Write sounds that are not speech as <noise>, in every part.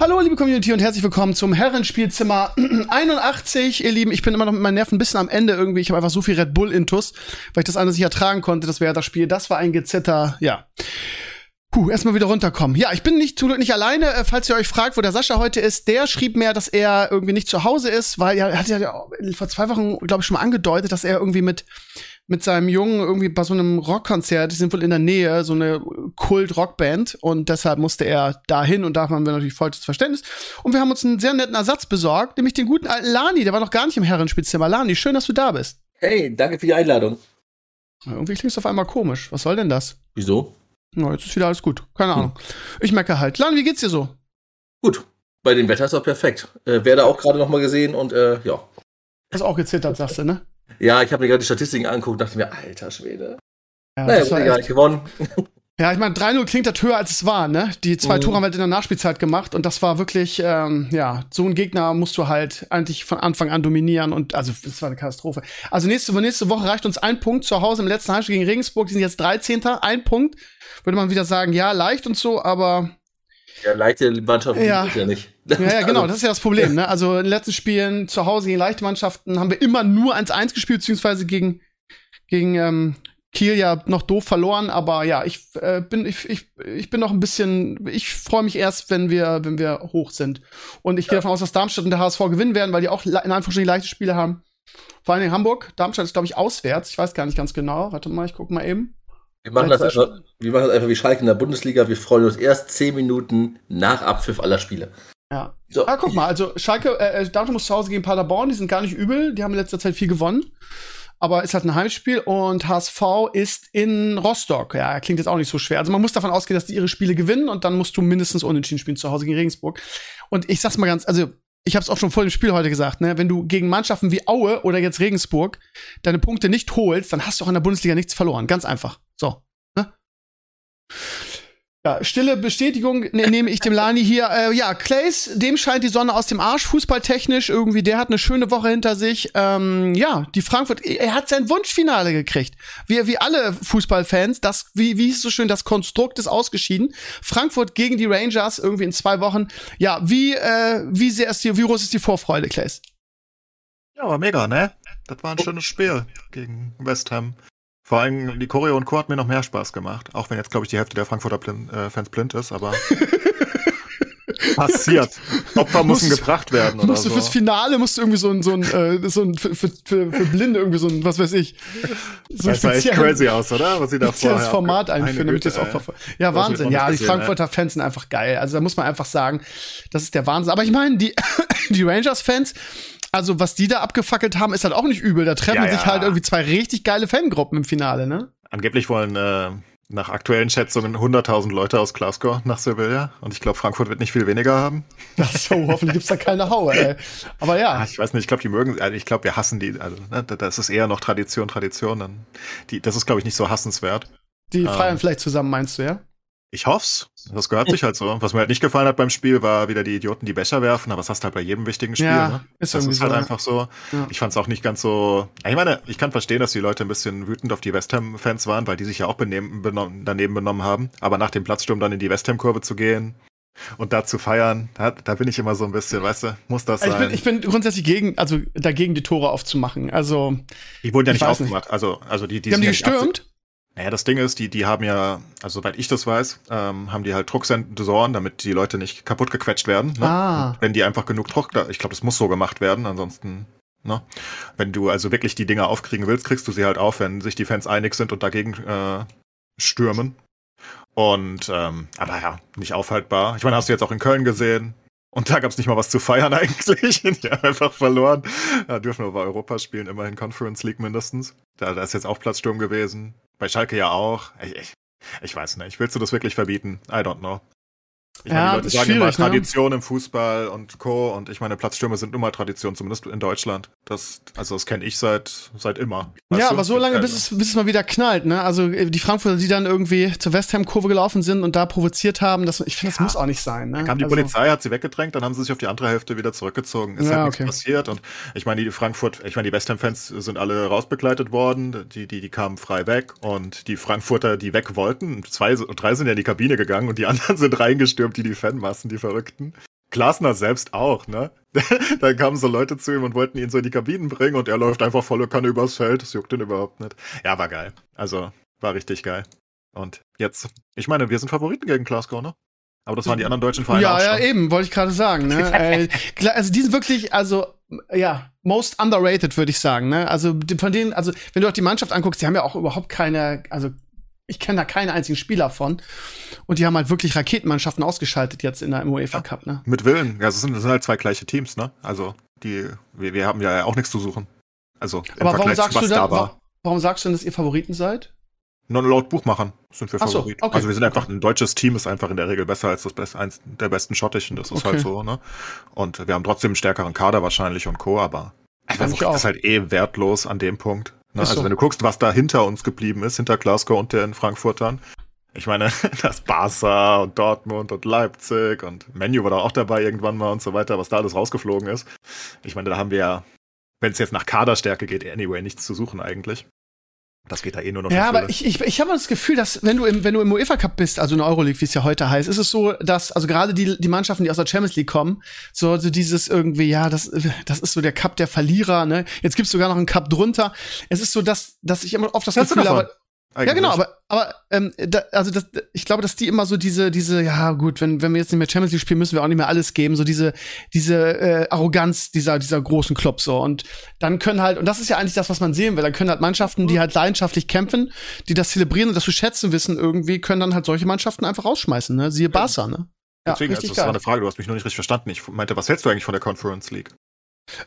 Hallo, liebe Community und herzlich willkommen zum Herrenspielzimmer <clears throat> 81. Ihr Lieben, ich bin immer noch mit meinen Nerven ein bisschen am Ende irgendwie. Ich habe einfach so viel Red Bull intus, weil ich das andere nicht ertragen konnte. Das wäre das Spiel. Das war ein Gezitter, ja. Puh, erstmal wieder runterkommen. Ja, ich bin nicht, zum Glück nicht alleine. Äh, falls ihr euch fragt, wo der Sascha heute ist, der schrieb mir, dass er irgendwie nicht zu Hause ist, weil er hat ja vor zwei Wochen, glaube ich, schon mal angedeutet, dass er irgendwie mit mit seinem Jungen irgendwie bei so einem Rockkonzert, die sind wohl in der Nähe, so eine Kult-Rockband und deshalb musste er dahin und da haben wir natürlich vollstes Verständnis. Und wir haben uns einen sehr netten Ersatz besorgt, nämlich den guten alten Lani, der war noch gar nicht im Herrenspielzimmer. Lani, schön, dass du da bist. Hey, danke für die Einladung. Irgendwie klingt es auf einmal komisch. Was soll denn das? Wieso? Na, jetzt ist wieder alles gut. Keine Ahnung. Hm. Ich merke halt. Lani, wie geht's dir so? Gut. Bei dem Wetter ist auch perfekt. Äh, werde auch gerade noch mal gesehen und äh, ja. Hast auch gezittert, sagst du, ne? Ja, ich habe mir gerade die Statistiken angeguckt und dachte mir, alter Schwede. Ja, naja, das war egal, gewonnen. Ja, ich meine, 3-0 klingt das höher, als es war, ne? Die zwei mhm. Tore haben wir halt in der Nachspielzeit gemacht und das war wirklich, ähm, ja, so ein Gegner musst du halt eigentlich von Anfang an dominieren und also das war eine Katastrophe. Also nächste, nächste Woche reicht uns ein Punkt zu Hause im letzten Heimspiel gegen Regensburg, die sind jetzt 13. Ein Punkt. Würde man wieder sagen, ja, leicht und so, aber ja, leichte Mannschaften ja. ja nicht. Ja, ja, genau, das ist ja das Problem. Ne? Also in den letzten Spielen zu Hause gegen leichte Mannschaften haben wir immer nur 1-1 gespielt, beziehungsweise gegen, gegen ähm, Kiel ja noch doof verloren. Aber ja, ich äh, bin ich, ich, ich bin noch ein bisschen, ich freue mich erst, wenn wir wenn wir hoch sind. Und ich ja. gehe davon aus, dass Darmstadt und der HSV gewinnen werden, weil die auch in Anführungsstrichen leichte Spiele haben. Vor allem in Hamburg. Darmstadt ist, glaube ich, auswärts. Ich weiß gar nicht ganz genau. Warte mal, ich gucke mal eben. Wir machen, das einfach, wir machen das einfach wie Schalke in der Bundesliga. Wir freuen uns erst zehn Minuten nach Abpfiff aller Spiele. Ja. So. Ah, guck mal, also Schalke, äh, äh, Darmstadt muss zu Hause gegen Paderborn, die sind gar nicht übel, die haben in letzter Zeit viel gewonnen. Aber ist halt ein Heimspiel und HSV ist in Rostock. Ja, klingt jetzt auch nicht so schwer. Also man muss davon ausgehen, dass die ihre Spiele gewinnen und dann musst du mindestens unentschieden spielen zu Hause gegen Regensburg. Und ich sag's mal ganz, also ich habe es auch schon vor dem Spiel heute gesagt, ne, wenn du gegen Mannschaften wie Aue oder jetzt Regensburg deine Punkte nicht holst, dann hast du auch in der Bundesliga nichts verloren. Ganz einfach. So. Ne? Ja, stille Bestätigung ne, nehme ich dem Lani hier. Äh, ja, Clays, dem scheint die Sonne aus dem Arsch, fußballtechnisch irgendwie. Der hat eine schöne Woche hinter sich. Ähm, ja, die Frankfurt, er hat sein Wunschfinale gekriegt. Wie, wie alle Fußballfans, das, wie, wie ist so schön, das Konstrukt ist ausgeschieden. Frankfurt gegen die Rangers irgendwie in zwei Wochen. Ja, wie, äh, wie sehr ist die, wie groß ist die Vorfreude, Clays? Ja, war mega, ne? Das war ein schönes Spiel gegen West Ham. Vor allem die Choreo und Co. hat mir noch mehr Spaß gemacht. Auch wenn jetzt, glaube ich, die Hälfte der Frankfurter Blin äh, Fans blind ist, aber <laughs> passiert. Opfer müssen gebracht werden. Oder musst du so. fürs Finale musst du irgendwie so ein, so ein, äh, so ein für, für, für, für Blinde irgendwie so ein, was weiß ich. So das sah echt crazy aus, oder? Was sie da vorher das Format einführen, damit das auch verfolgen. Ja, Wahnsinn. Ja, die Frankfurter ey. Fans sind einfach geil. Also da muss man einfach sagen, das ist der Wahnsinn. Aber ich meine, die, <coughs> die Rangers-Fans, also was die da abgefackelt haben, ist halt auch nicht übel. Da treffen ja, sich halt irgendwie zwei richtig geile Fangruppen im Finale, ne? Angeblich wollen äh, nach aktuellen Schätzungen 100.000 Leute aus Glasgow nach Sevilla. Und ich glaube, Frankfurt wird nicht viel weniger haben. <laughs> Ach so, hoffentlich gibt's da keine Haue, ey. Aber ja. Ah, ich weiß nicht, ich glaube, die mögen, also ich glaube, wir hassen die. Also, ne, das ist eher noch Tradition, Tradition. Dann, die, das ist, glaube ich, nicht so hassenswert. Die feiern ähm, vielleicht zusammen, meinst du, ja? Ich hoff's. Das gehört sich halt so. Was mir halt nicht gefallen hat beim Spiel, war wieder die Idioten, die Becher werfen, aber das hast du halt bei jedem wichtigen Spiel. Ja, ne? ist das ist halt so, einfach so. Ja. Ich fand's auch nicht ganz so. Ich meine, ich kann verstehen, dass die Leute ein bisschen wütend auf die West Ham-Fans waren, weil die sich ja auch benehmen, benommen, daneben benommen haben. Aber nach dem Platzsturm dann in die West Ham-Kurve zu gehen, und da zu feiern, da, da, bin ich immer so ein bisschen, weißt du, muss das sein. Ich bin, ich bin grundsätzlich gegen, also dagegen die Tore aufzumachen. Also die wurden ja nicht aufgemacht. Nicht. Also, also die, die, die haben die gestürmt. Naja, das Ding ist, die, die haben ja, also soweit ich das weiß, ähm, haben die halt Drucksensoren, damit die Leute nicht kaputt gequetscht werden. Ne? Ah. wenn die einfach genug Druck, da, ich glaube, das muss so gemacht werden, ansonsten, ne? Wenn du also wirklich die Dinger aufkriegen willst, kriegst du sie halt auf, wenn sich die Fans einig sind und dagegen äh, stürmen. Und, ähm, aber ja, nicht aufhaltbar. Ich meine, hast du jetzt auch in Köln gesehen, und da gab es nicht mal was zu feiern <laughs> eigentlich. Die haben einfach verloren. Da dürfen wir bei Europa spielen, immerhin Conference League mindestens. Da, da ist jetzt auch Platzsturm gewesen. Bei Schalke ja auch. Ich, ich, ich weiß nicht. Willst du das wirklich verbieten? I don't know. Ich meine, ja, die Leute sagen immer ne? Tradition im Fußball und Co. Und ich meine, Platzstürme sind nun mal Tradition, zumindest in Deutschland. Das, also das kenne ich seit, seit immer. Weißt ja, du? aber so lange, bis es, bis es mal wieder knallt, ne? Also äh, die Frankfurter, die dann irgendwie zur Westham-Kurve gelaufen sind und da provoziert haben, das, ich finde, das ja. muss auch nicht sein. Ne? Da kam die also, Polizei, hat sie weggedrängt, dann haben sie sich auf die andere Hälfte wieder zurückgezogen. Ist ja, halt okay. nichts passiert. Und ich meine, die Frankfurt, ich meine, die Westham-Fans sind alle rausbegleitet worden, die, die, die kamen frei weg und die Frankfurter, die weg wollten, zwei, drei sind ja in die Kabine gegangen und die <laughs> anderen sind reingestürmt, die die Fanmassen die Verrückten. Glasner selbst auch, ne? <laughs> da kamen so Leute zu ihm und wollten ihn so in die Kabinen bringen und er läuft einfach volle Kanne übers Feld. Das juckt ihn überhaupt nicht. Ja, war geil. Also, war richtig geil. Und jetzt, ich meine, wir sind Favoriten gegen Glasgow, ne? Aber das waren die anderen deutschen Vereine ja, auch schon. Ja, eben, wollte ich gerade sagen. Ne? <laughs> äh, also die sind wirklich, also ja, most underrated, würde ich sagen. Ne? Also von denen, also wenn du auch die Mannschaft anguckst, die haben ja auch überhaupt keine, also ich kenne da keinen einzigen Spieler von. Und die haben halt wirklich Raketenmannschaften ausgeschaltet jetzt in der UEFA Cup, ne? Mit Willen. Ja, das sind, das sind halt zwei gleiche Teams, ne? Also, die, wir, wir haben ja auch nichts zu suchen. Also, im Aber Vergleich warum sagst, zu, du denn, warum sagst du denn, dass ihr Favoriten seid? Nur laut Buchmachern sind wir Favoriten. So, okay. Also wir sind einfach, ein deutsches Team ist einfach in der Regel besser als das Best, eins der besten schottischen. Das ist halt okay. halt so, ne? Und wir haben trotzdem einen stärkeren Kader wahrscheinlich und Co., aber also, das ist halt eh wertlos an dem Punkt. Ne? Also so. wenn du guckst, was da hinter uns geblieben ist, hinter Glasgow und den Frankfurtern. Ich meine, <laughs> das Barca und Dortmund und Leipzig und Menu war da auch dabei irgendwann mal und so weiter, was da alles rausgeflogen ist. Ich meine, da haben wir ja, wenn es jetzt nach Kaderstärke geht, anyway nichts zu suchen eigentlich. Das geht da eh nur noch. Ja, aber ich, ich, ich habe das Gefühl, dass wenn du im, wenn du im UEFA Cup bist, also in Euroleague, wie es ja heute heißt, ist es so, dass also gerade die, die Mannschaften, die aus der Champions League kommen, so, so dieses irgendwie, ja, das, das ist so der Cup der Verlierer. Ne, jetzt gibt's sogar noch einen Cup drunter. Es ist so, dass, dass ich immer oft das, das Gefühl habe, eigentlich. Ja, genau, aber, aber ähm, da, also das, ich glaube, dass die immer so diese, diese, ja gut, wenn, wenn wir jetzt nicht mehr Champions League spielen, müssen wir auch nicht mehr alles geben, so diese, diese äh, Arroganz dieser, dieser großen Clubs so. Und dann können halt, und das ist ja eigentlich das, was man sehen will, dann können halt Mannschaften, die halt leidenschaftlich kämpfen, die das zelebrieren und das zu schätzen wissen, irgendwie, können dann halt solche Mannschaften einfach rausschmeißen, ne? Siehe Barca, ne? Ja, Deswegen, also, das geil. war eine Frage, du hast mich noch nicht richtig verstanden. Ich meinte, was hältst du eigentlich von der Conference League?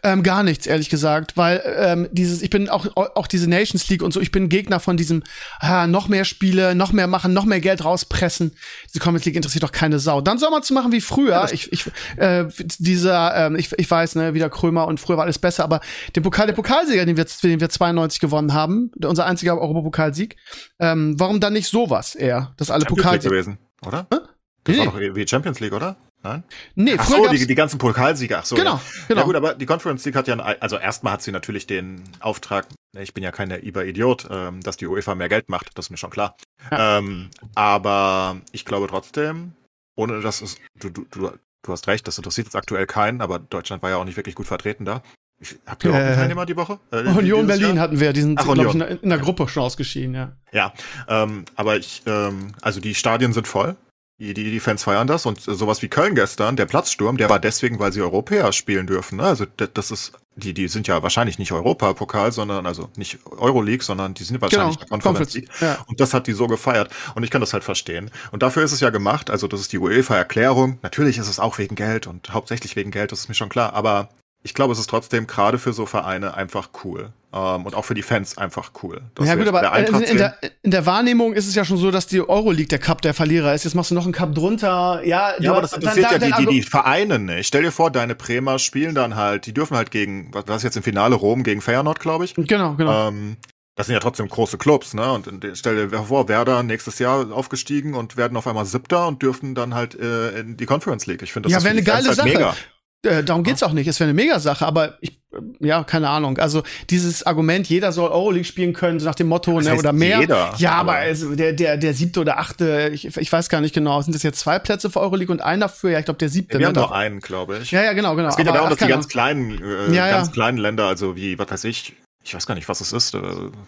Ähm, gar nichts, ehrlich gesagt, weil ähm, dieses, ich bin auch auch diese Nations League und so, ich bin Gegner von diesem, ah, noch mehr Spiele, noch mehr machen, noch mehr Geld rauspressen. Diese Conference League interessiert doch keine Sau. Dann soll man zu machen wie früher. Ja, ich, ich, äh, dieser, ähm, ich, ich weiß, ne, wieder Krömer und früher war alles besser, aber den Pokal, der Pokalsieger, den wir, den wir 92 gewonnen haben, unser einziger Europapokalsieg, ähm, warum dann nicht sowas eher, dass alle Pokalsieger gewesen, oder? Hä? Das nee. war doch wie Champions League, oder? Nein? Nee, Ach so, die, die ganzen Pokalsieger. Ach so, genau, ja. genau. Ja gut, aber die Conference League hat ja, ein, also erstmal hat sie natürlich den Auftrag, ich bin ja kein naiver Idiot, ähm, dass die UEFA mehr Geld macht, das ist mir schon klar. Ja. Ähm, aber ich glaube trotzdem, ohne dass es, du, du, du, du hast recht, das interessiert jetzt aktuell keinen, aber Deutschland war ja auch nicht wirklich gut vertreten da. Ich, habt ihr äh, auch einen Teilnehmer die Woche? Äh, Union Berlin Jahr? hatten wir, die sind, glaube ich, in der, in der, Gruppe schon ausgeschieden, ja. Ja, ähm, aber ich, ähm, also die Stadien sind voll. Die, die, die Fans feiern das und sowas wie Köln gestern, der Platzsturm, der war deswegen, weil sie Europäer spielen dürfen. Ne? Also das ist, die, die sind ja wahrscheinlich nicht Europapokal, sondern also nicht Euroleague, sondern die sind wahrscheinlich genau, Conference League. Ja. Und das hat die so gefeiert. Und ich kann das halt verstehen. Und dafür ist es ja gemacht. Also das ist die UEFA-Erklärung. Natürlich ist es auch wegen Geld und hauptsächlich wegen Geld, das ist mir schon klar. Aber ich glaube, es ist trotzdem gerade für so Vereine einfach cool. Ähm, und auch für die Fans einfach cool. ja gut, aber in, in, der, in der Wahrnehmung ist es ja schon so, dass die Euroleague der Cup der Verlierer ist. Jetzt machst du noch einen Cup drunter. Ja, ja aber das interessiert dann, ja die, die, die Vereine nicht. Stell dir vor, deine Bremer spielen dann halt, die dürfen halt gegen, was ist jetzt im Finale Rom gegen Feyenoord, glaube ich. Genau, genau. Ähm, das sind ja trotzdem große Clubs, ne? Und stell dir vor, Werder nächstes Jahr aufgestiegen und werden auf einmal Siebter und dürfen dann halt äh, in die Conference League. Ich finde das ja, wäre eine geile halt Sache. Mega. Äh, darum geht's auch nicht. Es wäre eine Mega-Sache, aber ich, äh, ja, keine Ahnung. Also dieses Argument, jeder soll Euroleague spielen können, so nach dem Motto, ne, oder mehr. Jeder, ja, aber also der, der, der siebte oder achte, ich, ich weiß gar nicht genau, sind das jetzt zwei Plätze für Euroleague und einer für, ja, ich glaube, der siebte. Wir ne, haben noch einen, glaube ich. Ja, ja, genau, genau. Es geht aber, ja darum, dass die ganz kleinen, äh, ja, ganz ja. kleinen Länder, also wie, was weiß ich, ich weiß gar nicht, was es ist, äh,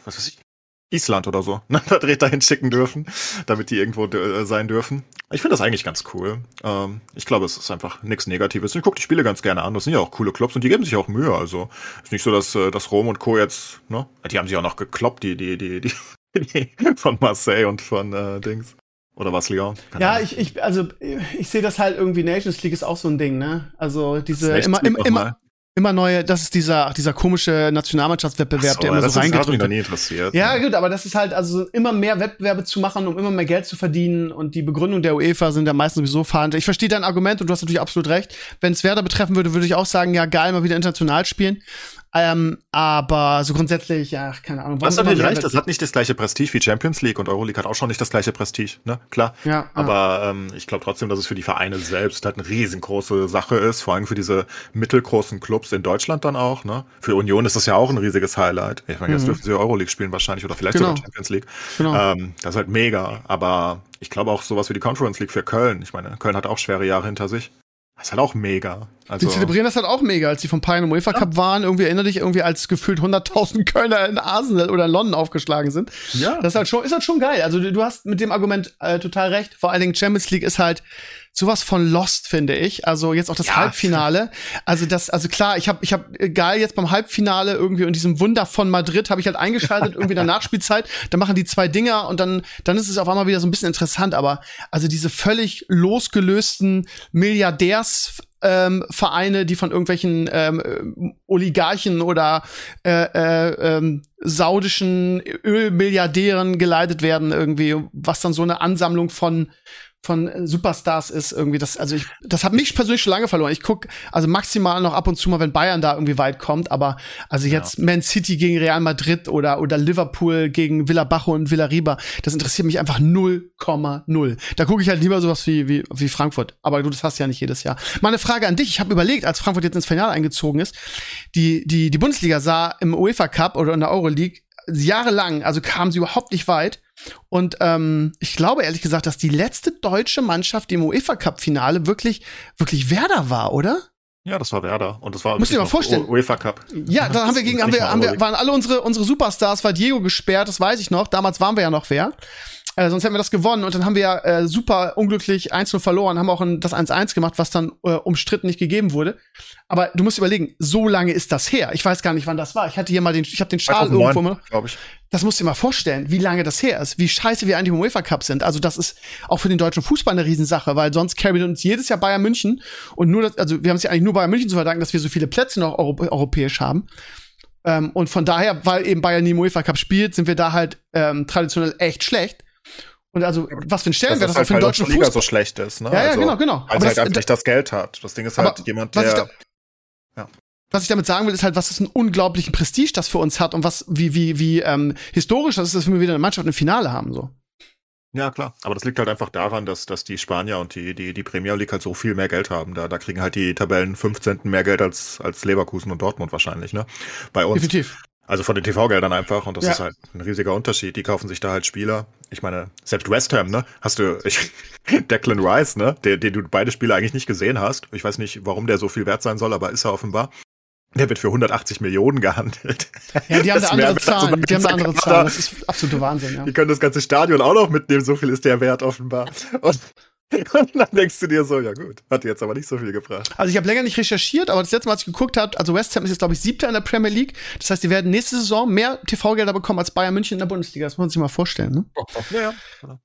was weiß ich, Island oder so, <laughs> ne, Vertreter hinschicken dürfen, damit die irgendwo äh, sein dürfen. Ich finde das eigentlich ganz cool. Ähm, ich glaube, es ist einfach nichts Negatives. Ich gucke die Spiele ganz gerne an. Das sind ja auch coole Clubs und die geben sich auch Mühe. Also ist nicht so, dass, äh, dass Rom und Co. jetzt, ne? Die haben sich auch noch gekloppt, die, die, die, die, <laughs> die von Marseille und von äh, Dings. Oder was, Leon? Keine ja, ich, ich, also ich sehe das halt irgendwie, Nations League ist auch so ein Ding, ne? Also diese immer, immer, immer, immer neue, das ist dieser, dieser komische Nationalmannschaftswettbewerb, so, der immer das so ist, hat mich reingedrückt noch wird. nie interessiert. Ja, gut, aber das ist halt, also immer mehr Wettbewerbe zu machen, um immer mehr Geld zu verdienen und die Begründung der UEFA sind ja meistens sowieso fahrend. Ich verstehe dein Argument und du hast natürlich absolut recht. Wenn es Werder betreffen würde, würde ich auch sagen, ja, geil, mal wieder international spielen. Ähm, aber so grundsätzlich, ja, keine Ahnung. Was hat nicht recht, das hat nicht das gleiche Prestige wie Champions League und Euroleague hat auch schon nicht das gleiche Prestige, ne? Klar. Ja, Aber ähm, ich glaube trotzdem, dass es für die Vereine selbst halt eine riesengroße Sache ist, vor allem für diese mittelgroßen Clubs in Deutschland dann auch, ne? Für Union ist das ja auch ein riesiges Highlight. Ich meine, jetzt Mhm. dürfen sie Euroleague spielen wahrscheinlich oder vielleicht Genau. sogar Champions League. Genau. Ähm, das ist halt mega. Aber ich glaube auch sowas wie die Conference League für Köln. Ich meine, Köln hat auch schwere Jahre hinter sich. Das ist halt auch mega. Die Also, zelebrieren das halt auch mega, als die vom im UEFA Cup waren. Irgendwie erinnere dich irgendwie, als gefühlt 100.000 <laughs> Kölner in Arsenal oder in London aufgeschlagen sind. ja. Das ist halt schon, ist halt schon geil. Also du, du hast mit dem Argument äh, total recht. Vor allen Dingen Champions League ist halt sowas von Lost, finde ich. Also jetzt auch das Ja. Halbfinale. Also das, also klar, ich habe, ich habe geil jetzt beim Halbfinale irgendwie und diesem Wunder von Madrid habe ich halt eingeschaltet irgendwie in der <laughs> Nachspielzeit. Da machen die zwei Dinger und dann, dann ist es auf einmal wieder so ein bisschen interessant. Aber also diese völlig losgelösten Milliardärs ähm, Vereine, die von irgendwelchen ähm, äh, Oligarchen oder äh, äh, ähm, saudischen Ölmilliardären geleitet werden irgendwie, was dann so eine Ansammlung von von Superstars ist irgendwie das also ich das hat mich persönlich schon lange verloren. Ich guck also maximal noch ab und zu mal, wenn Bayern da irgendwie weit kommt, aber also jetzt Man City gegen Real Madrid oder oder Liverpool gegen Villabajo und Villarriba, das interessiert mich einfach 0,0. Da gucke ich halt lieber sowas wie wie wie Frankfurt, aber du das hast ja nicht jedes Jahr. Meine Frage an dich, ich habe überlegt, als Frankfurt jetzt ins Finale eingezogen ist, die die die Bundesliga sah im UEFA Cup oder in der Euroleague jahrelang, also kamen sie überhaupt nicht weit. Und ähm, ich glaube ehrlich gesagt, dass die letzte deutsche Mannschaft, die im UEFA Cup Finale wirklich wirklich Werder war, oder? ja, das war Werder. Und das war Musst du dir mal vorstellen. UEFA Cup. Ja, da haben wir gegen, haben wir, haben wir, waren alle unsere, unsere Superstars, war Diego gesperrt, das weiß ich noch. Damals waren wir ja noch wer. Äh, sonst hätten wir das gewonnen und dann haben wir äh, super unglücklich 1-0 verloren, haben auch ein, das 1-1 gemacht, was dann äh, umstritten nicht gegeben wurde. Aber du musst überlegen, so lange ist das her. Ich weiß gar nicht, wann das war. Ich hatte hier mal den, ich habe den Schal irgendwo mal. glaube ich. Das musst du dir mal vorstellen, wie lange das her ist, wie scheiße wir eigentlich im UEFA Cup sind. Also das ist auch für den deutschen Fußball eine Riesensache, weil sonst carried uns jedes Jahr Bayern München und nur das, also wir haben es ja eigentlich nur Bayern München zu verdanken, dass wir so viele Plätze noch euro europäisch haben. Ähm, und von daher, weil eben Bayern nie im UEFA Cup spielt, sind wir da halt ähm, traditionell echt schlecht. Und also, was für ein Stellenwert das, das auch für den halt, deutschen Fußball. so schlecht ist, ne? Ja, ja, also, genau, genau. Weil Aber halt das- einfach nicht das Geld hat. Das Ding ist halt jemand, der. da- Was ich damit sagen will, ist halt, was das einen unglaublichen Prestige das für uns hat und was, wie, wie, wie ähm, historisch das ist, dass wir wieder eine Mannschaft im Finale haben. so. Ja, klar. Aber das liegt halt einfach daran, dass, dass die Spanier und die, die, die Premier League halt so viel mehr Geld haben. Da, da kriegen halt die Tabellen 15. mehr Geld als, als Leverkusen und Dortmund wahrscheinlich, ne? Bei uns. Definitiv. Also von den TV-Geldern einfach. Und das Ja. ist halt ein riesiger Unterschied. Die kaufen sich da halt Spieler. Ich meine, selbst West Ham, ne? Hast du, ich, <laughs> Declan Rice, ne? Der, den du beide Spiele eigentlich nicht gesehen hast. Ich weiß nicht, warum der so viel wert sein soll, aber ist er offenbar. Der wird für 180 Millionen gehandelt. Ja, die haben <laughs> Das da andere Zahlen. Die haben da andere. Zahlen. Das ist absoluter Wahnsinn, ja. Die können das ganze Stadion auch noch mitnehmen, so viel ist der wert offenbar. Und, <laughs> und dann denkst du dir so, ja gut, hat jetzt aber nicht so viel gebracht. Also ich habe länger nicht recherchiert, aber das letzte Mal, als ich geguckt habe, also West Ham ist jetzt, glaube ich, siebter in der Premier League. Das heißt, die werden nächste Saison mehr TV-Gelder bekommen als Bayern München in der Bundesliga. Das muss man sich mal vorstellen, ne? Ja, ja.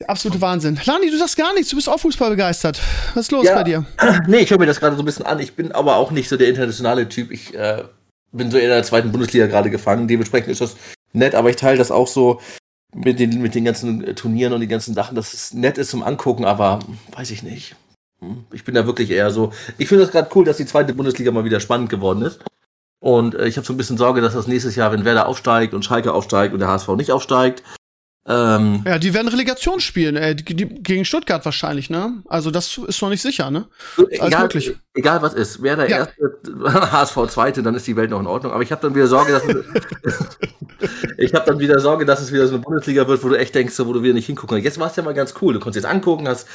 Der absolute Wahnsinn. Lani, du sagst gar nichts, du bist auch Fußball begeistert. Was ist los Ja. bei dir? <clears throat> Nee, ich höre mir das gerade so ein bisschen an. Ich bin aber auch nicht so der internationale Typ. Ich äh, bin so in der zweiten Bundesliga gerade gefangen. Dementsprechend ist das nett, aber ich teile das auch so mit den, mit den ganzen äh, Turnieren und den ganzen Sachen, dass es nett ist zum Angucken, aber weiß ich nicht. Hm, Ich bin da wirklich eher so. Ich finde das gerade cool, dass die zweite Bundesliga mal wieder spannend geworden ist. Und äh, ich habe so ein bisschen Sorge, dass das nächstes Jahr, wenn Werder aufsteigt und Schalke aufsteigt und der HSV nicht aufsteigt, ähm, Ja, die werden Relegation spielen, äh, gegen Stuttgart wahrscheinlich, ne? Also das ist noch nicht sicher, ne? egal, möglich. egal was ist, wer der Ja. erste <laughs> HSV zweite, dann ist die Welt noch in Ordnung. Aber ich habe dann wieder Sorge, dass <laughs> ich habe dann wieder Sorge, dass es wieder so eine Bundesliga wird, wo du echt denkst, so, wo du wieder nicht hingucken kannst. Jetzt war es ja mal ganz cool. Du konntest jetzt angucken, hast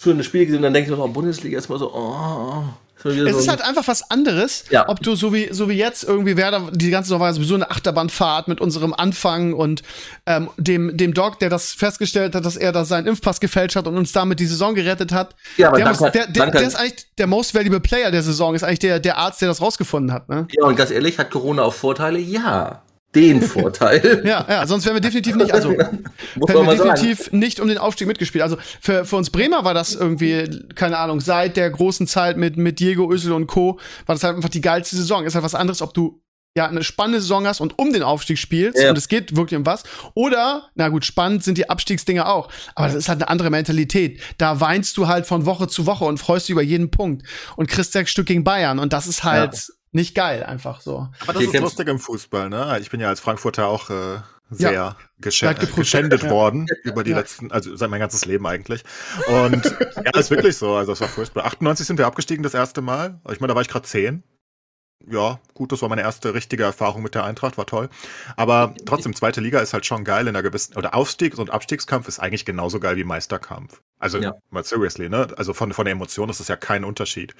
schönes Spiel gesehen, dann denkst du, oh, Bundesliga ist mal so, oh. Es so ist halt einfach was anderes, Ja. ob du so wie so wie jetzt irgendwie Werder die ganze Saison war sowieso eine Achterbahnfahrt mit unserem Anfang und ähm, dem dem Doc, der das festgestellt hat, dass er da seinen Impfpass gefälscht hat und uns damit die Saison gerettet hat. Ja, aber der, muss, der, der, der ist eigentlich der most valuable Player der Saison, ist eigentlich der der Arzt, der das rausgefunden hat, ne? ja, und ganz ehrlich, hat Corona auch Vorteile? Ja. Den Vorteil. <laughs> ja, ja, sonst wären wir definitiv nicht, also <laughs> hätten wir definitiv sagen. nicht um den Aufstieg mitgespielt. Also für, für uns Bremer war das irgendwie, keine Ahnung, seit der großen Zeit mit, mit Diego Ösel und Co. war das halt einfach die geilste Saison. Ist halt was anderes, ob du ja eine spannende Saison hast und um den Aufstieg spielst ja. und es geht wirklich um was. Oder, na gut, spannend sind die Abstiegsdinger auch. Aber das ist halt eine andere Mentalität. Da weinst du halt von Woche zu Woche und freust dich über jeden Punkt und kriegst sechs Stück gegen Bayern. Und das ist halt ja. Nicht geil, einfach so. Aber das Hier ist lustig im Fußball, ne? Ich bin ja als Frankfurter auch äh, sehr <laughs> ja. geschändet, geschändet worden über die letzten, also seit mein ganzes Leben eigentlich. Und <laughs> ja, ist wirklich so. Also es war furchtbar. 98 sind wir abgestiegen das erste Mal. Ich meine, da war ich gerade zehn ja, gut, das war meine erste richtige Erfahrung mit der Eintracht, war toll. Aber trotzdem, zweite Liga ist halt schon geil in einer gewissen, oder Aufstieg und Abstiegskampf ist eigentlich genauso geil wie Meisterkampf. Also, ja. mal seriously, ne? Also von, von der Emotion ist das ja kein Unterschied.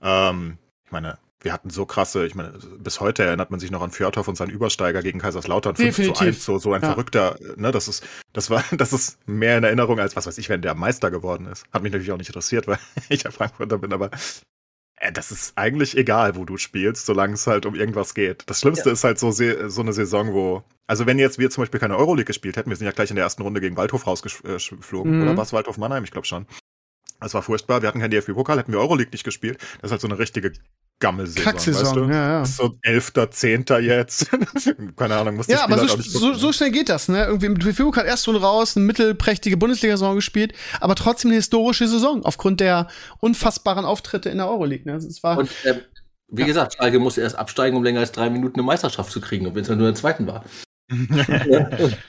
Ähm, ich meine, wir hatten so krasse, ich meine, bis heute erinnert man sich noch an Fjordhoff und seinen Übersteiger gegen Kaiserslautern 5 Definitiv. zu 1, so, so ein ja. verrückter, ne, das ist, das war, <laughs> das ist mehr in Erinnerung als was weiß ich, wenn der Meister geworden ist. Hat mich natürlich auch nicht interessiert, weil <laughs> ich ja Frankfurter bin, aber äh, das ist eigentlich egal, wo du spielst, solange es halt um irgendwas geht. Das Schlimmste ja. ist halt so, so eine Saison, wo, also wenn jetzt wir zum Beispiel keine Euroleague gespielt hätten, wir sind ja gleich in der ersten Runde gegen Waldhof rausgeflogen, mhm. oder was? Waldhof Mannheim? Ich glaube schon. Das war furchtbar. Wir hatten kein DFB-Pokal, hätten wir Euroleague nicht gespielt. Das ist halt so eine richtige Gammelsaison, Kacksaison, weißt du? ja, ja. So elfter, zehnter jetzt. <laughs> Keine Ahnung, muss Ja, aber so, so, so, schnell geht das, ne? Irgendwie mit DFB hat erst so raus, eine mittelprächtige Bundesliga-Saison gespielt, aber trotzdem eine historische Saison aufgrund der unfassbaren Auftritte in der Euroleague. Ne? Es war, Und äh, wie ja. gesagt, Schalke musste erst absteigen, um länger als drei Minuten eine Meisterschaft zu kriegen, wenn es nur in der zweiten war.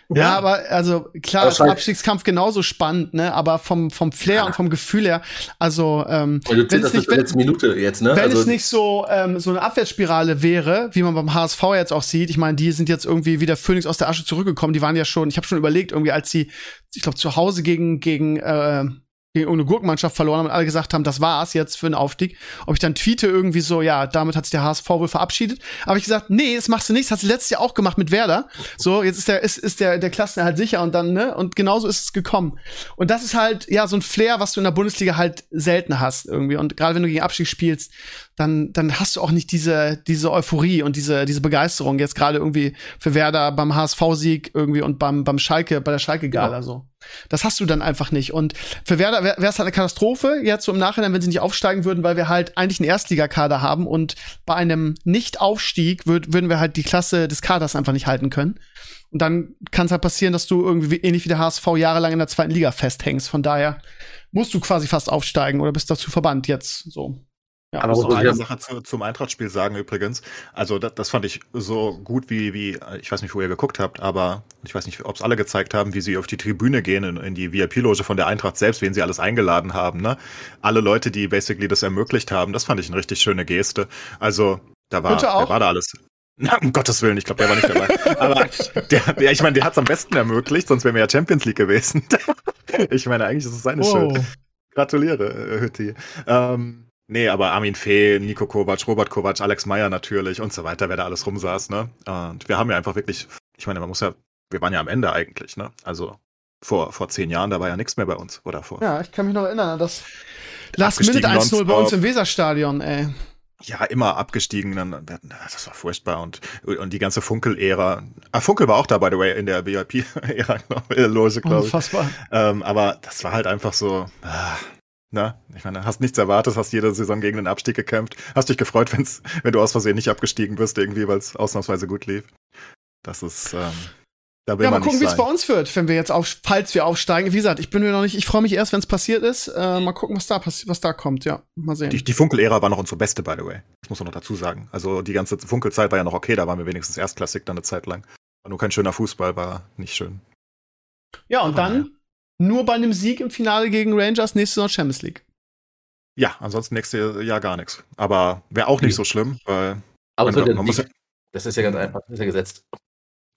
Ja, aber also klar, ist Abstiegskampf genauso spannend, ne? Aber vom vom Flair ja. und vom Gefühl her, also ähm, wenn es nicht, wenn, Minute jetzt, ne? Wenn also, es nicht so ähm, so eine Abwärtsspirale wäre, wie man beim HSV jetzt auch sieht, ich meine, die sind jetzt irgendwie wieder Phoenix aus der Asche zurückgekommen. Die waren ja schon, ich habe schon überlegt, irgendwie als sie, ich glaube zu Hause gegen gegen äh, gegen irgendeine Gurkenmannschaft verloren haben und alle gesagt haben, das war's jetzt für den Aufstieg. Ob ich dann tweete irgendwie so, ja, damit hat sich der HSV wohl verabschiedet. Aber ich gesagt, nee, das machst du nicht. Das hast du letztes Jahr auch gemacht mit Werder. So, jetzt ist der, ist, ist der, der Klassen halt sicher und dann, ne? Und genauso ist es gekommen. Und das ist halt, ja, so ein Flair, was du in der Bundesliga halt selten hast irgendwie. Und gerade wenn du gegen Abstieg spielst, dann, dann hast du auch nicht diese, diese Euphorie und diese, diese Begeisterung jetzt gerade irgendwie für Werder beim HSV-Sieg irgendwie und beim, beim Schalke, bei der Schalke-Gala ja. so. Das hast du dann einfach nicht. Und für Werder wäre es halt eine Katastrophe, jetzt so im Nachhinein, wenn sie nicht aufsteigen würden, weil wir halt eigentlich einen Erstligakader haben und bei einem Nicht-Aufstieg würd, würden wir halt die Klasse des Kaders einfach nicht halten können. Und dann kann es halt passieren, dass du irgendwie ähnlich wie der HSV jahrelang in der zweiten Liga festhängst. Von daher musst du quasi fast aufsteigen oder bist dazu verbannt jetzt so. Ja, aber muss noch eine Sache zu, zum Eintrachtspiel sagen übrigens. Also das, das, fand ich so gut wie, wie, ich weiß nicht, wo ihr geguckt habt, aber ich weiß nicht, ob es alle gezeigt haben, wie sie auf die Tribüne gehen, in, in die VIP-Loge von der Eintracht selbst, wen sie alles eingeladen haben. Ne? Alle Leute, die basically das ermöglicht haben, das fand ich eine richtig schöne Geste. Also da war, da war da alles. Na, um Gottes Willen, ich glaube, der war nicht dabei. <laughs> Aber der, ja, ich meine, der hat es am besten ermöglicht, sonst wären wir ja Champions League gewesen. <laughs> ich meine, eigentlich ist es seine wow. Schuld. Gratuliere, Hütti. Ähm, Nee, aber Armin Fee, Nico Kovac, Robert Kovac, Alex Meyer natürlich und so weiter, wer da alles rumsaß, ne? Und wir haben ja einfach wirklich, ich meine, man muss ja, wir waren ja am Ende eigentlich, ne? Also vor, vor zehn Jahren, da war ja nichts mehr bei uns, oder vor. Ja, ich kann mich noch erinnern an das Last Minute 1-0 bei uns im Weserstadion, ey. Ja, immer abgestiegen, dann, das war furchtbar und, und die ganze Funkel-Ära. Ah, Funkel war auch da, by the way, in der VIP-Ära, <laughs> glaube ich. Unfassbar. Ähm, aber das war halt einfach so, ah, na, ich meine, hast nichts erwartet, hast jede Saison gegen den Abstieg gekämpft, hast dich gefreut, wenn's, wenn du aus Versehen nicht abgestiegen bist, irgendwie, weil es ausnahmsweise gut lief. Das ist, ähm, da will ja, mal gucken, wie es bei uns wird, wenn wir jetzt auf, falls wir aufsteigen. Wie gesagt, ich bin mir noch nicht, ich freue mich erst, wenn es passiert ist. Äh, mal gucken, was da passiert, was da kommt, ja. Mal sehen. Die, die Funkel-Ära war noch unsere beste, by the way. Das muss man noch dazu sagen. Also die ganze Funkelzeit war ja noch okay, da waren wir wenigstens erstklassig dann eine Zeit lang. War nur kein schöner Fußball, war nicht schön. Ja, und Aber dann nur bei einem Sieg im Finale gegen Rangers nächste Saison Champions League. Ja, ansonsten nächstes Jahr gar nichts. Aber wäre auch nicht so schlimm, weil. Aber man, man, muss ja, das ist ja ganz einfach, das ist ja gesetzt.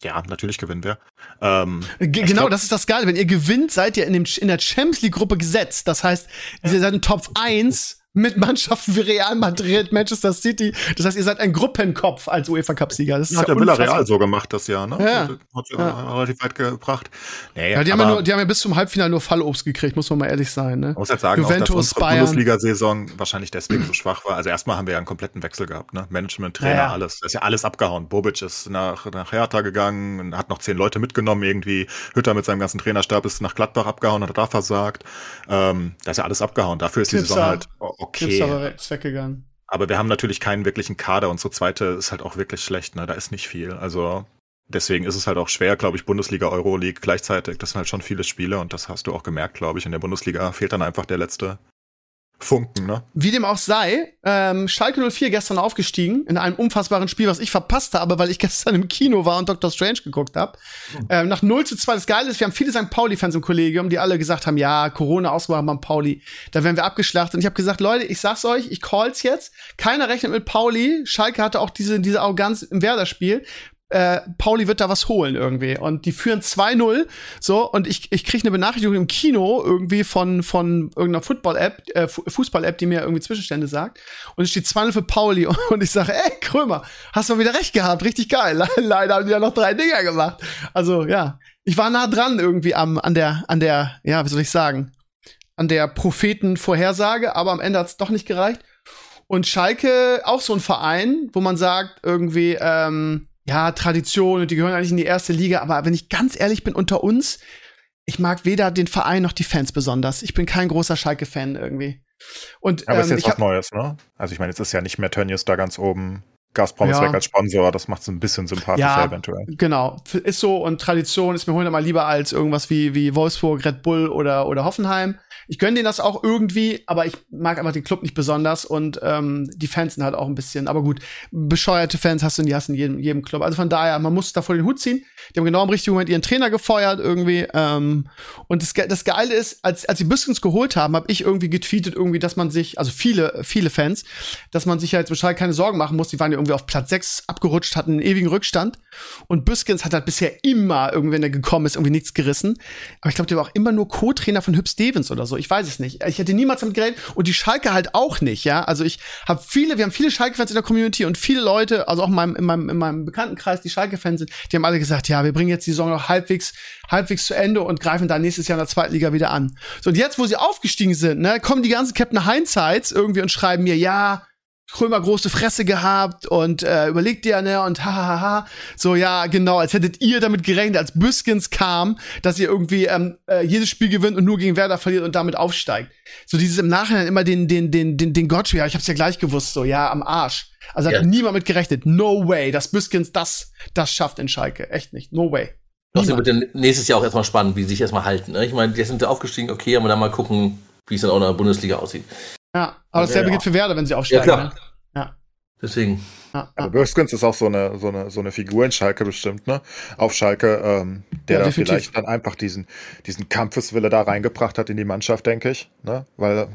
Ja, natürlich gewinnt wer. Ähm, genau, glaub, das ist das Geile. Wenn ihr gewinnt, seid ihr in, dem, in der Champions League-Gruppe gesetzt. Das heißt, ihr seid in Top 1 mit Mannschaften wie Real Madrid, Manchester City. Das heißt, ihr seid ein Gruppenkopf als UEFA Cup-Sieger. Das ist hat ja, ja Villarreal so gemacht das Jahr, ne? Ja. Hat ja, ja. relativ weit gebracht. Nee, ja, die, haben ja nur, die haben ja bis zum Halbfinale nur Fallobst gekriegt, muss man mal ehrlich sein. Ne? muss jetzt sagen, Juventus, auch, dass unsere Bundesliga-Saison wahrscheinlich deswegen so schwach war. Also erstmal haben wir ja einen kompletten Wechsel gehabt, ne? Management, Trainer, ja, alles. Da ist ja alles abgehauen. Bobic ist nach, nach Hertha gegangen, hat noch zehn Leute mitgenommen irgendwie. Hütter mit seinem ganzen Trainerstab ist nach Gladbach abgehauen, hat da versagt. Ähm, da ist ja alles abgehauen. Dafür ist die Saison halt okay. Aber ist weggegangen. Aber wir haben natürlich keinen wirklichen Kader und so zweite ist halt auch wirklich schlecht, ne? Da ist nicht viel. Also deswegen ist es halt auch schwer, glaube ich, Bundesliga, Euroleague gleichzeitig. Das sind halt schon viele Spiele und das hast du auch gemerkt, glaube ich. In der Bundesliga fehlt dann einfach der letzte Funken, ne? Wie dem auch sei, ähm, Schalke 04 gestern aufgestiegen in einem unfassbaren Spiel, was ich verpasst habe, weil ich <laughs> gestern im Kino war und Doctor Strange geguckt habe. Mhm. Ähm, nach 0 zu 2, das Geile ist, wir haben viele St. Pauli-Fans im Kollegium, die alle gesagt haben, ja, Corona ausgemacht beim Pauli, da werden wir abgeschlachtet. Und ich habe gesagt, Leute, ich sag's euch, ich call's jetzt. Keiner rechnet mit Pauli. Schalke hatte auch diese, diese Arroganz im Werder-Spiel äh, Pauli wird da was holen irgendwie. Und die führen 2-0. So, und ich, ich kriege eine Benachrichtigung im Kino irgendwie von, von irgendeiner Football-App, äh, Fußball-App, die mir irgendwie Zwischenstände sagt. Und es steht 2-0 für Pauli. <laughs> Und ich sage, ey, Krömer, hast du mal wieder recht gehabt, richtig geil. <laughs> Leider haben die ja noch drei Dinger gemacht. Also, ja. Ich war nah dran irgendwie am, an der, an der, ja, wie soll ich sagen, an der Prophetenvorhersage, aber am Ende hat's doch nicht gereicht. Und Schalke, auch so ein Verein, wo man sagt, irgendwie, ähm, ja, Tradition und die gehören eigentlich in die erste Liga, aber wenn ich ganz ehrlich bin, unter uns, ich mag weder den Verein noch die Fans besonders. Ich bin kein großer Schalke-Fan irgendwie. Und, aber ähm, ist jetzt was Neues, ne? Also ich meine, jetzt ist ja nicht mehr Tönnies da ganz oben. Gazprom ja. ist weg als Sponsor, das macht es ein bisschen sympathischer ja, eventuell. Genau, ist so und Tradition ist mir hundertmal lieber als irgendwas wie, wie Wolfsburg, Red Bull oder, oder Hoffenheim. Ich gönne denen das auch irgendwie, aber ich mag einfach den Club nicht besonders und ähm, die Fans sind halt auch ein bisschen, aber gut, bescheuerte Fans hast du in, die hast in jedem, jedem Club. Also von daher, man muss da vor den Hut ziehen. Die haben genau im richtigen Moment ihren Trainer gefeuert irgendwie. Ähm, und das, das Geile ist, als, als sie Biskins geholt haben, habe ich irgendwie getweetet, irgendwie, dass man sich, also viele, viele Fans, dass man sich ja jetzt Bescheid keine Sorgen machen muss. Die waren ja irgendwie auf Platz 6 abgerutscht, hatten einen ewigen Rückstand. Und Biskins hat halt bisher immer, irgendwie, wenn er gekommen ist, irgendwie nichts gerissen. Aber ich glaube, der war auch immer nur Co-Trainer von Hüb Stevens oder so. Ich weiß es nicht. Ich hätte niemals damit gerechnet und die Schalke halt auch nicht, ja. Also ich habe viele, wir haben viele Schalke-Fans in der Community und viele Leute, also auch in meinem, in meinem, in meinem Bekanntenkreis, die Schalke-Fans sind, die haben alle gesagt, ja, wir bringen jetzt die Saison noch halbwegs, halbwegs zu Ende und greifen dann nächstes Jahr in der zweiten Liga wieder an. So, und jetzt, wo sie aufgestiegen sind, ne, kommen die ganzen Captain Hindsights irgendwie und schreiben mir, ja, Krömer große Fresse gehabt und äh, überlegt dir, ne, und hahaha. Ha, ha. So, ja, genau, als hättet ihr damit gerechnet, als Büskens kam, dass ihr irgendwie ähm, äh, jedes Spiel gewinnt und nur gegen Werder verliert und damit aufsteigt. So dieses im Nachhinein immer den, den, den, den, den Gott, ja, ich hab's ja gleich gewusst, so, ja, am Arsch. Also hat ja. niemand mit gerechnet. No way, dass Büskens das, das schafft in Schalke. Echt nicht. No way. Das wird dann nächstes Jahr auch erstmal spannend, wie sie sich erstmal halten. Ne? Ich meine, die sind aufgestiegen, okay, aber dann mal gucken, wie es dann auch in der Bundesliga aussieht. Ja, aber dasselbe ja, gilt für Werder, wenn sie aufsteigen. Ja, klar. Ne? Ja. Deswegen. Ja, ja. Bürskens ist auch so eine, so, eine, so eine Figur in Schalke bestimmt, ne? Auf Schalke, ähm, der ja, da vielleicht dann einfach diesen, diesen Kampfeswille da reingebracht hat in die Mannschaft, denke ich. Ne? Weil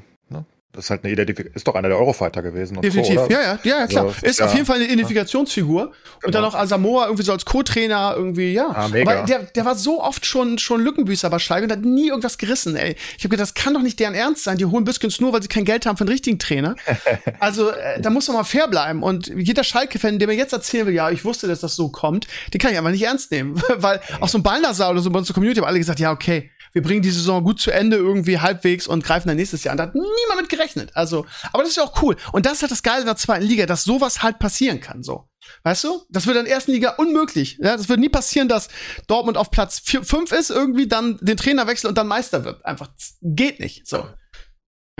das ist halt eine Identifikation, ist doch einer der Eurofighter gewesen. Definitiv, so, ja, ja, ja, klar. So, ist ja, auf jeden Fall eine Identifikationsfigur. Genau. Und dann auch Asamoah irgendwie so als Co-Trainer irgendwie, ja. Ah, mega. Aber der, der war so oft schon, schon Lückenbüßer bei Schalke und hat nie irgendwas gerissen, ey. Ich habe gedacht, das kann doch nicht deren Ernst sein. Die holen Biskins nur, weil sie kein Geld haben für einen richtigen Trainer. <laughs> also, äh, da muss man mal fair bleiben. Und jeder Schalke-Fan, der mir jetzt erzählen will, ja, ich wusste, dass das so kommt, den kann ich einfach nicht ernst nehmen. <laughs> weil auch so ein Balnasar oder so bei uns zur Community haben alle gesagt, ja, okay, wir bringen die Saison gut zu Ende irgendwie halbwegs und greifen dann nächstes Jahr an. Da hat niemand mit gerechnet. Also, aber das ist ja auch cool. Und das ist halt das Geile in der zweiten Liga, dass sowas halt passieren kann, so. Weißt du? Das wird in der ersten Liga unmöglich. Ja, das wird nie passieren, dass Dortmund auf Platz 5 ist, irgendwie dann den Trainer wechselt und dann Meister wird. Einfach geht nicht. So.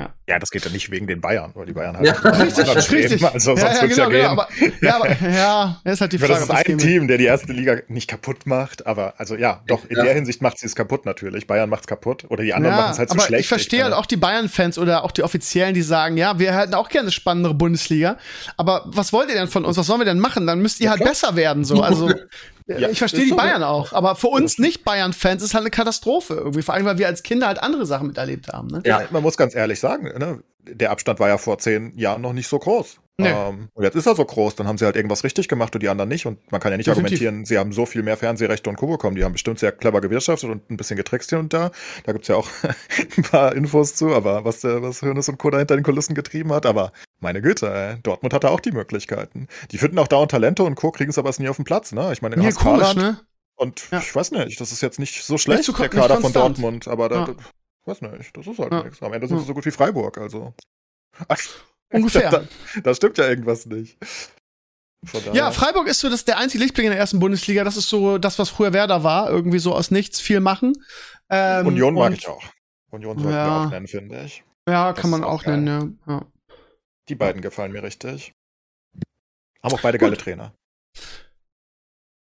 Ja. ja, das geht ja nicht wegen den Bayern, weil die Bayern halt <laughs> ja, richtig, richtig. Also sonst ja, ja, genau, ja genau, aber, ja, aber, ja, ist halt die Frage. Das ist ein Team, der die erste Liga nicht kaputt macht, aber also ja, doch, in ja. der Hinsicht macht sie es kaputt natürlich. Bayern macht es kaputt oder die anderen ja, machen es halt so aber schlecht. Ich verstehe halt auch die Bayern-Fans oder auch die Offiziellen, die sagen, ja, wir hätten auch gerne eine spannendere Bundesliga, aber was wollt ihr denn von uns? Was sollen wir denn machen? Dann müsst ihr halt besser werden, so. Also, <laughs> Ja, ich verstehe die Bayern auch, aber für uns nicht Bayern-Fans ist halt eine Katastrophe irgendwie, vor allem weil wir als Kinder halt andere Sachen miterlebt haben. Ne? Ja, man muss ganz ehrlich sagen, ne? der Abstand war ja vor zehn Jahren noch nicht so groß. Nee. Ähm, und jetzt ist er so groß, dann haben sie halt irgendwas richtig gemacht und die anderen nicht. Und man kann ja nicht Definitiv. argumentieren, sie haben so viel mehr Fernsehrechte und Co. bekommen. Die haben bestimmt sehr clever gewirtschaftet und ein bisschen getrickst hier und da. Da gibt's ja auch <laughs> ein paar Infos zu, aber was der, was Hönes und Co. da hinter den Kulissen getrieben hat. Aber meine Güte, ey, Dortmund hatte auch die Möglichkeiten. Die finden auch dauernd Talente und Co. kriegen es aber nie auf den Platz, ne? Ich meine, in ja, komisch, ne? Und ja. ich weiß nicht, das ist jetzt nicht so schlecht, nicht der Kader von Dortmund, aber da, ja. weiß nicht, das ist halt ja. nichts. Am Ende sind sie so gut wie Freiburg, also. Ach, <laughs> Ungefähr. Da, da, stimmt ja irgendwas nicht. Ja, Freiburg ist so das der einzige Lichtblick in der ersten Bundesliga. Das ist so das, was früher Werder war. Irgendwie so aus nichts viel machen. Ähm, Union mag ich auch. Union sollten ja, wir auch nennen, finde ich. Ja, das kann man auch, auch nennen, ja. ja. Die beiden gefallen mir richtig. Haben auch beide Gut. geile Trainer.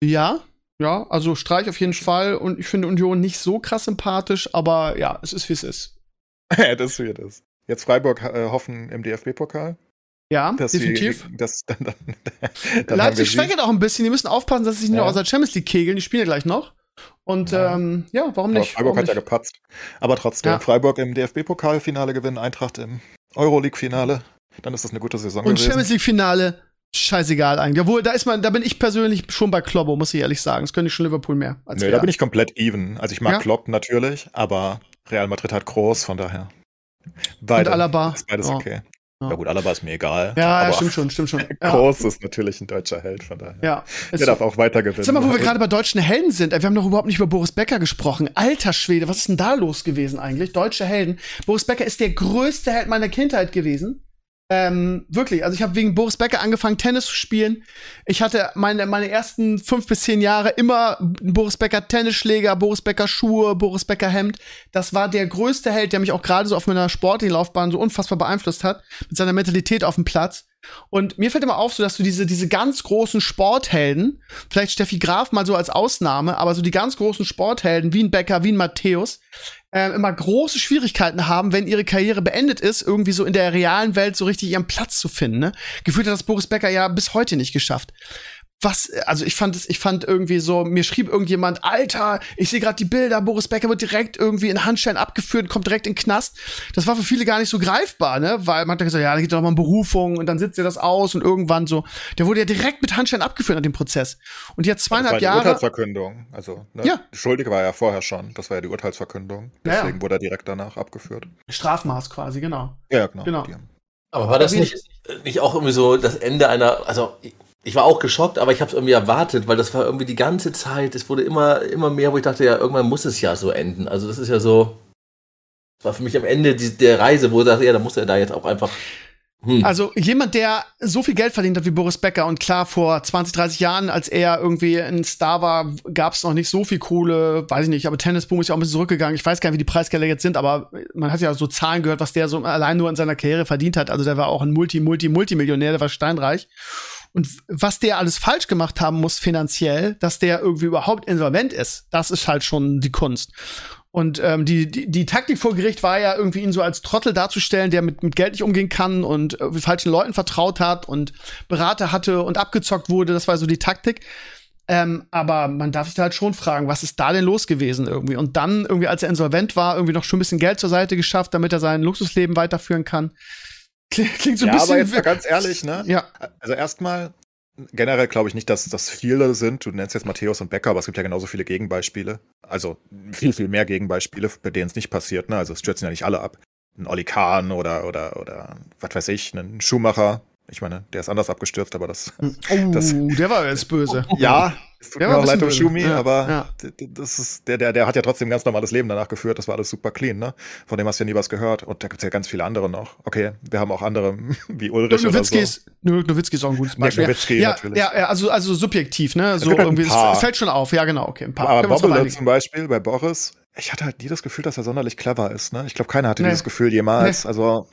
Ja, ja, also Streich auf jeden Fall. Und ich finde Union nicht so krass sympathisch, aber ja, es ist wie es ist. <laughs> das ist wie es ist. Jetzt Freiburg äh, hoffen im DFB-Pokal. Ja, definitiv. Sie, das, dann, dann, <laughs> dann Leipzig schwächert auch ein bisschen. Die müssen aufpassen, dass sie sich nicht ja. nur aus der Champions League kegeln. Die spielen ja gleich noch. Und ja, ähm, ja warum nicht? Aber Freiburg warum hat nicht? ja gepatzt. Aber trotzdem, ja. Freiburg im DFB-Pokalfinale gewinnen, Eintracht im Euroleague-Finale. Dann ist das eine gute Saison Und gewesen. Champions League-Finale, scheißegal eigentlich. Obwohl, da ist man, da bin ich persönlich schon bei Kloppo, muss ich ehrlich sagen. Das könnte ich schon Liverpool mehr. Als nee, da bin ich komplett even. Also ich mag ja? Klopp natürlich, aber Real Madrid hat groß, von daher. Beide. Und Alaba. Ist beides oh. okay. Ja. ja. gut, Alaba ist mir egal. Ja, ja stimmt schon, stimmt schon. <laughs> Groß ist natürlich ein deutscher Held, von daher. Ja. Der darf auch weiter gewinnen. Sag mal, wo wir gerade bei deutschen Helden sind. Wir haben noch überhaupt nicht über Boris Becker gesprochen. Alter Schwede, was ist denn da los gewesen eigentlich? Deutsche Helden. Boris Becker ist der größte Held meiner Kindheit gewesen. Ähm, wirklich, also ich habe wegen Boris Becker angefangen, Tennis zu spielen. Ich hatte meine, meine ersten fünf bis zehn Jahre immer Boris Becker Tennisschläger, Boris Becker Schuhe, Boris Becker Hemd. Das war der größte Held, der mich auch gerade so auf meiner sportlichen Laufbahn so unfassbar beeinflusst hat, mit seiner Mentalität auf dem Platz. Und mir fällt immer auf, so dass du diese, diese ganz großen Sporthelden, vielleicht Steffi Graf mal so als Ausnahme, aber so die ganz großen Sporthelden, wie ein Becker, wie ein Matthäus, äh, immer große Schwierigkeiten haben, wenn ihre Karriere beendet ist, irgendwie so in der realen Welt so richtig ihren Platz zu finden. Ne? Gefühlt hat das Boris Becker ja bis heute nicht geschafft was, also ich fand es, ich fand irgendwie so, mir schrieb irgendjemand, Alter, ich sehe gerade die Bilder, Boris Becker wird direkt irgendwie in Handschein abgeführt, kommt direkt in den Knast. Das war für viele gar nicht so greifbar, ne? Weil man hat gesagt, ja, da geht doch mal eine Berufung und dann sitzt er das aus und irgendwann so. Der wurde ja direkt mit Handschein abgeführt an dem Prozess. Und jetzt zweieinhalb das war die Jahre. Urteilsverkündung. Also, ne? Ja. Schuldig war er ja vorher schon. Das war ja die Urteilsverkündung. Deswegen ja, ja. wurde er direkt danach abgeführt. Strafmaß quasi, genau. Ja, genau. genau. Aber war das nicht, nicht auch irgendwie so das Ende einer, also ich war auch geschockt, aber ich habe es irgendwie erwartet, weil das war irgendwie die ganze Zeit, es wurde immer, immer mehr, wo ich dachte, ja, irgendwann muss es ja so enden. Also das ist ja so, das war für mich am Ende die, der Reise, wo ich dachte, ja, da muss er da jetzt auch einfach. Hm. Also jemand, der so viel Geld verdient hat wie Boris Becker und klar, vor 20, 30 Jahren, als er irgendwie ein Star war, gab es noch nicht so viel Kohle, weiß ich nicht, aber Tennisboom ist ja auch ein bisschen zurückgegangen. Ich weiß gar nicht, wie die Preisgelder jetzt sind, aber man hat ja so Zahlen gehört, was der so allein nur in seiner Karriere verdient hat. Also der war auch ein Multi, Multi, Multimillionär, der war steinreich. Und was der alles falsch gemacht haben muss finanziell, dass der irgendwie überhaupt insolvent ist, das ist halt schon die Kunst. Und ähm, die, die, die Taktik vor Gericht war ja irgendwie ihn so als Trottel darzustellen, der mit, mit Geld nicht umgehen kann und äh, falschen Leuten vertraut hat und Berater hatte und abgezockt wurde. Das war so die Taktik. Ähm, aber man darf sich halt schon fragen, was ist da denn los gewesen irgendwie? Und dann irgendwie, als er insolvent war, irgendwie noch schon ein bisschen Geld zur Seite geschafft, damit er sein Luxusleben weiterführen kann. Klingt so ein ja, bisschen. Aber jetzt mal ganz ehrlich, ne? Ja. Also erstmal, generell glaube ich nicht, dass das viele sind. Du nennst jetzt Matthäus und Becker, aber es gibt ja genauso viele Gegenbeispiele. Also viel, viel mehr Gegenbeispiele, bei denen es nicht passiert, ne? Also es stürzen ja nicht alle ab. Ein Oli Kahn oder, oder, oder, was weiß ich, ein Schumacher, ich meine, der ist anders abgestürzt, aber das. Oh, das, der war jetzt böse. Ja, es tut der mir auch leid um Schumi, ja, aber ja. das ist, der, der, der hat ja trotzdem ein ganz normales Leben danach geführt. Das war alles super clean, ne? Von dem hast du ja nie was gehört. Und da gibt's ja ganz viele andere noch. Okay, wir haben auch andere, <laughs> wie Ulrich oder so. Ist, Nowitzki ist auch ein gutes Beispiel. Ja, Nowitzki ja, natürlich. Ja, ja, also, also subjektiv, ne? So halt irgendwie, es fällt schon auf. Ja, genau, okay. Ein paar. Aber Bobbele zum Beispiel bei Boris, ich hatte halt nie das Gefühl, dass er sonderlich clever ist, ne? Ich glaube, keiner hatte nee. dieses Gefühl jemals. Nee. Also,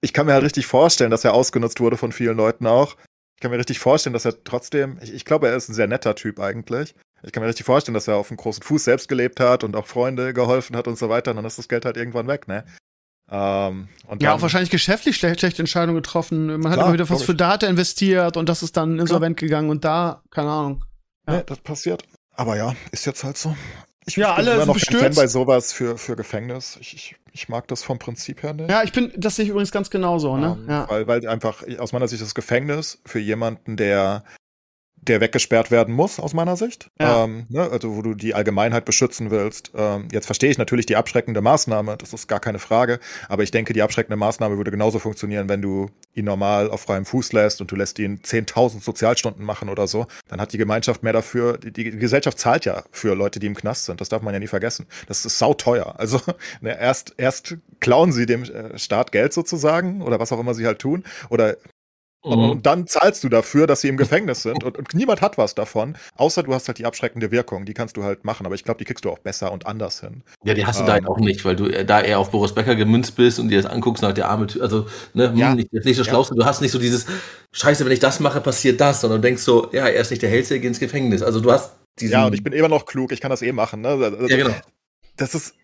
ich kann mir halt richtig vorstellen, dass er ausgenutzt wurde von vielen Leuten auch. Ich kann mir richtig vorstellen, dass er trotzdem, ich, ich glaube, er ist ein sehr netter Typ eigentlich. Ich kann mir richtig vorstellen, dass er auf einem großen Fuß selbst gelebt hat und auch Freunde geholfen hat und so weiter. Und dann ist das Geld halt irgendwann weg, ne? Ähm, und ja, auch wahrscheinlich geschäftlich schlecht, schlechte Entscheidungen getroffen. Man klar, hat immer wieder was für Data investiert und das ist dann insolvent klar. gegangen und da, keine Ahnung. Ja. Nee, das passiert. Aber ja, ist jetzt halt so. Ich ja, alle immer noch bestürzt. bei sowas für, für Gefängnis. Ich, ich, ich mag das vom Prinzip her nicht. Ja, ich bin, das sehe ich übrigens ganz genauso, ne? Um, ähm, ja. Weil, weil einfach aus meiner Sicht das Gefängnis für jemanden, der der weggesperrt werden muss, aus meiner Sicht. Ja. Ähm, ne, also, wo du die Allgemeinheit beschützen willst. Ähm, jetzt verstehe ich natürlich die abschreckende Maßnahme, das ist gar keine Frage. Aber ich denke, die abschreckende Maßnahme würde genauso funktionieren, wenn du ihn normal auf freiem Fuß lässt und du lässt ihn 10.000 Sozialstunden machen oder so. Dann hat die Gemeinschaft mehr dafür. Die, die, Gesellschaft zahlt ja für Leute, die im Knast sind. Das darf man ja nie vergessen. Das ist sauteuer. Also <laughs> ne, erst, erst klauen sie dem äh, Staat Geld sozusagen oder was auch immer sie halt tun. Oder Mhm. Und dann zahlst du dafür, dass sie im Gefängnis sind. Und, und, niemand hat was davon, außer du hast halt die abschreckende Wirkung. Die kannst du halt machen. Aber ich glaube, die kriegst du auch besser und anders hin. Ja, die hast du ähm, da halt auch nicht, weil du äh, da eher auf Boris Becker gemünzt bist und dir das anguckst nach der arme Tür. Also, ne, hm, ja, nicht, nicht so schlau. Ja. Du hast nicht so dieses, Scheiße, wenn ich das mache, passiert das. Sondern du denkst so, ja, er ist nicht der Hellste, geh ins Gefängnis. Also, du hast diesen. Ja, und ich bin immer noch klug, ich kann das eh machen. Ne? Also, ja, genau. Das ist,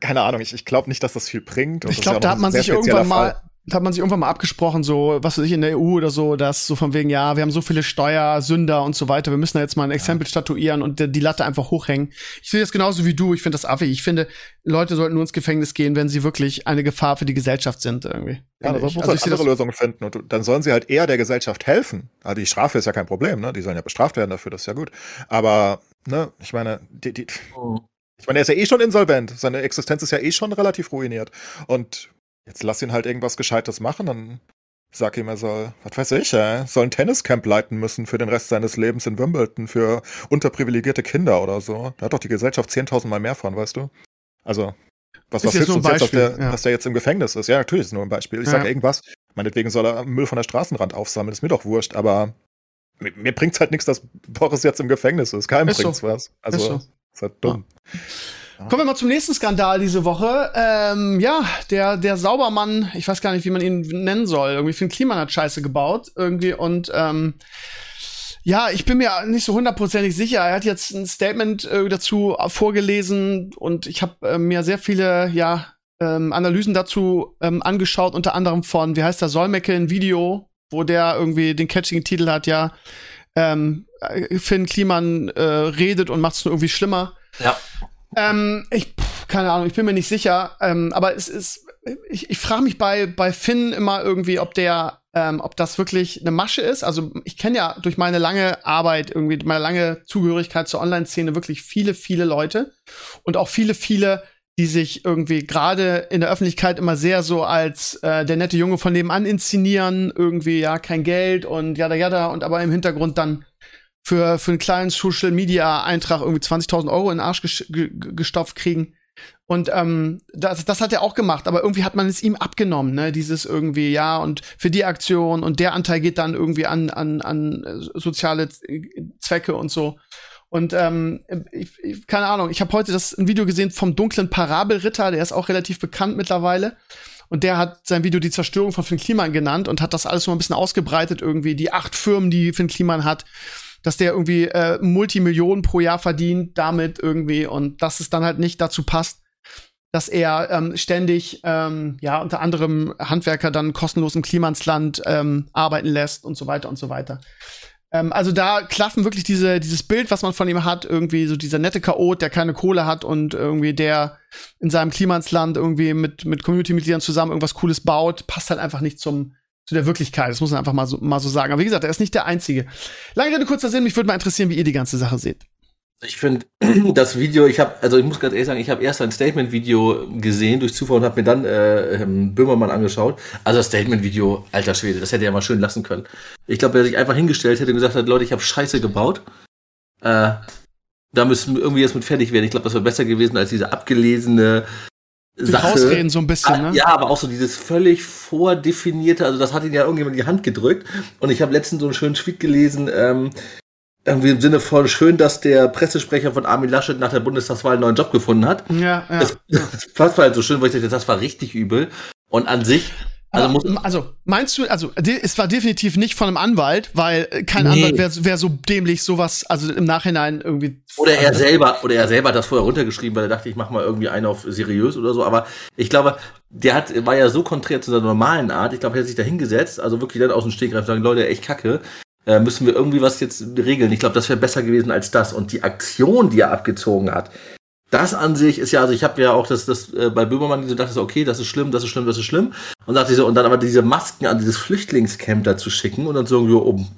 keine Ahnung, ich, ich glaube nicht, dass das viel bringt. ich glaube, da hat man sich irgendwann mal, hat man sich irgendwann mal abgesprochen, so, was weiß ich, in der EU oder so, dass so von wegen, ja, wir haben so viele Steuersünder und so weiter, wir müssen da jetzt mal ein Exempel ja. statuieren und die Latte einfach hochhängen. Ich sehe das genauso wie du, ich finde das affig. Ich finde, Leute sollten nur ins Gefängnis gehen, wenn sie wirklich eine Gefahr für die Gesellschaft sind, irgendwie. Ja, das muss also halt andere Lösungen finden und dann sollen sie halt eher der Gesellschaft helfen. Also die Strafe ist ja kein Problem, ne? Die sollen ja bestraft werden dafür, das ist ja gut. Aber, ne, ich meine, die, die, oh. ich meine, er ist ja eh schon insolvent. Seine Existenz ist ja eh schon relativ ruiniert. Und Jetzt lass ihn halt irgendwas Gescheites machen, dann sag ihm, er soll, was weiß ich, äh, soll ein Tenniscamp leiten müssen für den Rest seines Lebens in Wimbledon für unterprivilegierte Kinder oder so. Da hat doch die Gesellschaft 10.000 Mal mehr von, weißt du? Also, was, was hilft uns jetzt, dass der, ja. dass der jetzt im Gefängnis ist? Ja, natürlich ist es nur ein Beispiel. Ich ja. sage irgendwas, meinetwegen soll er Müll von der Straßenrand aufsammeln, ist mir doch wurscht, aber mir, mir bringt's halt nichts, dass Boris jetzt im Gefängnis ist. Keinem ist bringt's so. was. Also, ist, so. ist halt dumm. Ja. Kommen wir mal zum nächsten Skandal diese Woche. Ähm, ja, der, der Saubermann, ich weiß gar nicht, wie man ihn nennen soll, irgendwie für den Kliman hat Scheiße gebaut, irgendwie und ähm, ja, ich bin mir nicht so hundertprozentig sicher. Er hat jetzt ein Statement äh, dazu vorgelesen und ich habe äh, mir sehr viele, ja, ähm, Analysen dazu ähm, angeschaut, unter anderem von, wie heißt der, Solmecke, ein Video, wo der irgendwie den catchigen Titel hat, ja, ähm, Finn Kliman äh, redet und macht es nur irgendwie schlimmer. Ja. Ähm, ich, pff, keine Ahnung, ich bin mir nicht sicher. Ähm, aber es ist, ich, ich frage mich bei, bei Finn immer irgendwie, ob der, ähm, ob das wirklich eine Masche ist. Also ich kenne ja durch meine lange Arbeit, irgendwie meine lange Zugehörigkeit zur Online-Szene wirklich viele, viele Leute und auch viele, viele, die sich irgendwie gerade in der Öffentlichkeit immer sehr so als äh, der nette Junge von nebenan inszenieren, irgendwie ja kein Geld und jada jada und aber im Hintergrund dann für, für einen kleinen Social Media Eintrag irgendwie 20.000 Euro in den Arsch gestopft kriegen. Und ähm, das, das hat er auch gemacht, aber irgendwie hat man es ihm abgenommen, ne? Dieses irgendwie, ja, und für die Aktion und der Anteil geht dann irgendwie an, an, an soziale Zwecke und so. Und ähm, ich, keine Ahnung, ich habe heute das ein Video gesehen vom dunklen Parabelritter, der ist auch relativ bekannt mittlerweile. Und der hat sein Video die Zerstörung von Finn Kliman genannt und hat das alles so ein bisschen ausgebreitet, irgendwie die acht Firmen, die Finn Kliman hat dass der irgendwie äh, Multimillionen pro Jahr verdient damit irgendwie und dass es dann halt nicht dazu passt, dass er ähm, ständig ähm, ja unter anderem Handwerker dann kostenlos im Klimansland ähm, arbeiten lässt und so weiter und so weiter. Ähm, also da klaffen wirklich diese dieses Bild, was man von ihm hat, irgendwie so dieser nette Chaot, der keine Kohle hat und irgendwie der in seinem Klimansland irgendwie mit mit Community-Mitgliedern zusammen irgendwas Cooles baut, passt halt einfach nicht zum zu der Wirklichkeit. Das muss man einfach mal so, mal so sagen. Aber wie gesagt, er ist nicht der Einzige. Lange Rede, kurzer Sinn, mich würde mal interessieren, wie ihr die ganze Sache seht. Ich finde <clears throat> das Video, ich habe, also ich muss ganz ehrlich sagen, ich habe erst ein Statement-Video gesehen durch Zufall und habe mir dann äh, ähm, Böhmermann angeschaut. Also das Statement-Video, alter Schwede, das hätte er mal schön lassen können. Ich glaube, er sich einfach hingestellt hätte und gesagt hat, Leute, ich habe Scheiße gebaut. Äh, da müssen wir irgendwie jetzt mit fertig werden. Ich glaube, das wäre besser gewesen als diese abgelesene Sache. Rausreden so ein bisschen, ah, ne? Ja, aber auch so dieses völlig vordefinierte, also das hat ihn ja irgendjemand in die Hand gedrückt. Und ich habe letztens so einen schönen Tweet gelesen, ähm, irgendwie im Sinne von schön, dass der Pressesprecher von Armin Laschet nach der Bundestagswahl einen neuen Job gefunden hat. Ja, ja. Das, <laughs> das war halt so schön, weil ich dachte, das war richtig übel. Und an sich also, muss, also, meinst du, also es war definitiv nicht von einem Anwalt, weil äh, kein nee. Anwalt wäre wär so dämlich, sowas, also im Nachhinein irgendwie. Oder er also, selber, oder er selber hat das vorher runtergeschrieben, weil er dachte, ich mach mal irgendwie einen auf seriös oder so. Aber ich glaube, der hat, war ja so konträr zu seiner normalen Art. Ich glaube, er hat sich da hingesetzt, also wirklich dann aus dem Stegreif sagen, Leute, echt kacke. Äh, müssen wir irgendwie was jetzt regeln. Ich glaube, das wäre besser gewesen als das. Und die Aktion, die er abgezogen hat, das an sich ist ja, also ich habe ja auch das, das äh, bei Böhmermann so dachte so, okay, das ist schlimm, das ist schlimm, das ist schlimm. Und dachte so, und dann aber diese Masken an dieses Flüchtlingscamp da zu schicken und dann so irgendwie oben.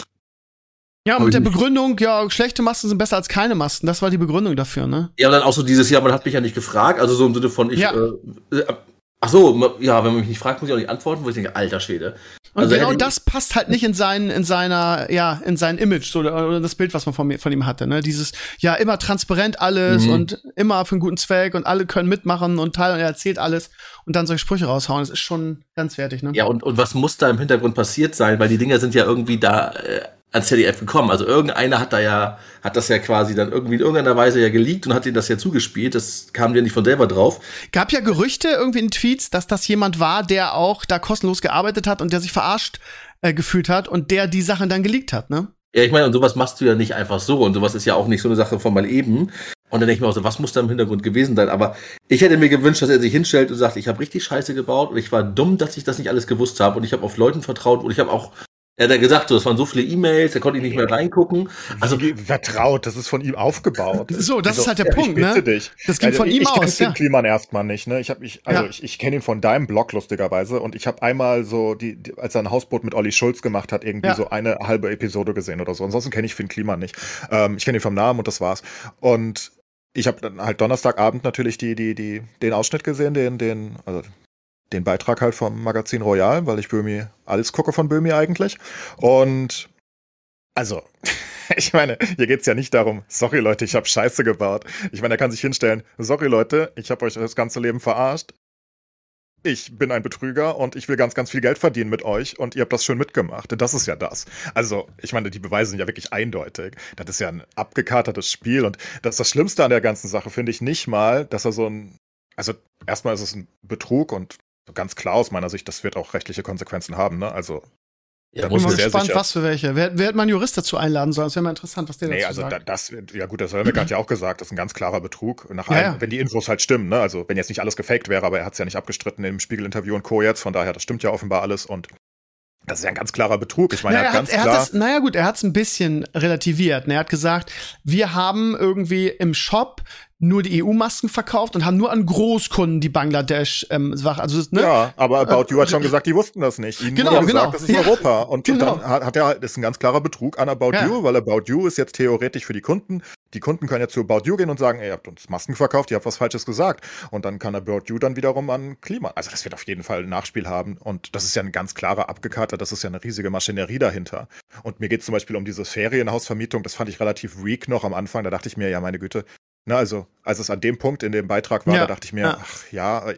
Ja, mit der Begründung, ja, schlechte Masken sind besser als keine Masken. Das war die Begründung dafür, ne? Ja, und dann auch so dieses, ja, man hat mich ja nicht gefragt, also so im Sinne von, ich, ja. äh, ach so, ja, wenn man mich nicht fragt, muss ich auch nicht antworten, wo ich denke, alter Schwede. Und also genau das passt halt nicht in sein, in seiner, ja, in sein Image, so, oder das Bild, was man von, mir, von ihm hatte, ne? Dieses, ja, immer transparent alles mhm. und immer für einen guten Zweck und alle können mitmachen und teilen und er erzählt alles und dann solche Sprüche raushauen. Das ist schon ganz wertig, ne? Ja, und, und was muss da im Hintergrund passiert sein? Weil die Dinger sind ja irgendwie da, äh, ans ZDF gekommen. Also irgendeiner hat da ja, hat das ja quasi dann irgendwie in irgendeiner Weise ja geleakt und hat ihnen das ja zugespielt. Das kam ja nicht von selber drauf. Gab ja Gerüchte irgendwie in Tweets, dass das jemand war, der auch da kostenlos gearbeitet hat und der sich verarscht äh, gefühlt hat und der die Sachen dann geleakt hat, ne? Ja, ich meine, und sowas machst du ja nicht einfach so und sowas ist ja auch nicht so eine Sache von mal eben. Und dann denke ich mir auch so, was muss da im Hintergrund gewesen sein? Aber ich hätte mir gewünscht, dass er sich hinstellt und sagt, ich habe richtig Scheiße gebaut und ich war dumm, dass ich das nicht alles gewusst habe und ich habe auf Leuten vertraut und ich habe auch er hat ja gesagt, so, es waren so viele E-Mails, da konnte ich nicht mehr reingucken. Also Wie, vertraut, das ist von ihm aufgebaut. <laughs> So, das also, ist halt der ja, Punkt, ne? Dich. Das ging also, von ihm ich, aus. Ich kenne ja. Kliman erstmal nicht, ne? Ich habe mich, also ja. ich, ich kenne ihn von deinem Blog lustigerweise und ich habe einmal so die, die, als er ein Hausboot mit Olli Schulz gemacht hat, irgendwie ja. so eine halbe Episode gesehen oder so. Ansonsten kenne ich Finn Kliman nicht. Ähm, ich kenne ihn vom Namen und das war's. Und ich habe dann halt Donnerstagabend natürlich die, die, die, den Ausschnitt gesehen, den, den, also den Beitrag halt vom Magazin Royal, weil ich Böhmi alles gucke von Böhmi eigentlich. Und also, <laughs> ich meine, hier geht's ja nicht darum, sorry Leute, ich habe Scheiße gebaut. Ich meine, er kann sich hinstellen, sorry Leute, ich habe euch das ganze Leben verarscht. Ich bin ein Betrüger und ich will ganz, ganz viel Geld verdienen mit euch und ihr habt das schön mitgemacht. Das ist ja das. Also, ich meine, die Beweise sind ja wirklich eindeutig. Das ist ja ein abgekatertes Spiel und das ist das Schlimmste an der ganzen Sache, finde ich nicht mal, dass er so ein, also erstmal ist es ein Betrug und ganz klar aus meiner Sicht, das wird auch rechtliche Konsequenzen haben. Ne? Also ja, da bin mal gespannt, sicher. was für welche. Wer, wer hätte man einen Jurist dazu einladen sollen? Das wäre mal interessant, was der nee, dazu also sagt. Da, das, ja gut, der Sölmek <clears throat> hat ja auch gesagt, das ist ein ganz klarer Betrug. Nach ja, ja. Wenn die Infos halt stimmen, ne? Also wenn jetzt nicht alles gefaked wäre, aber er hat es ja nicht abgestritten im Spiegel-Interview und Co. jetzt, von daher, das stimmt ja offenbar alles und das ist ja ein ganz klarer Betrug. Ich meine, naja, er hat ganz er klar. Hat das, naja, gut, er hat es ein bisschen relativiert. Ne? Er hat gesagt, wir haben irgendwie im Shop nur die EU-Masken verkauft und haben nur an Großkunden die Bangladesch ähm, also ne? Ja, aber About You hat schon gesagt, die wussten das nicht. Ihnen genau, gesagt, genau. das ist ja. Europa. Und, genau. und, dann hat, hat er das ist ein ganz klarer Betrug an About ja. You, weil About You ist jetzt theoretisch für die Kunden. Die Kunden können jetzt zu About You gehen und sagen, ey, ihr habt uns Masken verkauft, ihr habt was Falsches gesagt. Und dann kann About You dann wiederum an Klima. Also das wird auf jeden Fall ein Nachspiel haben. Und das ist ja ein ganz klarer Abgekater, das ist ja eine riesige Maschinerie dahinter. Und mir geht es zum Beispiel um diese Ferienhausvermietung, das fand ich relativ weak noch am Anfang. Da dachte ich mir, ja, meine Güte, na, also, als es an dem Punkt in dem Beitrag war, ja, da dachte ich mir, ja. ach ja,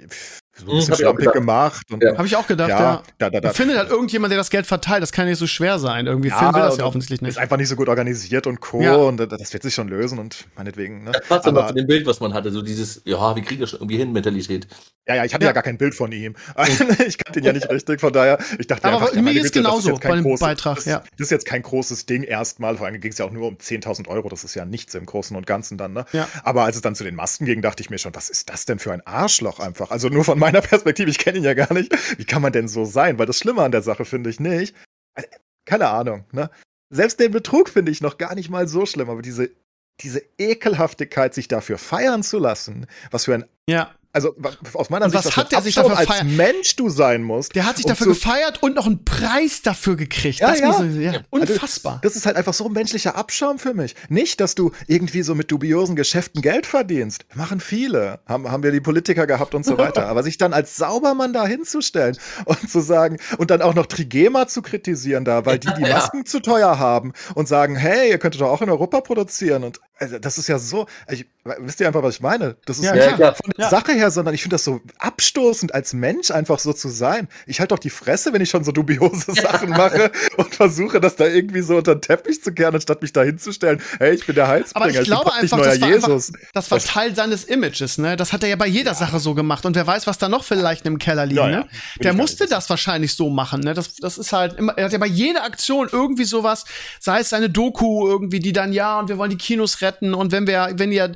so ein bisschen schlampig gemacht. Und, ja. Habe ich auch gedacht, ja. ja. Da, da, da. Findet halt irgendjemand, der das Geld verteilt. Das kann nicht so schwer sein. Irgendwie ja, Film will das ja offensichtlich nicht. Ist einfach nicht so gut organisiert und Co. Ja. Und das wird sich schon lösen und meinetwegen. Ne? Das passt aber zu dem Bild, was man hatte. So dieses, ja, wir kriegen das schon irgendwie hin, Mentalität. Ja, ja, ich hatte ja, gar kein Bild von ihm. <laughs> ich kannte ihn ja nicht richtig, von daher, ich dachte aber einfach, ja, mir ist genauso bei dem Beitrag, das, ja. Das ist jetzt kein großes Ding erstmal, vor allem ging es ja auch nur um 10.000 Euro, das ist ja nichts im Großen und Ganzen dann, ne? Ja. Aber als es dann zu den Masken ging, dachte ich mir schon, was ist das denn für ein Arschloch einfach? Also nur von meiner Perspektive, ich kenne ihn ja gar nicht. Wie kann man denn so sein? Weil das Schlimme an der Sache finde ich nicht. Also, keine Ahnung, ne? Selbst den Betrug finde ich noch gar nicht mal so schlimm, aber diese, diese Ekelhaftigkeit, sich dafür feiern zu lassen, was für ein ja also aus meiner und Sicht, was hat er sich dafür als Mensch du sein musst. Der hat sich dafür gefeiert und noch einen Preis dafür gekriegt. Ja, das ja. Muss, ja. Unfassbar. Also, das ist halt einfach so ein menschlicher Abschaum für mich. Nicht, dass du irgendwie so mit dubiosen Geschäften Geld verdienst. Machen viele. Haben, haben wir die Politiker gehabt und so weiter. <laughs> Aber sich dann als Saubermann da hinzustellen und zu sagen, und dann auch noch Trigema zu kritisieren da, weil die die <laughs> Masken ja. zu teuer haben und sagen, hey, ihr könntet doch auch in Europa produzieren und also das ist ja so, ich, wisst ihr einfach, was ich meine? Das ist ja, nicht ja, von der ja. Sache her, sondern ich finde das so abstoßend, als Mensch einfach so zu sein. Ich halte doch die Fresse, wenn ich schon so dubiose Sachen mache und versuche, das da irgendwie so unter den Teppich zu kehren, anstatt mich da hinzustellen. Hey, ich bin der Heilsbringer. Aber ich glaube einfach, das war, Jesus. Einfach, das war Teil seines Images, ne? Das hat er ja bei jeder Sache so gemacht. Und wer weiß, was da noch Leichen im Keller liegen, ne? Der musste das wahrscheinlich so machen, ne? Das, das ist halt immer, er hat ja bei jeder Aktion irgendwie sowas, sei es seine Doku irgendwie, die dann, ja, und wir wollen die Kinos retten und wenn wir, wenn ihr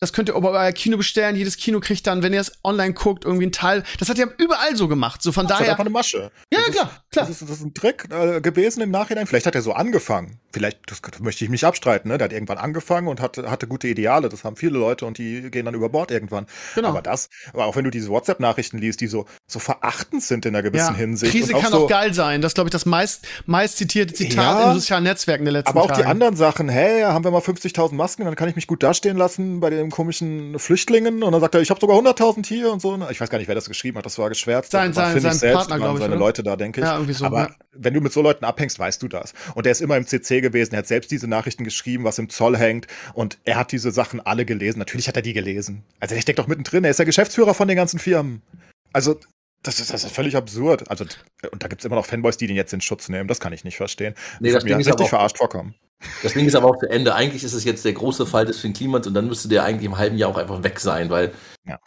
das könnt ihr aber bei Kino bestellen. Jedes Kino kriegt dann, wenn ihr es online guckt, irgendwie ein Teil. Das hat er überall so gemacht. So von das daher. Ist einfach eine Masche. Ja, das klar, ist, klar. Das ist, das ist ein Trick äh, gewesen im Nachhinein. Vielleicht hat er so angefangen. Vielleicht, das möchte ich mich abstreiten, ne? Der hat irgendwann angefangen und hatte, hatte gute Ideale. Das haben viele Leute und die gehen dann über Bord irgendwann. Genau. Aber das, aber auch wenn du diese WhatsApp-Nachrichten liest, die so, so verachtend sind in einer gewissen ja. Hinsicht. Krise und kann so, auch geil sein. Das ist, glaube ich, das meist, meist zitierte Zitat Ja, in den sozialen Netzwerken der letzten Aber auch Tage. die anderen Sachen, hey, haben wir mal 50.000 Masken, dann kann ich mich gut dastehen lassen bei den komischen Flüchtlingen. Und dann sagt er, ich habe sogar 100.000 hier und so. Ich weiß gar nicht, wer das geschrieben hat, das war geschwärzt. Sein- sein- sein selbst, Partner, waren glaub ich, Seine oder? Leute da, denke ich. Ja, irgendwie so, aber ja. wenn du mit so Leuten abhängst, weißt du das. Und er ist immer im CC gewesen, er hat selbst diese Nachrichten geschrieben, was im Zoll hängt. Und er hat diese Sachen alle gelesen. Natürlich hat er die gelesen. Also der steckt doch mittendrin, er ist der Geschäftsführer von den ganzen Firmen. Also das ist, das ist völlig absurd. Also, und da gibt es immer noch Fanboys, die den jetzt in Schutz nehmen. Das kann ich nicht verstehen. Nee, das das wird mir richtig aber auch- verarscht vorkommen. Das Ding ist aber auch zu Ende. Eigentlich ist es jetzt der große Fall des Finn Klimans und dann müsste der eigentlich im halben Jahr auch einfach weg sein, weil. Ja.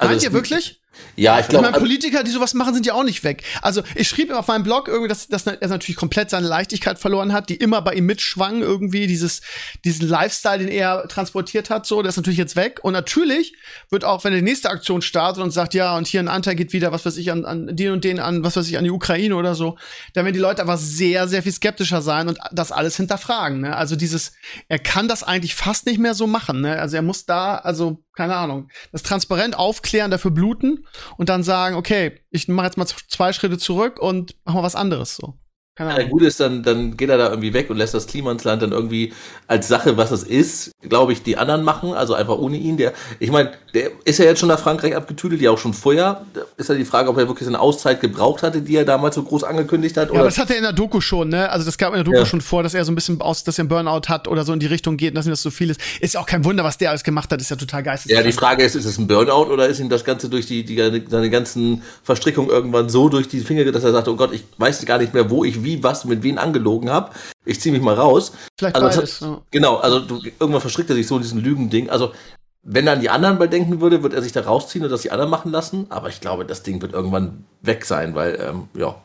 Meint es- ihr wirklich? Ja, ich Ich meine, glaube. Politiker, die sowas machen, sind ja auch nicht weg. Also ich schrieb auf meinem Blog irgendwie, dass, dass er natürlich komplett seine Leichtigkeit verloren hat, die immer bei ihm mitschwang irgendwie, dieses, diesen Lifestyle, den er transportiert hat, so, der ist natürlich jetzt weg. Und natürlich wird auch, wenn er die nächste Aktion startet und sagt, ja, und hier ein Anteil geht wieder, was weiß ich, an, an den und den, an, was weiß ich, an die Ukraine oder so, dann werden die Leute einfach sehr, sehr viel skeptischer sein und das alles hinterfragen. Ne? Also dieses, er kann das eigentlich fast nicht mehr so machen. Ne? Also er muss da, also keine Ahnung, das transparent aufklären, dafür bluten und dann sagen, okay, ich mache jetzt mal zwei Schritte zurück und mach mal was anderes so. Keine Ahnung. Gute ist dann, dann geht er da irgendwie weg und lässt das Klimansland dann irgendwie als Sache, was es ist, glaube ich, die anderen machen, also einfach ohne ihn. Der, ich meine, der ist ja jetzt schon nach Frankreich abgetüdelt, ja auch schon vorher. Ist ja die Frage, ob er wirklich seine Auszeit gebraucht hatte, die er damals so groß angekündigt hat. Ja, oder aber das hat er in der Doku schon, ne? Also das gab in der Doku Ja. schon vor, dass er so ein bisschen aus, dass er einen Burnout hat oder so in die Richtung geht und dass ihm das so viel ist. Ist ja auch kein Wunder, was der alles gemacht hat, ist ja total geisteskrank. Ja, die Frage ist, ist es ein Burnout oder ist ihm das Ganze durch die, die seine ganzen Verstrickungen irgendwann so durch die Finger, dass er sagt, oh Gott, ich weiß gar nicht mehr, wo ich wie was mit wen angelogen habe. Ich ziehe mich mal raus. Vielleicht Also beides. hat- Ja. Genau, also du, irgendwann verstrickt er sich so in diesen Lügending. Also wenn er an die anderen mal denken würde, wird er sich da rausziehen und das die anderen machen lassen. Aber ich glaube, das Ding wird irgendwann weg sein, weil, ähm, ja.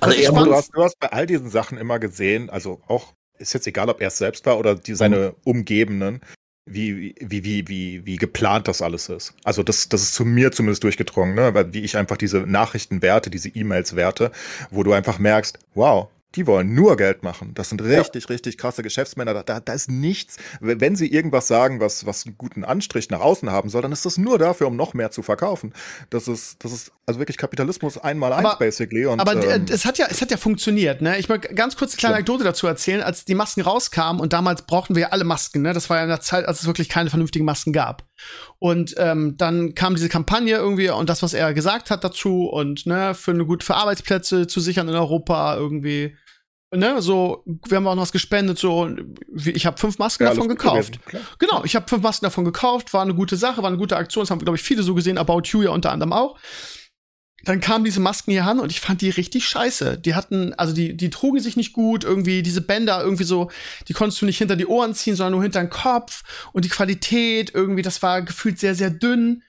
Also er spannend- Du muss, hast, du hast bei all diesen Sachen immer gesehen, also auch, ist jetzt egal, ob er es selbst war oder die, seine Umgebenden, wie, wie, wie, wie, wie geplant das alles ist. Also das, das ist zu mir zumindest durchgedrungen, ne? weil wie ich einfach diese Nachrichten werte, diese E-Mails werte, wo du einfach merkst, wow, die wollen nur Geld machen. Das sind richtig, richtig krasse Geschäftsmänner. Da, da, da ist nichts. Wenn sie irgendwas sagen, was, was einen guten Anstrich nach außen haben soll, dann ist das nur dafür, um noch mehr zu verkaufen. Das ist, das ist also wirklich Kapitalismus einmal eins, Aber- basically. Und, Aber äh, ähm, es hat ja, es hat ja funktioniert, ne? Ich möchte ganz kurz eine kleine Anekdote dazu erzählen, als die Masken rauskamen und damals brauchten wir ja alle Masken, ne? Das war ja in der Zeit, als es wirklich keine vernünftigen Masken gab. Und ähm, dann kam diese Kampagne irgendwie und das, was er gesagt hat dazu und ne, für eine gute, für Arbeitsplätze zu sichern in Europa irgendwie. Ne, so, wir haben auch noch was gespendet, so, wie- ich habe fünf Masken ja, davon gekauft. gewesen. Genau, ich habe fünf Masken davon gekauft, war eine gute Sache, war eine gute Aktion, das haben, glaube ich, viele so gesehen, About You ja unter anderem auch. Dann kamen diese Masken hier an und ich fand die richtig scheiße. Die hatten, also die, die trugen sich nicht gut, irgendwie diese Bänder irgendwie so, die konntest du nicht hinter die Ohren ziehen, sondern nur hinter den Kopf. Und die Qualität irgendwie, das war gefühlt sehr, sehr dünn.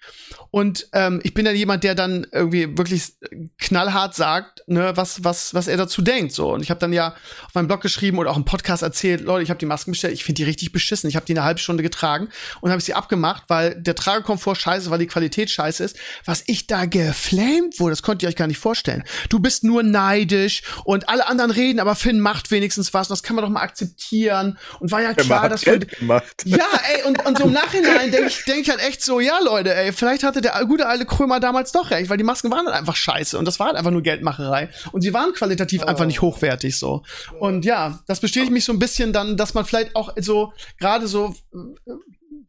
Und ähm, ich bin dann jemand, der dann irgendwie wirklich knallhart sagt, ne, was, was, was er dazu denkt. So. Und ich habe dann ja auf meinem Blog geschrieben oder auch im Podcast erzählt, Leute, ich habe die Masken bestellt, ich finde die richtig beschissen. Ich habe die eine halbe Stunde getragen und habe sie abgemacht, weil der Tragekomfort scheiße, weil die Qualität scheiße ist. Was ich da geflamed wurde, das könnt ihr euch gar nicht vorstellen. Du bist nur neidisch und alle anderen reden, aber Finn macht wenigstens was und das kann man doch mal akzeptieren. Und war ja klar, dass wir Geld gemacht. ja, ey, und, und so im Nachhinein denke ich, denk ich halt echt so, ja, Leute, ey, vielleicht hatte der gute alte Krömer damals doch recht, weil die Masken waren halt einfach scheiße und das war halt einfach nur Geldmacherei. Und sie waren qualitativ einfach nicht hochwertig so. Und ja, das bestätigt mich so ein bisschen dann, dass man vielleicht auch so, gerade so,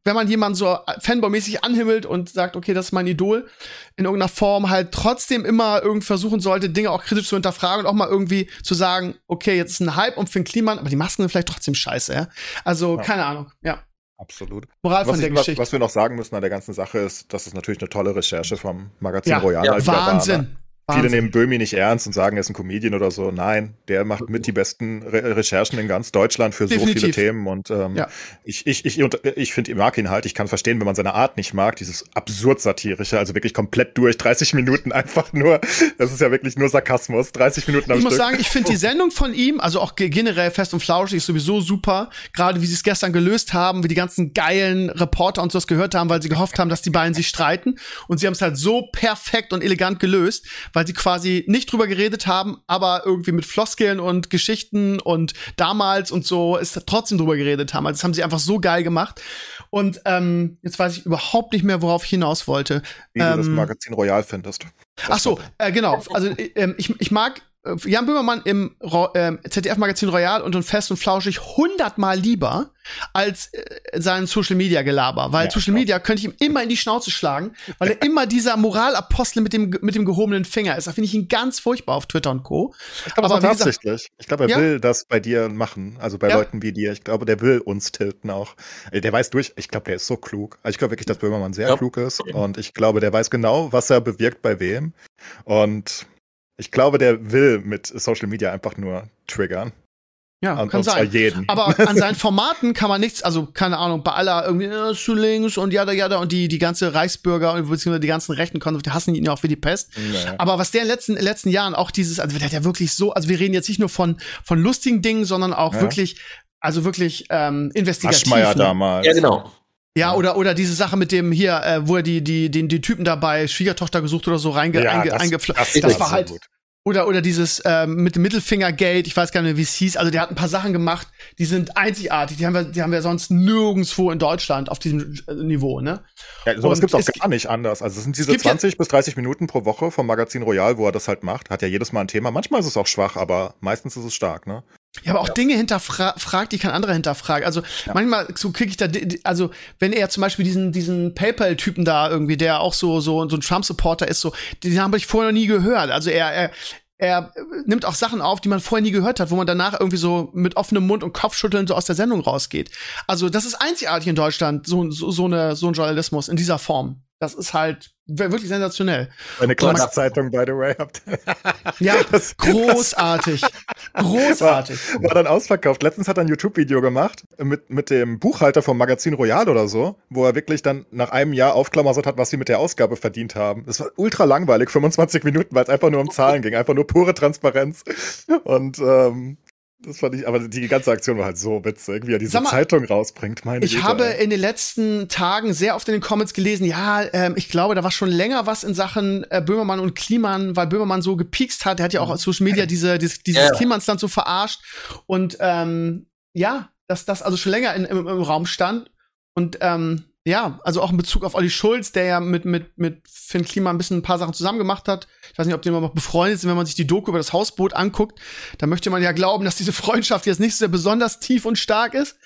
wenn man jemanden so Fanboy-mäßig anhimmelt und sagt, okay, das ist mein Idol, in irgendeiner Form halt trotzdem immer irgendwie versuchen sollte, Dinge auch kritisch zu hinterfragen und auch mal irgendwie zu sagen, okay, jetzt ist ein Hype um Finn Kliman, aber die Masken sind vielleicht trotzdem scheiße, ja. Also, Ja. keine Ahnung, ja. Absolut. Moral von Was, der ich, was, Geschichte. was wir noch sagen müssen an der ganzen Sache ist, dass es natürlich eine tolle Recherche vom Magazin Ja, Royal ja, mal wieder war, Wahnsinn. Viele nehmen Böhmi nicht ernst und sagen, er ist ein Comedian oder so. Nein, der macht mit die besten Re Recherchen in ganz Deutschland für Definitiv. so viele Themen. Und ähm, ja. ich, ich, ich, ich finde, ich mag ihn halt. Ich kann verstehen, wenn man seine Art nicht mag, dieses absurd satirische, also wirklich komplett durch, 30 Minuten einfach nur. Das ist ja wirklich nur Sarkasmus, 30 Minuten am Ich Stück. muss sagen, ich finde die Sendung von ihm, also auch generell Fest und Flauschig, ist sowieso super. Gerade wie sie es gestern gelöst haben, wie die ganzen geilen Reporter uns das gehört haben, weil sie gehofft haben, dass die beiden sich streiten. Und sie haben es halt so perfekt und elegant gelöst, weil sie quasi nicht drüber geredet haben, aber irgendwie mit Floskeln und Geschichten und damals und so ist trotzdem drüber geredet haben. Also das haben sie einfach so geil gemacht. Und ähm, jetzt weiß ich überhaupt nicht mehr, worauf ich hinaus wollte. Wie ähm, du das ähm, Magazin Royal findest. Ach so, äh, genau. Also äh, ich, ich mag Jan Böhmermann im äh, ZDF-Magazin Royal und in Fest und Flauschig hundertmal lieber als äh, sein Social Media Gelaber, weil ja, Social Media könnte ich ihm immer in die Schnauze schlagen, weil er immer dieser Moralapostel mit dem mit dem gehobenen Finger ist. Da finde ich ihn ganz furchtbar auf Twitter und Co. Ich glaube, das war absichtlich. Ich glaube, er ja? will das bei dir machen, also bei ja? Leuten wie dir. Ich glaube, der will uns tilten auch. Äh, der weiß durch. Ich glaube, der ist so klug. Also ich glaube wirklich, dass Böhmermann sehr klug ist und ich glaube, der weiß genau, was er bewirkt bei wem und ich glaube, der will mit Social Media einfach nur triggern. Ja, und, kann sein. Jeden. Aber an <laughs> seinen Formaten kann man nichts, also keine Ahnung, bei aller irgendwie äh, zu links und jada jada und die die ganze Reichsbürger und beziehungsweise die ganzen rechten Konservativen hassen ihn ja auch wie die Pest. Naja. Aber was der in den letzten letzten Jahren auch dieses, also der hat ja wirklich so, also wir reden jetzt nicht nur von von lustigen Dingen, sondern auch ja. wirklich, also wirklich ähm, investigativ. Aschmeier ne? damals. Ja genau. Ja, oder, oder diese Sache mit dem hier, äh, wo er die, die, den, die Typen dabei, Schwiegertochter gesucht oder so reinge, ja, einge, das, das, das, war halt, gut. Oder, oder dieses ähm, mit dem Mittelfingergate, ich weiß gar nicht mehr, wie es hieß. Also der hat ein paar Sachen gemacht, die sind einzigartig. Die haben wir, die haben wir sonst nirgendwo in Deutschland auf diesem äh, Niveau, ne? Ja, sowas gibt's auch gar nicht anders. Also es sind diese 20 bis 30 Minuten pro Woche vom Magazin Royal, wo er das halt macht. Hat ja jedes Mal ein Thema. Manchmal ist es auch schwach, aber meistens ist es stark, ne? Ja, aber auch ja. Dinge hinterfragt, die kein anderer hinterfragt. Also ja. manchmal so kriege ich da, also wenn er zum Beispiel diesen diesen PayPal-Typen da irgendwie, der auch so so so ein Trump-Supporter ist, so, den habe ich vorher noch nie gehört. Also er er er nimmt auch Sachen auf, die man vorher nie gehört hat, wo man danach irgendwie so mit offenem Mund und Kopfschütteln so aus der Sendung rausgeht. Also das ist einzigartig in Deutschland, so, so, so, eine, so ein Journalismus in dieser Form. Das ist halt wirklich sensationell. Eine Klatschzeitung, by the way. Habt. <laughs> ja, das, großartig. großartig. War, war, dann ausverkauft. Letztens hat er ein YouTube-Video gemacht mit, mit dem Buchhalter vom Magazin Royal oder so, wo er wirklich dann nach einem Jahr aufklammert hat, was sie mit der Ausgabe verdient haben. Das war ultra langweilig, 25 Minuten, weil es einfach nur um Zahlen ging. Einfach nur pure Transparenz. Und ähm, das fand ich, aber die ganze Aktion war halt so witzig, wie er diese mal, Zeitung rausbringt. Meine ich Güte, habe ey. in den letzten Tagen sehr oft in den Comments gelesen, ja, ähm, ich glaube, da war schon länger was in Sachen äh, Böhmermann und Kliman, weil Böhmermann so gepiekst hat. Er hat ja auch auf Social Media diese, dieses, dieses ja. Klimansland so verarscht. Und ähm, ja, dass das also schon länger in, im, im Raum stand. Und ähm, ja, also auch in Bezug auf Olli Schulz, der ja mit, mit, mit Finn Klima ein bisschen ein paar Sachen zusammen gemacht hat. Ich weiß nicht, ob die immer noch befreundet sind, wenn man sich die Doku über das Hausboot anguckt. Da möchte man ja glauben, dass diese Freundschaft jetzt nicht so besonders tief und stark ist.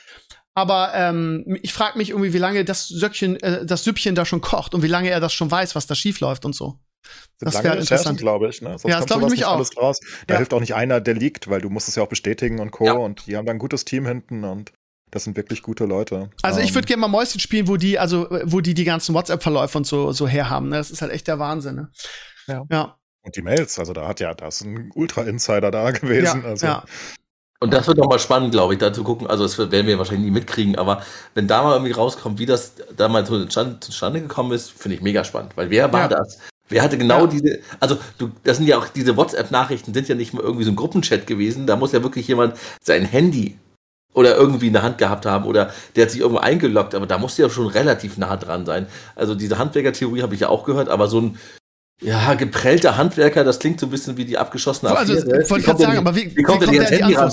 Aber ähm, ich frage mich irgendwie, wie lange das Söckchen, äh, das Süppchen da schon kocht und wie lange er das schon weiß, was da schief läuft und so. Das wäre interessant, glaube ich. Ne? Sonst ja, das glaube ich mich auch. Alles raus. Da ja. hilft auch nicht einer, der liegt, weil du musst es ja auch bestätigen und Co. Ja. Und die haben da ein gutes Team hinten und das sind wirklich gute Leute. Also ich würde ähm, gerne mal Mäuschen spielen, wo die, also wo die die ganzen WhatsApp-Verläufe und so so herhaben. Ne? Das ist halt echt der Wahnsinn. Ne? Ja. ja. Und die Mails, also da hat ja, da ist ein Ultra-Insider da gewesen. Ja, also. ja. Und das wird nochmal spannend, glaube ich, da zu gucken. Also, das werden wir wahrscheinlich nie mitkriegen, aber wenn da mal irgendwie rauskommt, wie das damals so zustande gekommen ist, finde ich mega spannend. Weil wer war ja. das? Wer hatte genau ja. diese, also du, das sind ja auch diese WhatsApp-Nachrichten, sind ja nicht mal irgendwie so ein Gruppenchat gewesen. Da muss ja wirklich jemand sein Handy oder irgendwie in der Hand gehabt haben oder der hat sich irgendwo eingeloggt, aber da musste ja schon relativ nah dran sein. Also diese Handwerkertheorie habe ich ja auch gehört, aber so ein ja, geprellter Handwerker, das klingt so ein bisschen wie die abgeschossene so, Also, ich wollte gerade sagen, aber wie, wie kommt, kommt der die Handy ran?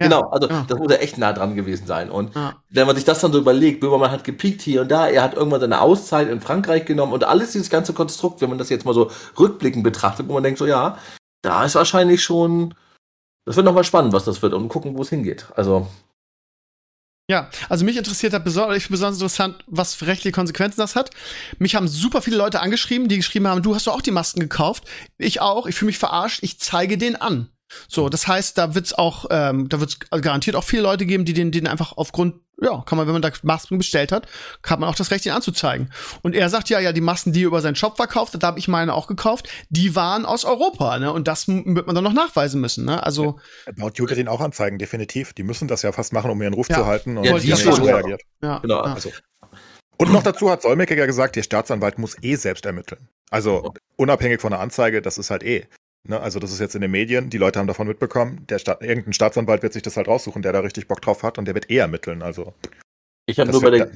Ja, genau, also ja. das muss ja echt nah dran gewesen sein. Und ja. wenn man sich das dann so überlegt, Böhmermann hat gepiekt hier und da, er hat irgendwann seine Auszeit in Frankreich genommen und alles dieses ganze Konstrukt, wenn man das jetzt mal so rückblickend betrachtet, wo man denkt so, ja, da ist wahrscheinlich schon, das wird nochmal spannend, was das wird und gucken, wo es hingeht. Also ja, also mich interessiert hat besonders, ich besonders interessant, was für rechtliche Konsequenzen das hat. Mich haben super viele Leute angeschrieben, die geschrieben haben, du hast doch auch die Masken gekauft. Ich auch, ich fühle mich verarscht, ich zeige den an. So, das heißt, da wird's auch, ähm, da wird's garantiert auch viele Leute geben, die den, den einfach aufgrund ja, kann man, wenn man da Masken bestellt hat, kann man auch das Recht, ihn anzuzeigen. Und er sagt ja, ja, die Masken, die er über seinen Shop verkauft hat, da habe ich meine auch gekauft, die waren aus Europa, ne? Und das wird man dann noch nachweisen müssen, ne? Also. About You ihn auch anzeigen, definitiv. Die müssen das ja fast machen, um ihren Ruf ja. zu halten. Und ja, die schon reagiert. Ja, genau. Ja. Also. Und noch dazu hat Solmecke ja gesagt, der Staatsanwalt muss eh selbst ermitteln. Also unabhängig von der Anzeige, das ist halt eh. Ne? Also das ist jetzt in den Medien, die Leute haben davon mitbekommen, der Staat, irgendein Staatsanwalt wird sich das halt raussuchen, der da richtig Bock drauf hat und der wird eh ermitteln. Also ich habe nur bei der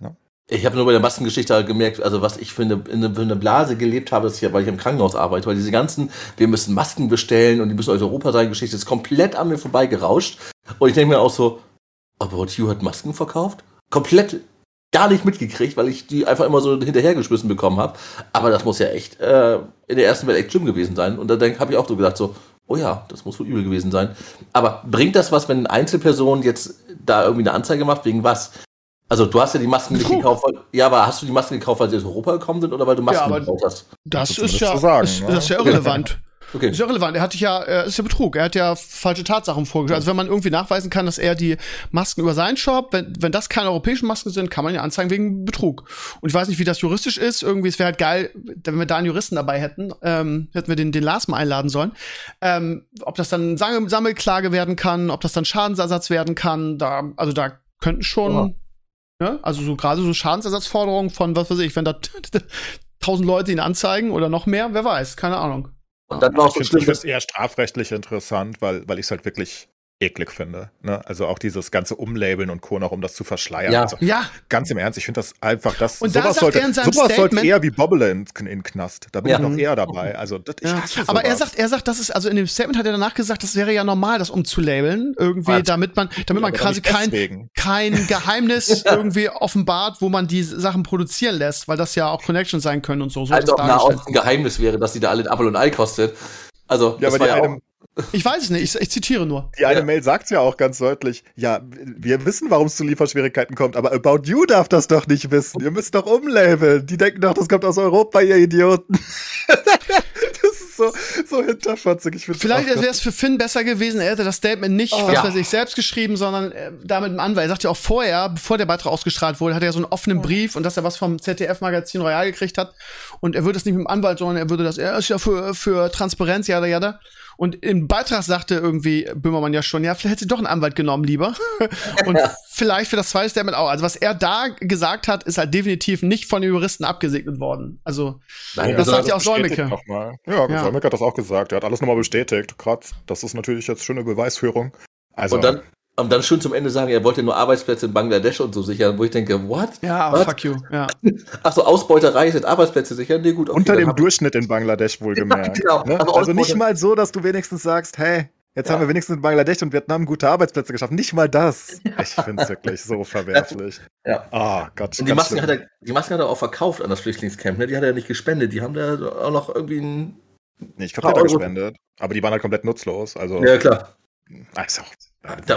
ja? ich habe nur bei der Maskengeschichte halt gemerkt, also was ich für eine, in eine Blase gelebt habe, ist ja, weil ich im Krankenhaus arbeite, weil diese ganzen, wir müssen Masken bestellen und die müssen aus Europa sein, Geschichte ist komplett an mir vorbeigerauscht. Und ich denke mir auch so, About You hat Masken verkauft? Komplett gar nicht mitgekriegt, weil ich die einfach immer so hinterhergeschmissen bekommen habe. Aber das muss ja echt äh, in der ersten Welt echt schlimm gewesen sein. Und da habe ich auch so gedacht, so, oh ja, das muss wohl übel gewesen sein. Aber bringt das was, wenn eine Einzelperson jetzt da irgendwie eine Anzeige macht, wegen was? Also du hast ja die Masken nicht gekauft, weil, ja, aber hast du die Masken gekauft, weil sie aus Europa gekommen sind oder weil du Masken ja, gekauft hast? Das, das ist ja, sagen, ist, ne? das ist ja irrelevant. <laughs> Okay. Ist ja relevant. Er hat ja, er ist ja Betrug. Er hat ja falsche Tatsachen vorgestellt. Also wenn man irgendwie nachweisen kann, dass er die Masken über seinen Shop, wenn, wenn das keine europäischen Masken sind, kann man ja anzeigen wegen Betrug. Und ich weiß nicht, wie das juristisch ist. Irgendwie, es wäre halt geil, wenn wir da einen Juristen dabei hätten, ähm, hätten wir den, den Lars mal einladen sollen. Ähm, ob das dann Sammelklage werden kann, ob das dann Schadensersatz werden kann, da, also da könnten schon, ja. ne? also so gerade so Schadensersatzforderungen von, was weiß ich, wenn da <laughs> tausend Leute ihn anzeigen oder noch mehr, wer weiß, keine Ahnung. Und dann war auch so schlimm. Ich finde es eher strafrechtlich interessant, weil, weil ich es halt wirklich eklig finde. Ne? Also auch dieses ganze Umlabeln und Co. noch, um das zu verschleiern. Ja. Also, ja. Ganz im Ernst, ich finde das einfach, das und sowas, da sollte, sowas sollte eher wie Bobble in, in Knast. Da bin ja. ich noch eher dabei. Also das, ich ja. Aber er sagt, er sagt, das ist, also in dem Statement hat er danach gesagt, das wäre ja normal, das umzulabeln, irgendwie, Was? damit man, damit man quasi kein, kein Geheimnis <laughs> irgendwie offenbart, wo man die Sachen produzieren lässt, weil das ja auch Connections sein können und so. so also auch ein Geheimnis wäre, dass die da alle ein Apple und Ei kostet. Also, ja, das war ja auch ich weiß es nicht, ich, ich zitiere nur. Die eine ja. Mail sagt ja auch ganz deutlich, ja, wir wissen, warum es zu Lieferschwierigkeiten kommt, aber About You darf das doch nicht wissen. Ihr müsst doch umlabeln. Die denken doch, das kommt aus Europa, ihr Idioten. <laughs> das ist so, so hinterfotzig. Ich Vielleicht wäre es für Finn besser gewesen, er hätte das Statement nicht, oh, was ja. weiß ich, selbst geschrieben, sondern äh, da mit dem Anwalt. Er sagt ja auch vorher, bevor der Beitrag ausgestrahlt wurde, hat er so einen offenen Brief und dass er was vom ZDF-Magazin Royal gekriegt hat. Und er würde es nicht mit dem Anwalt, sondern er würde das, er ist ja für, für Transparenz, ja, ja, da. Und im Beitrag sagte irgendwie Böhmermann ja schon, ja, vielleicht hätte sie doch einen Anwalt genommen lieber. <laughs> und vielleicht für das zweite Statement auch. Also was er da gesagt hat, ist halt definitiv nicht von den Juristen abgesegnet worden. Also Nein, das sagt ja auch Solmecke. Ja, ja. Solmecke hat das auch gesagt. Er hat alles nochmal bestätigt. Gerade, das ist natürlich jetzt schöne Beweisführung. Also, und dann, und dann schön zum Ende sagen, er wollte nur Arbeitsplätze in Bangladesch und so sichern, wo ich denke, what? Ja, what? fuck you. Ja. <laughs> Ach so, Ausbeuterei sind Arbeitsplätze sichern? Nee, gut. Okay, Unter dem Durchschnitt in Bangladesch wohlgemerkt. <laughs> Ja, genau. ne? Also nicht mal so, dass du wenigstens sagst, hey, jetzt ja. haben wir wenigstens in Bangladesch und Vietnam gute Arbeitsplätze geschaffen. Nicht mal das. <laughs> Ich finde es wirklich so verwerflich. Ja. Oh Gott. Und die Masken, hat er, die Masken hat er auch verkauft an das Flüchtlingscamp, ne? Die hat er ja nicht gespendet. Die haben da auch noch irgendwie ein. Nee, ich glaube, die hat er gespendet. Aber die waren halt komplett nutzlos. Also, ja, klar. Also, da,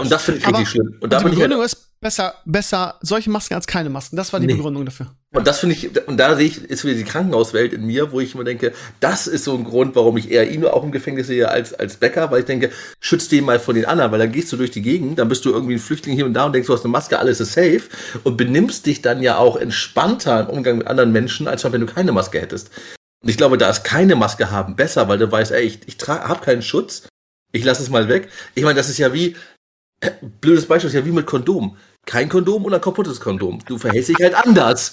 und das finde ich richtig schlimm. Und, und die Begründung halt, ist besser, besser solche Masken als keine Masken. Das war die nee. Begründung dafür. Und das finde ich, und da sehe ich, ist wieder die Krankenhauswelt in mir, wo ich immer denke, das ist so ein Grund, warum ich eher ihn auch im Gefängnis sehe als, als Bäcker, weil ich denke, schütz den mal von den anderen, weil dann gehst du durch die Gegend, dann bist du irgendwie ein Flüchtling hier und da und denkst, du hast eine Maske, alles ist safe und benimmst dich dann ja auch entspannter im Umgang mit anderen Menschen, als wenn du keine Maske hättest. Und ich glaube, da ist keine Maske haben besser, weil du weißt, ey, ich, ich habe keinen Schutz, ich lasse es mal weg. Ich meine, das ist ja wie, blödes Beispiel ist ja wie mit Kondom. Kein Kondom oder kaputtes Kondom. Du verhältst dich halt anders.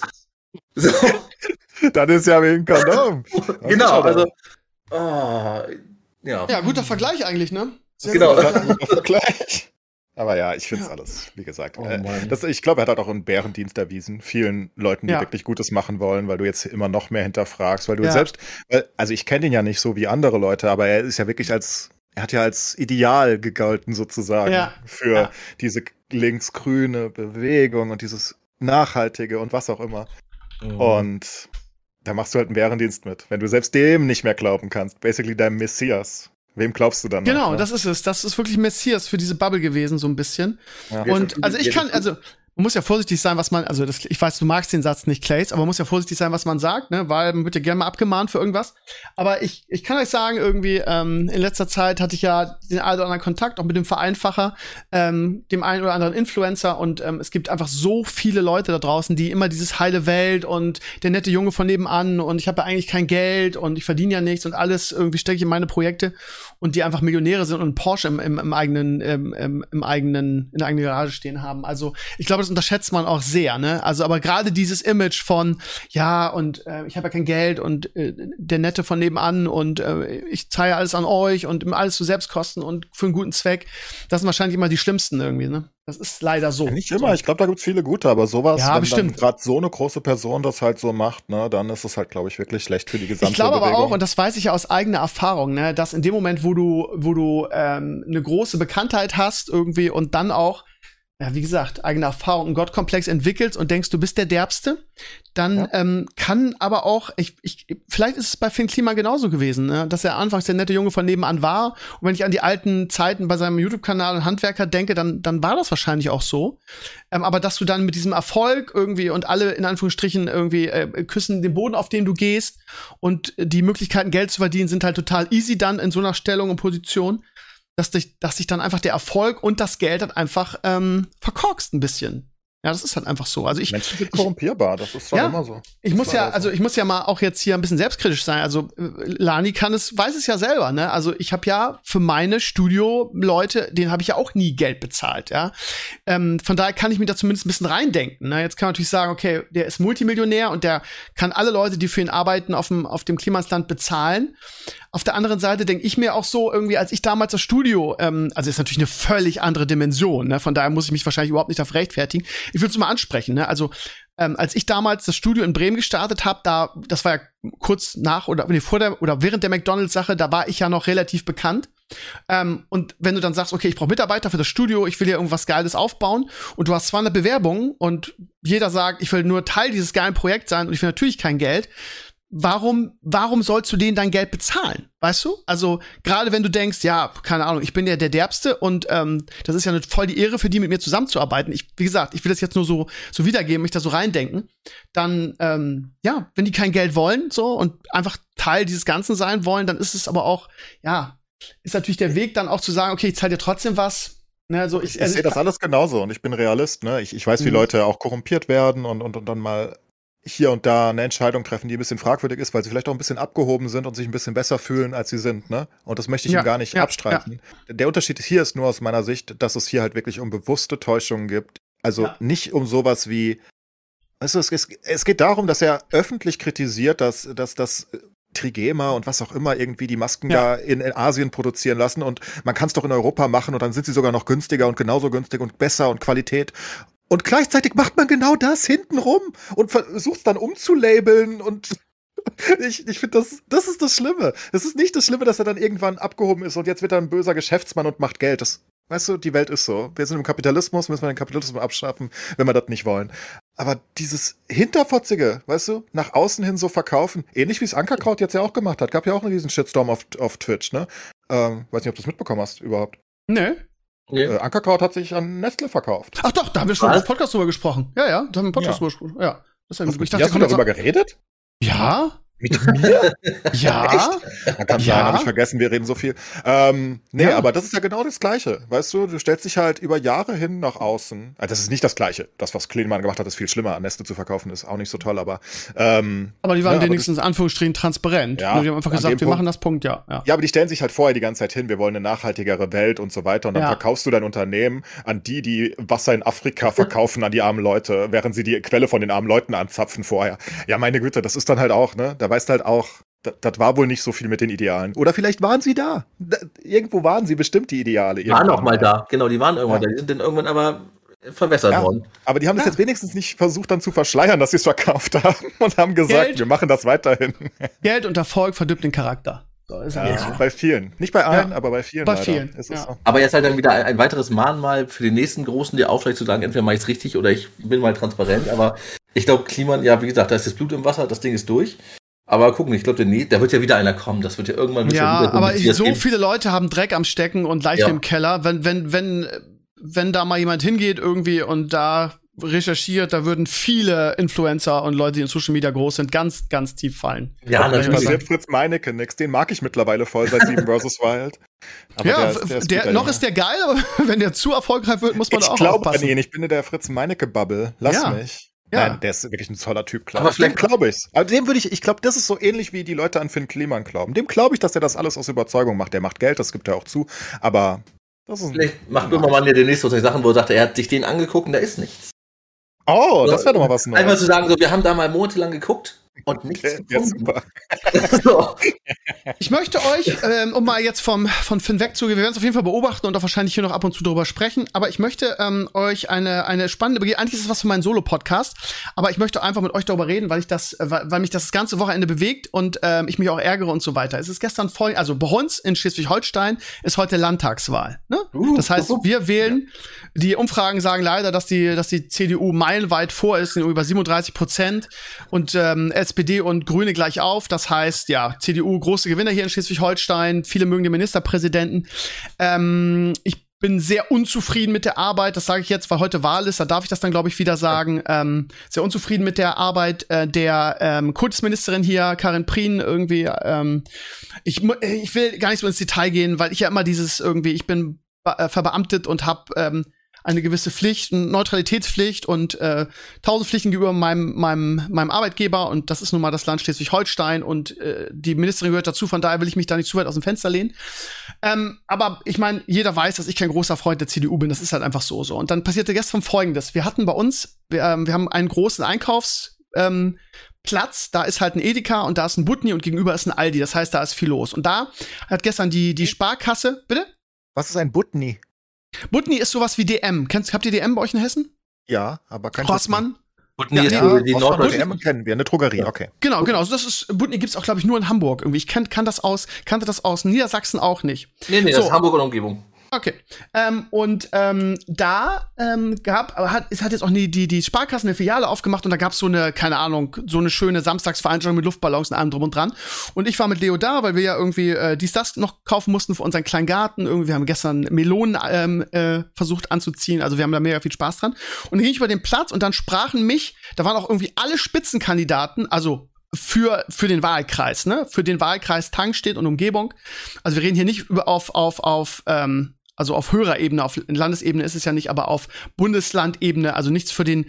So. <laughs> Dann ist ja wie ein Kondom. <laughs> genau, also. Oh, ja. Ja, guter Vergleich eigentlich, ne? Sehr genau. Guter <laughs> Vergleich. Aber ja, ich finde es ja. alles, wie gesagt. Oh, äh, das, ich glaube, er hat halt auch einen Bärendienst erwiesen. Vielen Leuten, die ja. wirklich Gutes machen wollen, weil du jetzt immer noch mehr hinterfragst, weil du ja. selbst, also ich kenne ihn ja nicht so wie andere Leute, aber er ist ja wirklich als er hat ja als Ideal gegolten sozusagen ja. für ja. diese linksgrüne Bewegung und dieses Nachhaltige und was auch immer. Mhm. Und da machst du halt einen Bärendienst mit. Wenn du selbst dem nicht mehr glauben kannst, basically deinem Messias, wem glaubst du dann? Genau, noch, ne? das ist es. Das ist wirklich Messias für diese Bubble gewesen, so ein bisschen. Ja. Und also ich kann, also man muss ja vorsichtig sein, was man, also das, ich weiß, du magst den Satz nicht, Clays, aber man muss ja vorsichtig sein, was man sagt, ne, weil man wird ja gerne mal abgemahnt für irgendwas. Aber ich, ich kann euch sagen, irgendwie, ähm, in letzter Zeit hatte ich ja den einen oder anderen Kontakt, auch mit dem Vereinfacher, ähm, dem einen oder anderen Influencer und ähm, es gibt einfach so viele Leute da draußen, die immer dieses heile Welt und der nette Junge von nebenan und ich habe ja eigentlich kein Geld und ich verdiene ja nichts und alles irgendwie stecke ich in meine Projekte und die einfach Millionäre sind und Porsche im, im, im eigenen, im, im, eigenen, in der eigenen Garage stehen haben. Also ich glaube, das unterschätzt man auch sehr, ne? Also aber gerade dieses Image von ja und äh, ich habe ja kein Geld und äh, der Nette von nebenan und äh, ich zahle alles an euch und alles zu Selbstkosten und für einen guten Zweck, das sind wahrscheinlich immer die schlimmsten irgendwie, ne? Das ist leider so. nicht immer, ich glaube, da gibt's viele gute, aber sowas, ja, wenn gerade so eine große Person das halt so macht, ne, dann ist es halt, glaube ich, wirklich schlecht für die gesamte Ich glaube aber auch, und das weiß ich ja aus eigener Erfahrung, ne, dass in dem Moment, wo du, wo du ähm, eine große Bekanntheit hast irgendwie und dann auch ja, wie gesagt, eigene Erfahrung, einen Gottkomplex entwickelst und denkst, du bist der Derbste, dann ja. ähm, kann aber auch, ich, ich, vielleicht ist es bei Finn Klima genauso gewesen, ne? dass er anfangs der nette Junge von nebenan war. Und wenn ich an die alten Zeiten bei seinem YouTube-Kanal und Handwerker denke, dann, dann war das wahrscheinlich auch so. Ähm, aber dass du dann mit diesem Erfolg irgendwie und alle in Anführungsstrichen irgendwie äh, küssen den Boden, auf den du gehst und die Möglichkeiten, Geld zu verdienen, sind halt total easy dann in so einer Stellung und Position dass dich, dass sich dann einfach der Erfolg und das Geld dann einfach ähm, verkorkst ein bisschen. Ja, das ist halt einfach so. Also ich Menschen sind korrumpierbar, das ist ja, immer so. Ich muss ja, also ich muss ja mal auch jetzt hier ein bisschen selbstkritisch sein. Also äh, Lani kann es, weiß es ja selber, ne? Also ich habe ja für meine Studio-Leute, denen habe ich ja auch nie Geld bezahlt, ja. Ähm, von daher kann ich mich da zumindest ein bisschen reindenken. Ne? Jetzt kann man natürlich sagen, okay, der ist Multimillionär und der kann alle Leute, die für ihn arbeiten, auf dem, auf dem Klimasland bezahlen. Auf der anderen Seite denke ich mir auch so, irgendwie, als ich damals das Studio, ähm, also ist natürlich eine völlig andere Dimension, ne? Von daher muss ich mich wahrscheinlich überhaupt nicht dafür rechtfertigen. Ich will es mal ansprechen, ne? Also, ähm, als ich damals das Studio in Bremen gestartet habe, da, das war ja kurz nach oder nee, vor der oder während der McDonalds-Sache, da war ich ja noch relativ bekannt. Ähm, und wenn du dann sagst, okay, ich brauche Mitarbeiter für das Studio, ich will hier irgendwas Geiles aufbauen und du hast 200 Bewerbungen und jeder sagt, ich will nur Teil dieses geilen Projekts sein und ich will natürlich kein Geld, warum, warum sollst du denen dein Geld bezahlen? Weißt du? Also, gerade wenn du denkst, ja, keine Ahnung, ich bin ja der Derbste und ähm, das ist ja eine, voll die Ehre für die, mit mir zusammenzuarbeiten. Ich, wie gesagt, ich will das jetzt nur so, so wiedergeben, mich da so reindenken. Dann, ähm, ja, wenn die kein Geld wollen, so und einfach Teil dieses Ganzen sein wollen, dann ist es aber auch, ja, ist natürlich der Weg dann auch zu sagen, okay, ich zahle dir trotzdem was. Ne, also ich, ich, also ich sehe das alles genauso und ich bin Realist. Ne? Ich, ich weiß, wie mhm. Leute auch korrumpiert werden und, und, und dann mal hier und da eine Entscheidung treffen, die ein bisschen fragwürdig ist, weil sie vielleicht auch ein bisschen abgehoben sind und sich ein bisschen besser fühlen, als sie sind. Ne? Und das möchte ich ja, ihm gar nicht ja, abstreiten. Ja. Der Unterschied hier ist nur aus meiner Sicht, dass es hier halt wirklich um bewusste Täuschungen gibt. Also nicht um sowas wie. Also es, es, es geht darum, dass er öffentlich kritisiert, dass, dass, dass Trigema und was auch immer irgendwie die Masken da in, in, Asien produzieren lassen und man kann es doch in Europa machen und dann sind sie sogar noch günstiger und genauso günstig und besser und Qualität und gleichzeitig macht man genau das hintenrum und versucht es dann umzulabeln und <laughs> ich, ich finde, das, das ist das Schlimme. Es ist nicht das Schlimme, dass er dann irgendwann abgehoben ist und jetzt wird er ein böser Geschäftsmann und macht Geld. Das, weißt du, die Welt ist so. Wir sind im Kapitalismus, müssen wir den Kapitalismus abschaffen, wenn wir das nicht wollen. Aber dieses Hinterfotzige, weißt du, nach außen hin so verkaufen, ähnlich wie es Ankerkraut jetzt ja auch gemacht hat. Gab ja auch einen riesen Shitstorm auf, auf Twitch, ne? Ähm, weiß nicht, ob du das mitbekommen hast überhaupt. Nö. Äh, Ankerkraut hat sich an Nestle verkauft. Ach doch, da haben wir schon im Podcast drüber gesprochen. Ja, ja, da haben wir im Podcast ja. drüber gesprochen. Ja. Das ist ich dachte, hast du darüber geredet? Ja. Mit mir? <laughs> ja. Echt? Man kann ja. sein, habe ich vergessen, wir reden so viel. Ähm, nee, ja. aber das ist ja genau das Gleiche. Weißt du, du stellst dich halt über Jahre hin nach außen. Also das ist nicht das Gleiche. Das, was Klenemann gemacht hat, ist viel schlimmer. Neste zu verkaufen, ist auch nicht so toll, aber. Ähm, aber die waren ja, wenigstens in Anführungsstrichen transparent. Ja, die haben einfach gesagt, wir Punkt, machen das Punkt, ja, ja. Ja, aber die stellen sich halt vorher die ganze Zeit hin, wir wollen eine nachhaltigere Welt und so weiter. Und dann ja. verkaufst du dein Unternehmen an die, die Wasser in Afrika verkaufen, an die armen Leute, während sie die Quelle von den armen Leuten anzapfen vorher. Ja, meine Güte, das ist dann halt auch, ne? Da weißt halt auch, das war wohl nicht so viel mit den Idealen. Oder vielleicht waren sie da. da irgendwo waren sie bestimmt die Ideale. Die waren auch mal da. Genau, die waren irgendwann ja. da. Die sind dann irgendwann aber verwässert ja, worden. Aber die haben das ja. jetzt wenigstens nicht versucht, dann zu verschleiern, dass sie es verkauft haben <laughs> und haben gesagt, Geld, wir machen das weiterhin. <laughs> Geld und Erfolg verdirbt den Charakter. So ist ja, so. Bei vielen. Nicht bei allen, aber bei vielen. Bei leider. vielen. So. Aber jetzt halt dann wieder ein, ein, weiteres Mahnmal für den nächsten Großen, der aufsteigt zu sagen, entweder mache ich es richtig oder ich bin mal transparent. Aber ich glaube, Kliman, ja, wie gesagt, da ist das Blut im Wasser, das Ding ist durch. Aber gucken, ich glaube, da wird ja wieder einer kommen. Das wird ja irgendwann. Ja, ja aber so geben. viele Leute haben Dreck am Stecken und Leiche ja. im Keller. Wenn, wenn, wenn, wenn da mal jemand hingeht irgendwie und da recherchiert, da würden viele Influencer und Leute, die in Social Media groß sind, ganz, ganz tief fallen. Ja, natürlich. passiert Fritz Meinecke nix. Den mag ich mittlerweile voll seit Seven vs. <laughs> Wild. Aber ja, der, ist, der, der noch ist der geil, aber <laughs> wenn der zu erfolgreich wird, muss man ich auch glaub, aufpassen. Nee, ich bin in der Fritz Meinecke-Bubble. Lass ja. mich. Ja. Nein, der ist wirklich ein toller Typ, klar. Aber vielleicht glaube ich's. Aber dem würde ich, ich glaube, das ist so ähnlich wie die Leute an Finn Kliman glauben. Dem glaube ich, dass er das alles aus Überzeugung macht. Der macht Geld, das gibt er auch zu. Aber das ist Vielleicht macht Böhmermann ja demnächst so Sachen, wo er sagt, er hat sich den angeguckt und da ist nichts. Oh, so, das wäre doch mal was Neues. Einmal zu sagen, so, wir haben da mal monatelang geguckt und nichts ja, super. <laughs> <laughs> so. Ich möchte euch, ähm, um mal jetzt vom, von Finn wegzugehen, wir werden es auf jeden Fall beobachten und auch wahrscheinlich hier noch ab und zu drüber sprechen, aber ich möchte ähm, euch eine, eine spannende Begegnung, eigentlich ist es was für meinen Solo-Podcast, aber ich möchte einfach mit euch darüber reden, weil ich das, weil, weil mich das ganze Wochenende bewegt und ähm, ich mich auch ärgere und so weiter. Es ist gestern voll, also bei uns in Schleswig-Holstein ist heute Landtagswahl. Ne? Uh, das heißt, wir wählen, die Umfragen sagen leider, dass die, dass die CDU meilenweit vor ist, über 37 Prozent und ähm, SPD und Grüne gleich auf. Das heißt, ja, CDU große Gewinner hier in Schleswig-Holstein. Viele mögen den Ministerpräsidenten. Ähm, ich bin sehr unzufrieden mit der Arbeit, das sage ich jetzt, weil heute Wahl ist, da darf ich das dann, glaube ich, wieder sagen. Ähm, sehr unzufrieden mit der Arbeit äh, der ähm, Kultusministerin hier, Karin Prien, irgendwie. Ähm, ich, ich will gar nicht so ins Detail gehen, weil ich ja immer dieses irgendwie, ich bin äh, verbeamtet und habe ähm, eine gewisse Pflicht, eine Neutralitätspflicht und äh, tausend Pflichten gegenüber meinem, meinem, meinem Arbeitgeber und das ist nun mal das Land Schleswig-Holstein und äh, die Ministerin gehört dazu, von daher will ich mich da nicht zu weit aus dem Fenster lehnen. Ähm, aber ich meine, jeder weiß, dass ich kein großer Freund der CDU bin, das ist halt einfach so so. Und dann passierte gestern folgendes. Wir hatten bei uns, wir, ähm, wir haben einen großen Einkaufs- ähm, da ist halt ein Edeka und da ist ein Butni und gegenüber ist ein Aldi. Das heißt, da ist viel los. Und da hat gestern die, die Sparkasse, bitte? Was ist ein Butni? Butni ist sowas wie DM. Kennst, habt ihr DM bei euch in Hessen? Ja, aber kein Horstmann? Butni ja, ist ja, die Norddeutsche DM kennen wir, eine Drogerie, okay. Genau, genau. Also das ist, Butni gibt's auch, glaube ich, nur in Hamburg irgendwie. Ich kann, kann das aus, kannte das aus Niedersachsen auch nicht. Nee, nee, so. das ist Hamburg und Umgebung. Okay. Ähm, und ähm, da ähm, gab, hat, es hat jetzt auch die, die, die Sparkassen eine Filiale aufgemacht und da gab's so eine, keine Ahnung, so eine schöne Samstagsveranstaltung mit Luftballons und allem drum und dran. Und ich war mit Leo da, weil wir ja irgendwie äh, dies, das noch kaufen mussten für unseren kleinen Garten. Irgendwie, wir haben gestern Melonen ähm, äh, versucht anzuziehen. Also wir haben da mega viel Spaß dran. Und dann ging ich über den Platz und dann sprachen mich, da waren auch irgendwie alle Spitzenkandidaten, also für, für den Wahlkreis, ne? Für den Wahlkreis Tankstedt und Umgebung. Also wir reden hier nicht über auf, auf, auf ähm, also auf höherer Ebene, auf Landesebene ist es ja nicht, aber auf Bundeslandebene, also nichts für den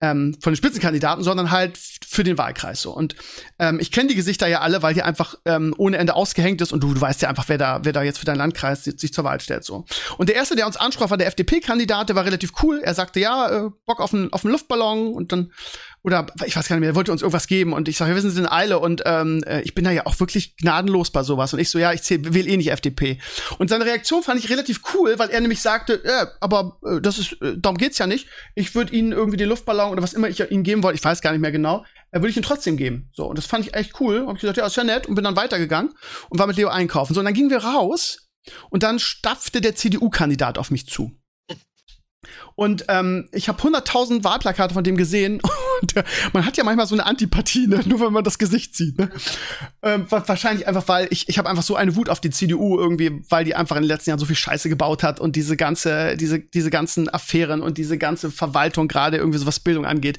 ähm, von den Spitzenkandidaten, sondern halt für den Wahlkreis so. Und ähm, ich kenne die Gesichter ja alle, weil hier einfach ähm, ohne Ende ausgehängt ist und du, du weißt ja einfach, wer da, wer da jetzt für deinen Landkreis sich zur Wahl stellt so. Und der erste, der uns ansprach, war der FDP-Kandidat, der war relativ cool. Er sagte, ja, äh, Bock auf einen auf einen Luftballon und dann oder ich weiß gar nicht mehr, er wollte uns irgendwas geben und ich sage, wir sind in Eile und ähm, äh, ich bin da ja auch wirklich gnadenlos bei sowas und ich so, ja, ich wähle eh nicht FDP. Und seine Reaktion fand ich relativ cool, weil er nämlich sagte, ja, aber äh, das ist, äh, darum geht's ja nicht. Ich würde ihnen irgendwie den Luftballon oder was immer ich ihnen geben wollte, ich weiß gar nicht mehr genau, äh, würde ich ihn trotzdem geben. So, und das fand ich echt cool. Und ich gesagt, ja, ist ja nett und bin dann weitergegangen und war mit Leo einkaufen. So, und dann gingen wir raus und dann stapfte der CDU-Kandidat auf mich zu. Und ähm, ich habe 100.000 Wahlplakate von dem gesehen. <laughs> Und äh, man hat ja manchmal so eine Antipathie, ne? nur wenn man das Gesicht sieht. Ne? Ähm, wahrscheinlich einfach, weil ich, ich habe einfach so eine Wut auf die CDU irgendwie, weil die einfach in den letzten Jahren so viel Scheiße gebaut hat und diese ganze, diese, diese ganzen Affären und diese ganze Verwaltung, gerade irgendwie so was Bildung angeht,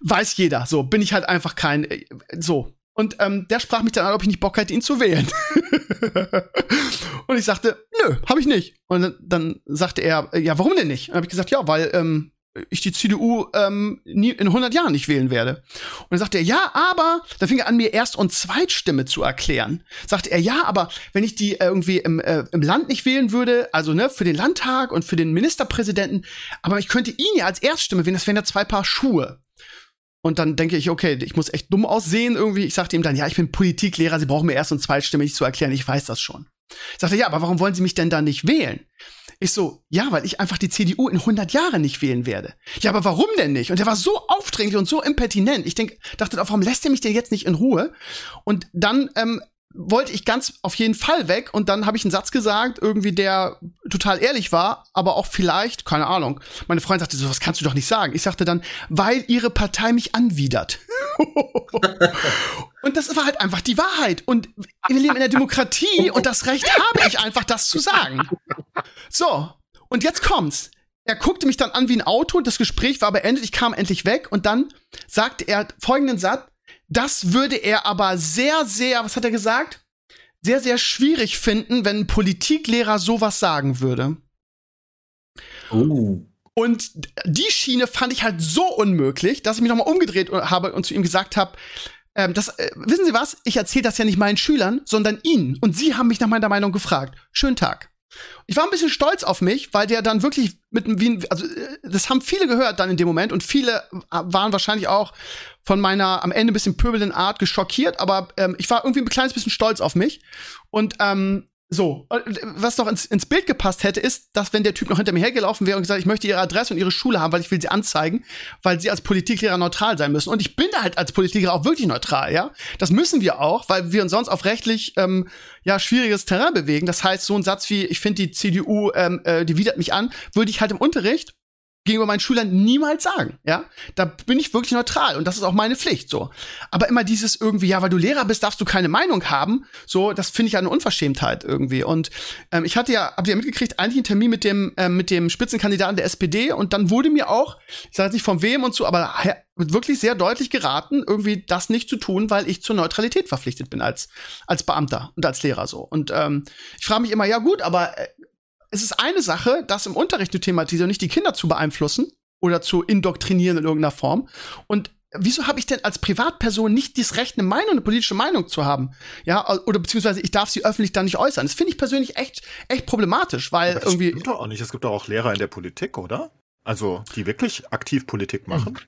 weiß jeder. So, bin ich halt einfach kein, äh, so, und ähm, der sprach mich dann an, ob ich nicht Bock hätte, ihn zu wählen. <laughs> und ich sagte, nö, habe ich nicht. Und dann, dann sagte er, ja, warum denn nicht? Und habe ich gesagt, ja, weil ähm, ich die CDU ähm, nie, in 100 Jahren nicht wählen werde. Und dann sagte er, ja, aber, dann fing er an, mir Erst- und Zweitstimme zu erklären. Sagte er, ja, aber wenn ich die irgendwie im, äh, im Land nicht wählen würde, also ne, für den Landtag und für den Ministerpräsidenten, aber ich könnte ihn ja als Erststimme wählen, das wären ja zwei Paar Schuhe. Und dann denke ich, okay, ich muss echt dumm aussehen irgendwie. Ich sagte ihm dann, ja, ich bin Politiklehrer, Sie brauchen mir erst und zweitstimme nicht zu erklären, ich weiß das schon. Ich sagte, ja, aber warum wollen Sie mich denn da nicht wählen? Ich so, ja, weil ich einfach die CDU in 100 Jahren nicht wählen werde. Ja, aber warum denn nicht? Und der war so aufdringlich und so impertinent. Ich denk, dachte, warum lässt er mich denn jetzt nicht in Ruhe? Und dann ähm, wollte ich ganz auf jeden Fall weg und dann habe ich einen Satz gesagt, irgendwie der total ehrlich war, aber auch vielleicht, keine Ahnung. Meine Freundin sagte, so was kannst du doch nicht sagen. Ich sagte dann, weil ihre Partei mich anwidert. <laughs> und das war halt einfach die Wahrheit und wir leben in der Demokratie und das Recht habe ich einfach das zu sagen. So, und jetzt kommt's. er guckte mich dann an wie ein Auto, das Gespräch war beendet, ich kam endlich weg und dann sagte er folgenden Satz, das würde er aber sehr, sehr, was hat er gesagt? Sehr, sehr schwierig finden, wenn ein Politiklehrer sowas sagen würde. Oh. Und die Schiene fand ich halt so unmöglich, dass ich mich nochmal umgedreht habe und zu ihm gesagt habe, ähm, das, äh, wissen Sie was? Ich erzähle das ja nicht meinen Schülern, sondern Ihnen. Und Sie haben mich nach meiner Meinung gefragt. Schönen Tag. Ich war ein bisschen stolz auf mich, weil der dann wirklich mit wie also äh, das haben viele gehört dann in dem Moment und viele äh, waren wahrscheinlich auch von meiner am Ende ein bisschen pöbelnden Art geschockiert, aber ähm, ich war irgendwie ein kleines bisschen stolz auf mich. Und ähm, so, was noch ins, ins Bild gepasst hätte, ist, dass wenn der Typ noch hinter mir hergelaufen wäre und gesagt, ich möchte ihre Adresse und ihre Schule haben, weil ich will sie anzeigen, weil sie als Politiklehrer neutral sein müssen. Und ich bin da halt als Politiklehrer auch wirklich neutral, ja. Das müssen wir auch, weil wir uns sonst auf rechtlich ähm, ja schwieriges Terrain bewegen. Das heißt, so ein Satz wie, ich finde die CDU, ähm, äh, die widert mich an, würde ich halt im Unterricht gegenüber meinen Schülern niemals sagen, ja. Da bin ich wirklich neutral und das ist auch meine Pflicht, so. Aber immer dieses irgendwie, ja, weil du Lehrer bist, darfst du keine Meinung haben, so, das finde ich eine Unverschämtheit irgendwie. Und ähm, ich hatte ja, habt ihr ja mitgekriegt, eigentlich einen Termin mit dem, ähm, mit dem Spitzenkandidaten der SPD und dann wurde mir auch, ich sage nicht von wem und so, aber wirklich sehr deutlich geraten, irgendwie das nicht zu tun, weil ich zur Neutralität verpflichtet bin als, als Beamter und als Lehrer so. Und ähm, ich frage mich immer, ja gut, aber äh, es ist eine Sache, das im Unterricht zu thematisieren und nicht die Kinder zu beeinflussen oder zu indoktrinieren in irgendeiner Form. Und wieso habe ich denn als Privatperson nicht das Recht, eine Meinung, eine politische Meinung zu haben? Ja, oder beziehungsweise ich darf sie öffentlich dann nicht äußern. Das finde ich persönlich echt, echt problematisch, weil das irgendwie. Stimmt doch auch nicht. Es gibt doch auch Lehrer in der Politik, oder? Also, die wirklich aktiv Politik machen.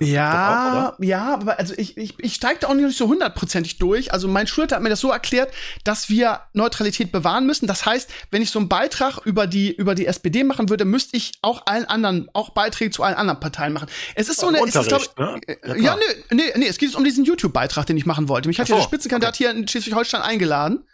Ja, auch, ja, aber also ich, ich, ich steige da auch nicht so hundertprozentig durch. Also mein Schulter hat mir das so erklärt, dass wir Neutralität bewahren müssen. Das heißt, wenn ich so einen Beitrag über die, über die SPD machen würde, müsste ich auch allen anderen, auch Beiträge zu allen anderen Parteien machen. Es ist so eine, es ist, glaub, ne? Äh, ja, ja nee, nee, nee, es geht um diesen YouTube-Beitrag, den ich machen wollte. Mich hat ja der Spitzenkandidat okay. hier in Schleswig-Holstein eingeladen.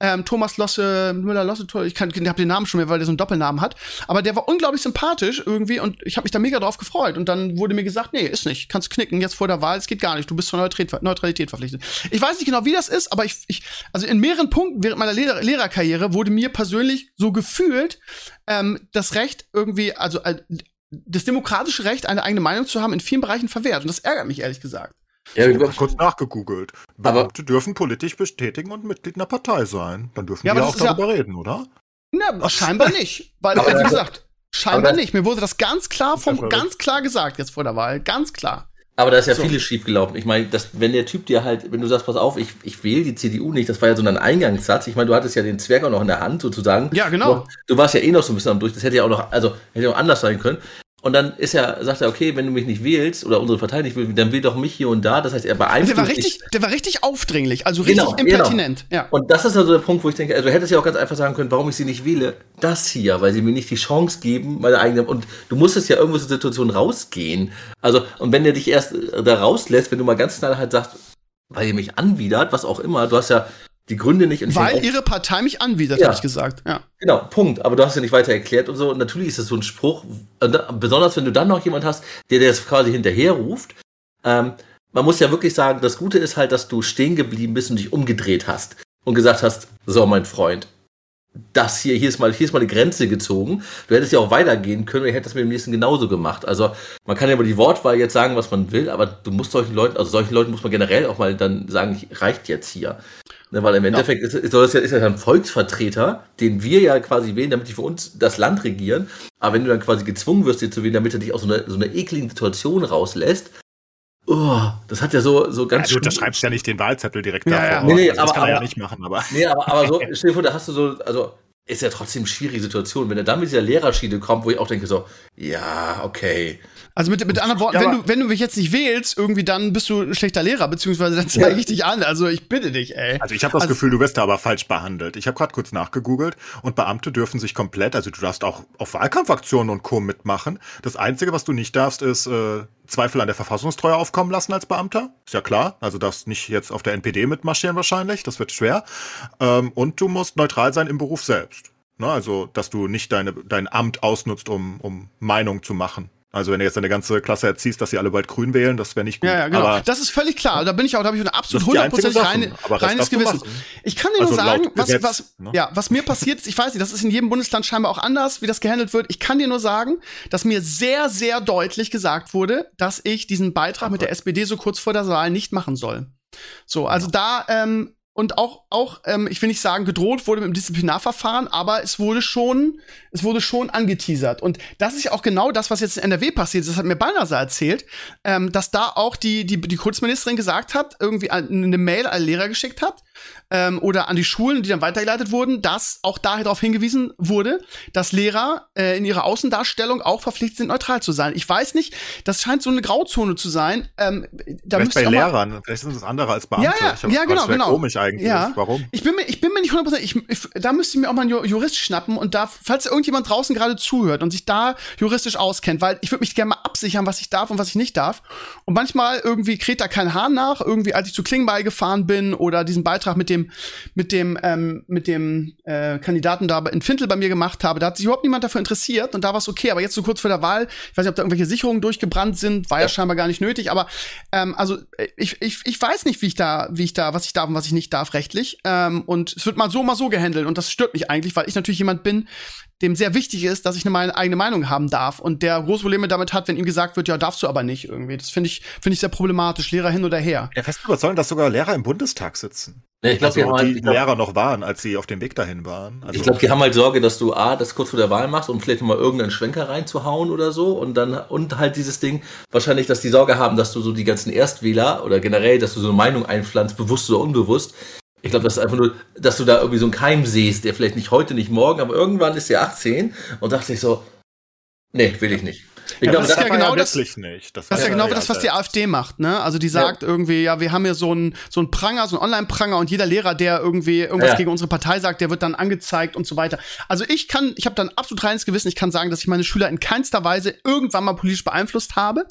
Ähm, Thomas Losse, Müller-Losse, ich kann, ich hab den Namen schon mehr, weil der so einen Doppelnamen hat. Aber der war unglaublich sympathisch irgendwie und ich habe mich da mega drauf gefreut. Und dann wurde mir gesagt, nee, ist nicht nicht. Kannst knicken jetzt vor der Wahl, es geht gar nicht. Du bist zur Neutralität verpflichtet. Ich weiß nicht genau, wie das ist, aber ich, ich also in mehreren Punkten während meiner Lehrer Lehrerkarriere wurde mir persönlich so gefühlt, ähm, das Recht irgendwie, also äh, das demokratische Recht, eine eigene Meinung zu haben, in vielen Bereichen verwehrt. Und das ärgert mich ehrlich gesagt. Ja, ich habe kurz nachgegoogelt. Beamte dürfen politisch bestätigen und Mitglied einer Partei sein. Dann dürfen ja, wir auch darüber ja, reden, oder? Na, scheinbar nicht. Weil, wie gesagt, Scheinbar nicht. Mir wurde das ganz klar vom, ganz klar gesagt jetzt vor der Wahl. Ganz klar. Aber da ist ja so. vieles schief gelaufen. Ich meine, wenn der Typ dir halt, wenn du sagst, pass auf, ich, ich wähle die CDU nicht, das war ja so ein Eingangssatz. Ich meine, du hattest ja den Zwerg auch noch in der Hand sozusagen. Ja, genau. Du, du warst ja eh noch so ein bisschen am Durch. Das hätte ja auch noch, also hätte ja auch anders sein können. Und dann ist er, sagt er, okay, wenn du mich nicht wählst oder unsere Partei nicht willst, dann wähl doch mich hier und da. Das heißt, er beeinflusst. Der war richtig, der war richtig aufdringlich, also richtig genau, genau. impertinent. Genau. Ja. Und das ist also der Punkt, wo ich denke, also du hättest ja auch ganz einfach sagen können, warum ich sie nicht wähle. Das hier, weil sie mir nicht die Chance geben, meine eigene. Und du musstest ja irgendwo aus der Situation rausgehen. Also, und wenn der dich erst da rauslässt, wenn du mal ganz schnell halt sagst, weil ihr mich anwidert, was auch immer, du hast ja die Gründe nicht. Weil ihre Partei mich anwidert, ja. habe ich gesagt. Ja. Genau, Punkt. Aber du hast ja nicht weiter erklärt und so. Und natürlich ist das so ein Spruch, besonders wenn du dann noch jemand hast, der dir das quasi hinterher ruft. Ähm, man muss ja wirklich sagen, das Gute ist halt, dass du stehen geblieben bist und dich umgedreht hast und gesagt hast, so mein Freund, das hier, hier ist mal, hier ist mal eine Grenze gezogen. Du hättest ja auch weitergehen können, ich hätte das mit dem nächsten genauso gemacht. Also man kann ja über die Wortwahl jetzt sagen, was man will, aber du musst solchen Leuten, also solchen Leuten muss man generell auch mal dann sagen, reicht jetzt hier. Ne, weil im Endeffekt ja. ist, ist, das ja, ist ja ein Volksvertreter, den wir ja quasi wählen, damit die für uns das Land regieren. Aber wenn du dann quasi gezwungen wirst, hier zu wählen, damit er dich aus so einer, so einer ekligen Situation rauslässt, Oh, das hat ja so, so ganz. Ja, du unterschreibst ja nicht den Wahlzettel direkt ja, davor. Ja. Nee, nee, also das aber, kann er ja nicht machen, aber. Nee, aber, aber so, stell dir vor, da hast du so, also, ist ja trotzdem eine schwierige Situation. Wenn er dann mit dieser Lehrerschiene kommt, wo ich auch denke so, ja, okay. Also mit, mit anderen Worten, ja, wenn, du, wenn du mich jetzt nicht wählst, irgendwie dann bist du ein schlechter Lehrer, beziehungsweise dann zeige ich dich an. Also ich bitte dich, ey. Also ich habe das also, Gefühl, du wirst da aber falsch behandelt. Ich habe gerade kurz nachgegoogelt und Beamte dürfen sich komplett, also du darfst auch auf Wahlkampfaktionen und Co. mitmachen. Das Einzige, was du nicht darfst, ist äh, Zweifel an der Verfassungstreue aufkommen lassen als Beamter. Ist ja klar. Also darfst nicht jetzt auf der NPD mitmarschieren wahrscheinlich. Das wird schwer. Ähm, und du musst neutral sein im Beruf selbst. Ne? Also, dass du nicht deine, dein Amt ausnutzt, um, um Meinung zu machen Also wenn du jetzt eine ganze Klasse erziehst, dass sie alle bald grün wählen, das wäre nicht gut. Ja, ja, genau. Aber das ist völlig klar. Da bin ich auch, da habe ich ein absolut hundertprozentig rein, reines Gewissen. Ich kann dir also nur sagen, was, Gesetz, was, ne? ja, was mir passiert ist, ich weiß nicht, das ist in jedem Bundesland scheinbar auch anders, wie das gehandelt wird. Ich kann dir nur sagen, dass mir sehr, sehr deutlich gesagt wurde, dass ich diesen Beitrag okay. mit der SPD so kurz vor der Wahl nicht machen soll. So, also ja. da ähm, und auch, auch ähm, ich will nicht sagen, gedroht wurde mit dem Disziplinarverfahren, aber es wurde schon, es wurde schon angeteasert. Und das ist ja auch genau das, was jetzt in NRW passiert. Das hat mir Balnasar erzählt, ähm, dass da auch die, die, die Kurzministerin gesagt hat, irgendwie eine Mail an Lehrer geschickt hat, ähm, oder an die Schulen, die dann weitergeleitet wurden, dass auch daher darauf hingewiesen wurde, dass Lehrer äh, in ihrer Außendarstellung auch verpflichtet sind, neutral zu sein. Ich weiß nicht, das scheint so eine Grauzone zu sein. Ähm, da vielleicht bei Lehrern, vielleicht sind das andere als Beamte. Ja, ja, ja genau, genau. Komisch eigentlich. Ja. Warum? Ich bin mir, ich bin mir nicht hundertprozentig. Ich, ich, da müsste ich mir auch mal einen Jurist schnappen und da, falls irgendjemand draußen gerade zuhört und sich da juristisch auskennt, weil ich würde mich gerne mal absichern, was ich darf und was ich nicht darf. Und manchmal irgendwie kräht da kein Hahn nach. Irgendwie, als ich zu Klingbeil gefahren bin oder diesen Beitrag mit dem mit dem, ähm, mit dem äh, Kandidaten da in Fintel bei mir gemacht habe, da hat sich überhaupt niemand dafür interessiert und da war es okay. Aber jetzt so kurz vor der Wahl, ich weiß nicht, ob da irgendwelche Sicherungen durchgebrannt sind, war ja, ja scheinbar gar nicht nötig. Aber ähm, also ich, ich, ich weiß nicht, wie ich da, wie ich da, was ich darf und was ich nicht darf rechtlich. Ähm, und es wird mal so, mal so gehandelt und das stört mich eigentlich, weil ich natürlich jemand bin, dem sehr wichtig ist, dass ich eine eigene Meinung haben darf und der große Probleme damit hat, wenn ihm gesagt wird, ja, darfst du aber nicht irgendwie. Das finde ich, finde ich sehr problematisch, Lehrer hin oder her. Ja, fest überzeugen, dass sogar Lehrer im Bundestag sitzen. Ja, ich glaube, also, die, die glaub, Lehrer noch waren, als sie auf dem Weg dahin waren. Also, ich glaube, die haben halt Sorge, dass du A, das kurz vor der Wahl machst, um vielleicht mal irgendeinen Schwenker reinzuhauen oder so und dann, und halt dieses Ding, wahrscheinlich, dass die Sorge haben, dass du so die ganzen Erstwähler oder generell, dass du so eine Meinung einpflanzt, bewusst oder unbewusst, ich glaube, das ist einfach nur, dass du da irgendwie so einen Keim siehst, der vielleicht nicht heute, nicht morgen, aber irgendwann ist der 18 und dachte sich so, nee, will ich nicht. Ich ja, glaube, das, ist ja genau das, nicht. Das, das ist ja genau das, was die AfD macht, ne? Also die sagt ja. irgendwie, ja, wir haben hier so einen so einen Pranger, so einen Online-Pranger und jeder Lehrer, der irgendwie irgendwas ja. gegen unsere Partei sagt, der wird dann angezeigt und so weiter. Also ich kann, ich habe dann absolut reines Gewissen, ich kann sagen, dass ich meine Schüler in keinster Weise irgendwann mal politisch beeinflusst habe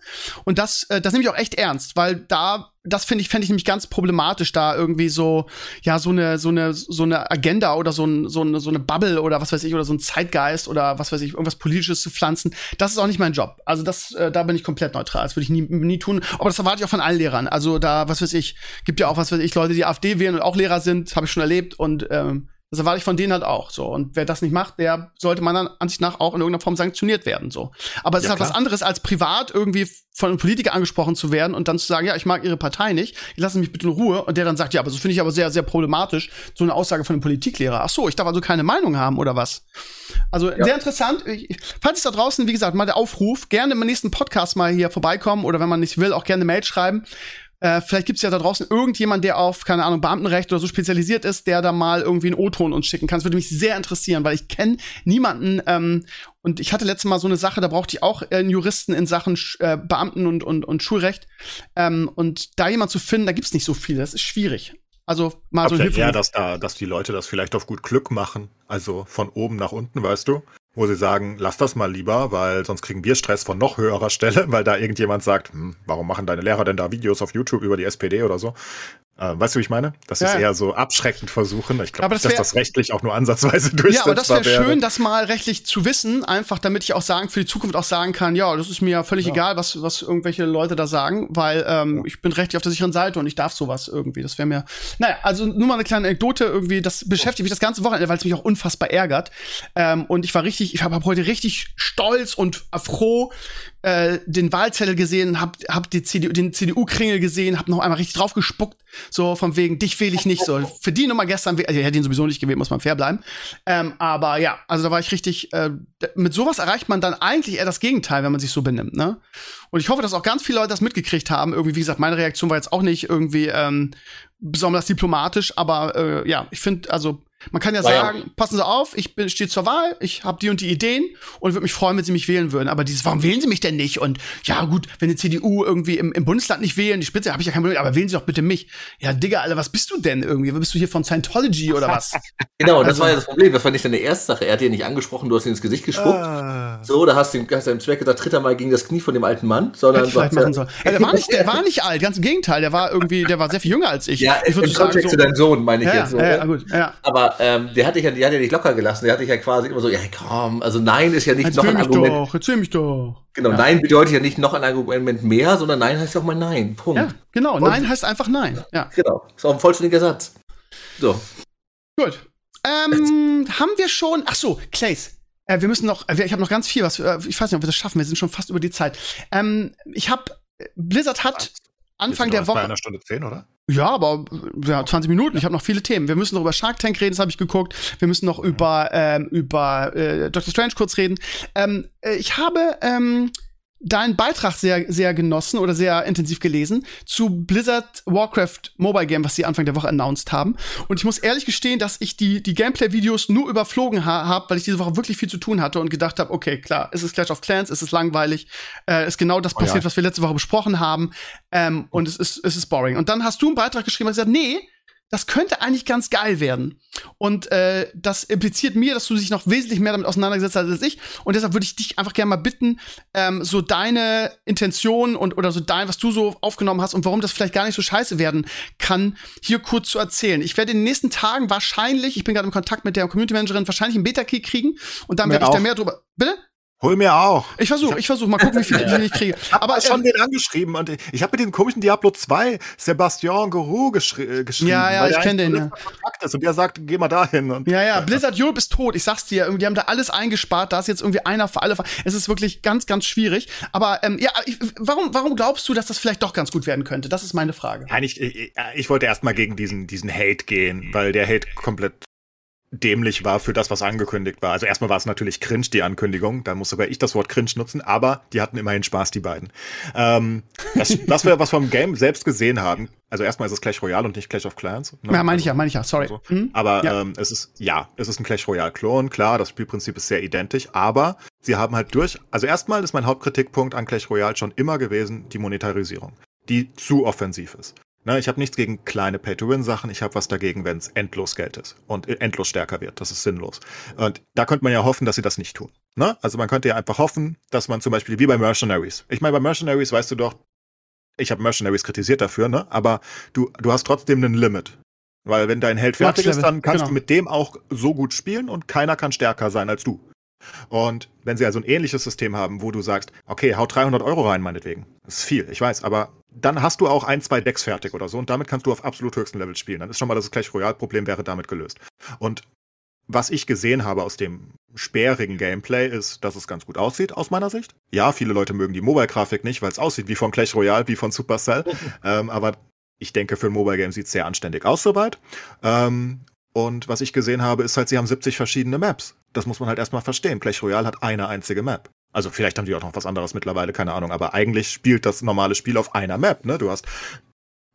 und das äh, das nehme ich auch echt ernst, weil da das finde ich, fände ich nämlich ganz problematisch, da irgendwie so, ja, so eine, so eine, so eine Agenda oder so, ein, so, eine, so eine Bubble oder was weiß ich, oder so ein Zeitgeist oder was weiß ich, irgendwas Politisches zu pflanzen. Das ist auch nicht mein Job. Also das, äh, da bin ich komplett neutral. Das würde ich nie, nie tun. Aber das erwarte ich auch von allen Lehrern. Also da, was weiß ich, gibt ja auch, was weiß ich, Leute, die AfD wählen und auch Lehrer sind, habe ich schon erlebt und ähm, das erwarte ich von denen halt auch so. Und wer das nicht macht, der sollte meiner Ansicht nach auch in irgendeiner Form sanktioniert werden. so. Aber es ja, ist halt klar. was anderes, als privat irgendwie von einem Politiker angesprochen zu werden und dann zu sagen, ja, ich mag ihre Partei nicht, ich lasse mich bitte in Ruhe. Und der dann sagt, ja, aber so finde ich aber sehr, sehr problematisch, so eine Aussage von einem Politiklehrer. Ach so, ich darf also keine Meinung haben oder was? Also ja. sehr interessant. Ich, falls es da draußen, wie gesagt, mal der Aufruf, gerne im nächsten Podcast mal hier vorbeikommen oder wenn man nicht will, auch gerne Mail schreiben. Äh, vielleicht gibt's ja da draußen irgendjemand, der auf, keine Ahnung, Beamtenrecht oder so spezialisiert ist, der da mal irgendwie einen O-Ton uns schicken kann. Das würde mich sehr interessieren, weil ich kenne niemanden. Ähm, und ich hatte letztes Mal so eine Sache, da brauchte ich auch einen Juristen in Sachen äh, Beamten und, und, und Schulrecht. Ähm, und da jemand zu finden, da gibt's nicht so viel. Das ist schwierig. Also mal so Hilfe. Ja, dass da, dass die Leute das vielleicht auf gut Glück machen. Also von oben nach unten, weißt du? Wo sie sagen, lass das mal lieber, weil sonst kriegen wir Stress von noch höherer Stelle, <laughs> weil da irgendjemand sagt, hm, warum machen deine Lehrer denn da Videos auf YouTube über die SPD oder so? Äh, weißt du, wie ich meine? Das ja. ist eher so abschreckend versuchen. Ich glaube, das dass das rechtlich auch nur ansatzweise durchsetzbar <laughs> wäre. Ja, aber das wäre schön, das mal rechtlich zu wissen, einfach damit ich auch sagen, für die Zukunft auch sagen kann, ja, das ist mir völlig ja. egal, was, was irgendwelche Leute da sagen, weil ähm, ja. ich bin rechtlich auf der sicheren Seite und ich darf sowas irgendwie. Das wäre mir. Naja, also nur mal eine kleine Anekdote irgendwie, das beschäftigt mich das ganze Wochenende, weil es mich auch unfassbar ärgert. Ähm, und ich war richtig, ich habe hab heute richtig stolz und froh, äh, den Wahlzettel gesehen, hab, hab die CDU, den CDU-Kringel gesehen, hab noch einmal richtig drauf gespuckt, so von wegen, dich wähle ich nicht, so für die Nummer gestern, also ich hätte ihn sowieso nicht gewählt, muss man fair bleiben. Ähm, aber ja, also da war ich richtig, äh, mit sowas erreicht man dann eigentlich eher das Gegenteil, wenn man sich so benimmt, ne? Und ich hoffe, dass auch ganz viele Leute das mitgekriegt haben. Irgendwie, wie gesagt, meine Reaktion war jetzt auch nicht irgendwie ähm, besonders diplomatisch, aber äh, ja, ich finde, also man kann ja War sagen, ja. passen Sie auf, ich stehe zur Wahl, ich habe die und die Ideen und würde mich freuen, wenn Sie mich wählen würden. Aber dieses, warum wählen Sie mich denn nicht? Und ja gut, wenn die CDU irgendwie im, im Bundesland nicht wählen, die Spitze, habe ich ja kein Problem, aber wählen Sie doch bitte mich. Ja, Digga, Alter, was bist du denn irgendwie? Bist du hier von Scientology oder was? <laughs> genau, das also, war ja das Problem. Das war nicht deine erste Sache. Er hat dir nicht angesprochen, du hast ihn ins Gesicht gespuckt. Ah. So, da hast du hast deinem Zweck gesagt, tritt er mal gegen das Knie von dem alten Mann, sondern ich vielleicht machen soll. Ja, der war nicht, der war <laughs> nicht alt, ganz im Gegenteil, der war irgendwie, der war sehr viel jünger als ich. Ja, ich im Kontext so, zu deinem Sohn, meine ich ja, jetzt so. Ja, ja, gut, ja. Aber aber ähm, der hat dich ja, die hat ja nicht locker gelassen. Der hat dich ja quasi immer so, ja komm, also nein ist ja nicht erzähl noch ein mich Argument. Doch, erzähl mich doch. Genau, ja. nein bedeutet ja nicht noch ein Argument mehr, sondern nein heißt ja auch mal nein. Punkt. Ja, genau, Und, nein heißt einfach nein. Ja. Genau, ist auch ein vollständiger Satz. So. Gut. Ähm, haben wir schon, ach so, Clays, äh, wir müssen noch, äh, ich habe noch ganz viel, was, äh, ich weiß nicht, ob wir das schaffen, wir sind schon fast über die Zeit. Ähm, ich habe, Blizzard hat Anfang der Woche. Bei einer Stunde zehn, oder? Ja, aber ja, 20 Minuten. Ich habe noch viele Themen. Wir müssen noch über Shark Tank reden, das habe ich geguckt. Wir müssen noch über ähm, über äh, Doctor Strange kurz reden. Ähm, äh, ich habe ähm, deinen Beitrag sehr, sehr genossen oder sehr intensiv gelesen zu Blizzard Warcraft Mobile Game, was sie Anfang der Woche announced haben. Und ich muss ehrlich gestehen, dass ich die, die Gameplay-Videos nur überflogen ha habe, weil ich diese Woche wirklich viel zu tun hatte und gedacht habe, okay, klar, es ist Clash of Clans, es ist langweilig, äh, ist genau das passiert, oh ja. was wir letzte Woche besprochen haben. Ähm, und es ist, es ist boring. Und dann hast du einen Beitrag geschrieben und gesagt, nee, das könnte eigentlich ganz geil werden. Und äh, das impliziert mir, dass du dich noch wesentlich mehr damit auseinandergesetzt hast als ich. Und deshalb würde ich dich einfach gerne mal bitten, ähm, so deine Intention und oder so dein, was du so aufgenommen hast und warum das vielleicht gar nicht so scheiße werden kann, hier kurz zu erzählen. Ich werde in den nächsten Tagen wahrscheinlich, ich bin gerade im Kontakt mit der Community Managerin, wahrscheinlich einen Beta-Key kriegen und dann werde ich da mehr drüber. Bitte? Hol mir auch. Ich versuche, ich versuche mal gucken, wie viel, <laughs> wie viel ich kriege. Aber ich schon ähm, den angeschrieben und ich habe mit dem komischen Diablo 2 Sebastian Guru geschri äh, geschrieben. Ja, ja, ich kenne den. Ja. Und der sagt, geh mal dahin. Und, ja, ja, Blizzard Europe ist tot. Ich sag's dir, die haben da alles eingespart. Da ist jetzt irgendwie einer für alle. Es ist wirklich ganz, ganz schwierig. Aber ähm, ja, ich, warum, warum glaubst du, dass das vielleicht doch ganz gut werden könnte? Das ist meine Frage. Nein, ich, ich, ich wollte erst mal gegen diesen, diesen Hate gehen, weil der Hate komplett dämlich war für das, was angekündigt war. Also erstmal war es natürlich cringe, die Ankündigung. Da muss sogar ich das Wort cringe nutzen, aber die hatten immerhin Spaß, die beiden. Ähm, das, was wir was vom Game selbst gesehen haben, also erstmal ist es Clash Royale und nicht Clash of Clans. Ne? Ja, meine ich ja, meine ich ja, sorry. So. Mhm. Aber ja. Ähm, es ist, ja, es ist ein Clash Royale-Klon, klar, das Spielprinzip ist sehr identisch, aber sie haben halt durch, also erstmal ist mein Hauptkritikpunkt an Clash Royale schon immer gewesen, die Monetarisierung, die zu offensiv ist. Ne, ich habe nichts gegen kleine Pay-to-Win-Sachen, ich habe was dagegen, wenn es endlos Geld ist und äh, endlos stärker wird. Das ist sinnlos. Und da könnte man ja hoffen, dass sie das nicht tun. Ne? Also man könnte ja einfach hoffen, dass man zum Beispiel wie bei Mercenaries. Ich meine, bei Mercenaries weißt du doch, ich habe Mercenaries kritisiert dafür, ne? aber du, du hast trotzdem einen Limit. Weil wenn dein Held fertig ist, dann kannst genau. du mit dem auch so gut spielen und keiner kann stärker sein als du. Und wenn sie also ein ähnliches System haben, wo du sagst, okay, hau 300 Euro rein, meinetwegen. Das ist viel, ich weiß, aber dann hast du auch ein, zwei Decks fertig oder so und damit kannst du auf absolut höchstem Level spielen. Dann ist schon mal das Clash Royale-Problem wäre damit gelöst. Und was ich gesehen habe aus dem sperrigen Gameplay ist, dass es ganz gut aussieht, aus meiner Sicht. Ja, viele Leute mögen die Mobile-Grafik nicht, weil es aussieht wie von Clash Royale, wie von Supercell. <laughs> ähm, aber ich denke, für ein Mobile-Game sieht es sehr anständig aus soweit. Ähm, und was ich gesehen habe, ist halt, sie haben 70 verschiedene Maps. Das muss man halt erstmal verstehen. Clash Royale hat eine einzige Map. Also vielleicht haben die auch noch was anderes mittlerweile, keine Ahnung. Aber eigentlich spielt das normale Spiel auf einer Map. Ne? Du hast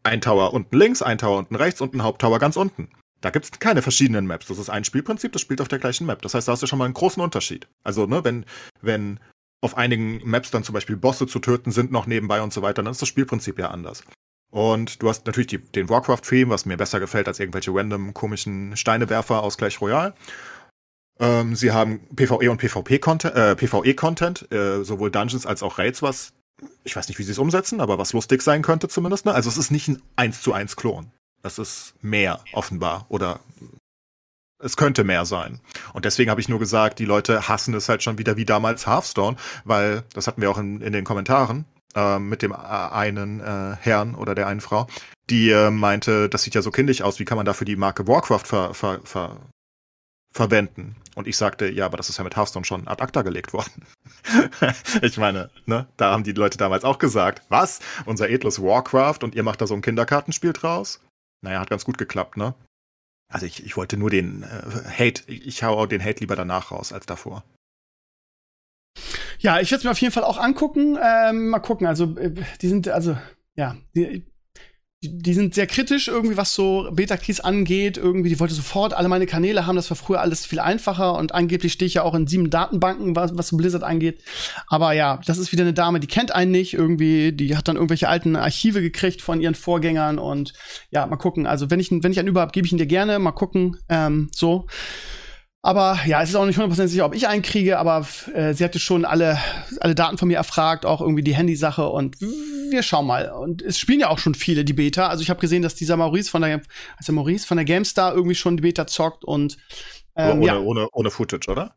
ein Tower unten links, ein Tower unten rechts und ein Haupttower ganz unten. Da gibt's keine verschiedenen Maps. Das ist ein Spielprinzip, das spielt auf der gleichen Map. Das heißt, da hast du schon mal einen großen Unterschied. Also, ne, wenn, wenn auf einigen Maps dann zum Beispiel Bosse zu töten sind noch nebenbei und so weiter, dann ist das Spielprinzip ja anders. Und du hast natürlich die, den Warcraft-Theme, was mir besser gefällt als irgendwelche random komischen Steinewerfer aus Clash Royale. Ähm, sie haben PvE und PvP-Content, äh, PvE-Content, äh, sowohl Dungeons als auch Raids, was ich weiß nicht, wie sie es umsetzen, aber was lustig sein könnte zumindest. Ne? Also es ist nicht ein 1 zu 1 Klon. Das ist mehr offenbar oder es könnte mehr sein. Und deswegen habe ich nur gesagt, die Leute hassen es halt schon wieder wie damals Hearthstone, weil, das hatten wir auch in, in den Kommentaren, äh, mit dem einen äh, Herrn oder der einen Frau, die äh, meinte, das sieht ja so kindisch aus, wie kann man dafür die Marke Warcraft ver, ver, ver, verwenden? Und ich sagte, ja, aber das ist ja mit Hearthstone schon ad acta gelegt worden. <laughs> ich meine, ne, da haben die Leute damals auch gesagt, was? Unser edles Warcraft und ihr macht da so ein Kinderkartenspiel draus? Naja, hat ganz gut geklappt, ne? Also ich, ich wollte nur den äh, Hate, ich, hau den Hate lieber danach raus als davor. Ja, ich werde es mir auf jeden Fall auch angucken. Ähm, mal gucken. Also, äh, die sind, also, ja, die, die sind sehr kritisch irgendwie, was so Beta-Keys angeht. Irgendwie, die wollte sofort alle meine Kanäle haben. Das war früher alles viel einfacher und angeblich stehe ich ja auch in sieben Datenbanken, was, was Blizzard angeht. Aber ja, das ist wieder eine Dame, die kennt einen nicht irgendwie. Die hat dann irgendwelche alten Archive gekriegt von ihren Vorgängern und ja, mal gucken. Also wenn ich, wenn ich einen über habe, gebe ich ihn dir gerne. Mal gucken. Ähm, so. Aber ja, es ist auch nicht hundertprozentig sicher, ob ich einen kriege, aber äh, sie hatte schon alle, alle Daten von mir erfragt, auch irgendwie die Handysache und wir schauen mal. Und es spielen ja auch schon viele die Beta. Also ich habe gesehen, dass dieser Maurice von der, also Maurice von der GameStar irgendwie schon die Beta zockt und ähm, ohne, ja. ohne, ohne Footage, oder?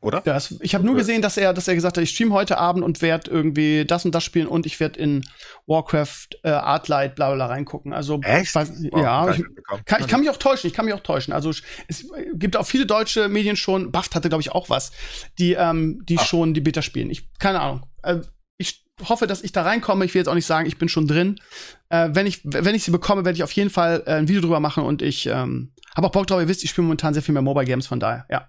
Oder? Das, ich habe nur gesehen, dass er, dass er gesagt hat, ich stream heute Abend und werde irgendwie das und das spielen und ich werde in Warcraft äh, Artlight bla bla reingucken. Also Echt? Weiß, oh, ja, ich kann, ich kann mich auch täuschen. Ich kann mich auch täuschen. Also es gibt auch viele deutsche Medien schon. Buffed hatte glaube ich auch was, die ähm, die ah. schon die Beta spielen. Ich keine Ahnung. Äh, ich hoffe, dass ich da reinkomme. Ich will jetzt auch nicht sagen, ich bin schon drin. Äh, wenn ich wenn ich sie bekomme, werde ich auf jeden Fall äh, ein Video drüber machen und ich ähm, habe auch Bock drauf. Ihr wisst, ich spiele momentan sehr viel mehr Mobile Games, von daher ja,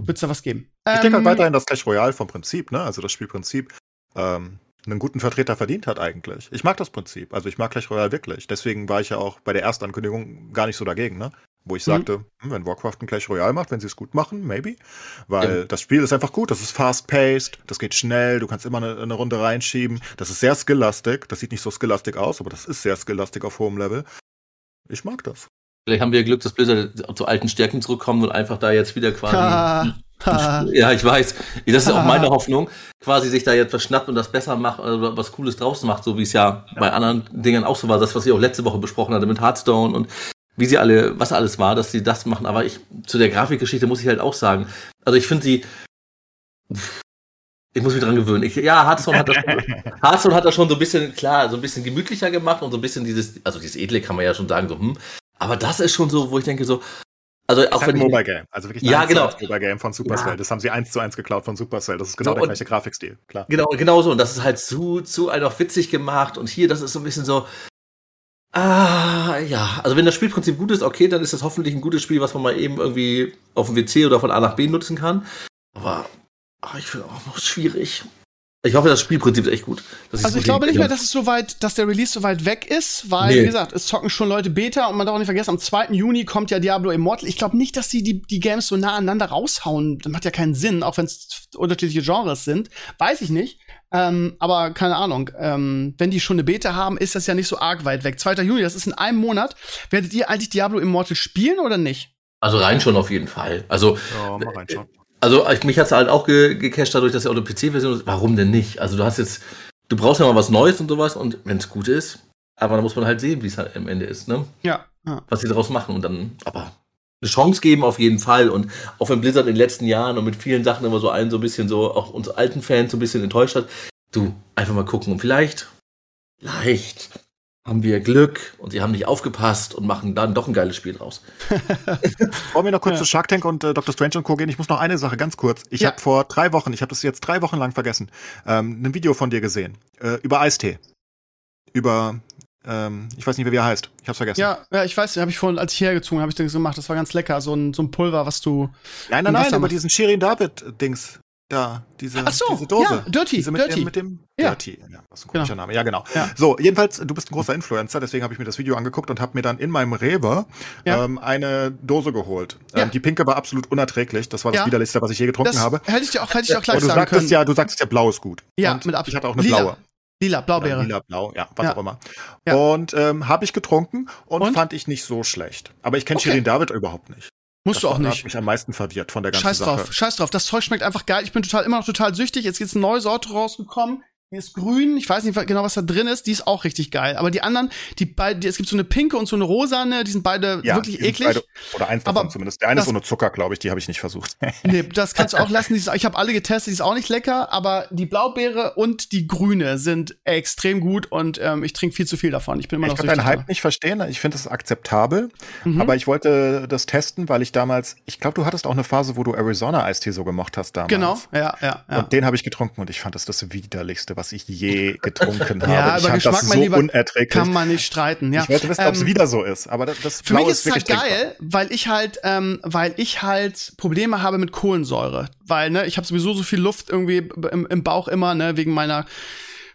wird es da was geben. Ich denke halt ähm, weiterhin, dass Clash Royale vom Prinzip, ne, also das Spielprinzip, ähm, einen guten Vertreter verdient hat eigentlich. Ich mag das Prinzip. Also ich mag Clash Royale wirklich. Deswegen war ich ja auch bei der Erstankündigung gar nicht so dagegen, ne? Wo ich mhm. sagte, mhm. wenn Warcraft ein Clash Royale macht, wenn sie es gut machen, maybe. Weil ja. das Spiel ist einfach gut, das ist fast-paced, das geht schnell, du kannst immer eine, eine Runde reinschieben. Das ist sehr skilllastig. Das sieht nicht so skilllastig aus, aber das ist sehr skilllastig auf hohem Level. Ich mag das. Vielleicht haben wir Glück, dass Blizzard zu alten Stärken zurückkommt und einfach da jetzt wieder quasi. <laughs> ja, ich weiß. Das ist auch meine Hoffnung, quasi sich da jetzt verschnappt und das besser macht oder was Cooles draus macht, so wie es ja, ja, bei anderen Dingen auch so war. Das, was ich auch letzte Woche besprochen hatte mit Hearthstone und wie sie alle, was alles war, dass sie das machen. Aber ich, zu der Grafikgeschichte muss ich halt auch sagen. Also ich finde sie, ich muss mich dran gewöhnen. Ich, ja, Hearthstone hat, das schon, <laughs> Hearthstone hat das schon so ein bisschen, klar, so ein bisschen gemütlicher gemacht und so ein bisschen dieses, also dieses Edle kann man ja schon sagen, so, hm. Aber das ist schon so, wo ich denke so, also auch wenn ein Mobile Game, also wirklich ja, genau. Mobile Game von Supercell. Ja. Das haben sie eins zu eins geklaut von Supercell. Das ist genau so, der gleiche Grafikstil, klar. Genau, genau so. Und das ist halt zu, zu einfach witzig gemacht. Und hier, das ist so ein bisschen so. Ah, ja. Also wenn das Spielprinzip gut ist, okay, dann ist das hoffentlich ein gutes Spiel, was man mal eben irgendwie auf dem WC oder von A nach B nutzen kann. Aber ach, ich finde auch noch schwierig. Ich hoffe, das Spielprinzip ist echt gut. Also ich glaube nicht mehr, dass es so weit, dass der Release so weit weg ist, weil, nee. wie gesagt, es zocken schon Leute Beta und man darf auch nicht vergessen, am 2. Juni kommt ja Diablo Immortal. Ich glaube nicht, dass sie die, die Games so nah aneinander raushauen. Das macht ja keinen Sinn, auch wenn es unterschiedliche Genres sind. Weiß ich nicht. Ähm, aber keine Ahnung. Ähm, wenn die schon eine Beta haben, ist das ja nicht so arg weit weg. 2. Juni, das ist in einem Monat. Werdet ihr eigentlich Diablo Immortal spielen oder nicht? Also rein schon auf jeden Fall. Also ja, rein schon. Also mich hat es halt auch ge gecached dadurch, dass ja auch eine PC-Version ist. Warum denn nicht? Also du hast jetzt, du brauchst ja mal was Neues und sowas und wenn es gut ist, aber dann muss man halt sehen, wie es halt am Ende ist, ne? Ja, ja. Was sie daraus machen und dann, aber eine Chance geben auf jeden Fall und auch wenn Blizzard in den letzten Jahren und mit vielen Sachen immer so einen so ein bisschen so, auch uns alten Fans so ein bisschen enttäuscht hat, du, einfach mal gucken und vielleicht, vielleicht haben wir Glück und sie haben nicht aufgepasst und machen dann doch ein geiles Spiel draus. <laughs> Wollen wir noch kurz ja. zu Shark Tank und äh, Dr. Strange und Co. gehen? Ich muss noch eine Sache ganz kurz. Ich ja. habe vor drei Wochen, ich habe das jetzt drei Wochen lang vergessen, ähm, ein Video von dir gesehen äh, über Eistee. Über ähm, ich weiß nicht, wie er heißt. Ich hab's vergessen. Ja, ja ich weiß, habe ich vorhin, als ich hergezogen habe, ich das gemacht. Das war ganz lecker. So ein, so ein Pulver, was du. Nein, nein, nein, über diesen Shirin David-Dings. Da, diese, Ach so, diese Dose. Ja, Dirty. Diese mit, Dirty. Dem, mit dem ja. Dirty. Ja, was ein komischer genau. Name. Ja, genau. Ja. So, jedenfalls, du bist ein großer Influencer, deswegen habe ich mir das Video angeguckt und habe mir dann in meinem Rewe ja. ähm, eine Dose geholt. Ähm, die pinke war absolut unerträglich. Das war das widerlichste, was ich je getrunken das habe. Hätte ich dir auch, hätte ich auch gleich und du sagen sagtest können. Ja, du sagtest ja, blau ist gut. Ja, und mit Absicht. Ich hatte auch eine Lila. blaue. Lila, Blaubeere. Lila, blau, ja, was ja. auch immer. Ja. Und ähm, habe ich getrunken und, und, fand ich nicht so schlecht. Aber ich kenne okay. Shirin David überhaupt nicht. Musst das du auch nicht. hat mich am meisten verwirrt von der ganzen Scheiß Sache. drauf, scheiß drauf. Das Zeug schmeckt einfach geil. Ich bin total immer noch total süchtig. Jetzt ist eine neue Sorte rausgekommen. Die ist grün, ich weiß nicht genau, was da drin ist, die ist auch richtig geil. Aber die anderen, die beiden, es gibt so eine pinke und so eine rosane, die sind beide ja, wirklich eklig. Beide, oder eins davon aber zumindest. Der eine ist ohne Zucker, glaube ich, die habe ich nicht versucht. <laughs> nee, das kannst du auch lassen. ich habe alle getestet, die ist auch nicht lecker, aber die Blaubeere und die grüne sind extrem gut und ähm, ich trinke viel zu viel davon. Ich bin immer ich noch Ich kann deinen Hype nicht verstehen, ich finde es akzeptabel, mhm. aber ich wollte das testen, weil ich damals, ich glaube, du hattest auch eine Phase, wo du Arizona Eistee so gemocht hast damals. Genau, ja, ja. ja. Und den habe ich getrunken und ich fand das das widerlichste, was ich je getrunken <laughs> habe. Ja, aber Geschmack, das so unerträglich. kann man nicht streiten. Ja. Ich wollte wissen, ähm, ob es wieder so ist, aber das, das Für mich ist es halt geil, weil ich halt, ähm, weil ich halt Probleme habe mit Kohlensäure, weil ne, ich habe sowieso so viel Luft irgendwie im, im Bauch immer, ne, wegen meiner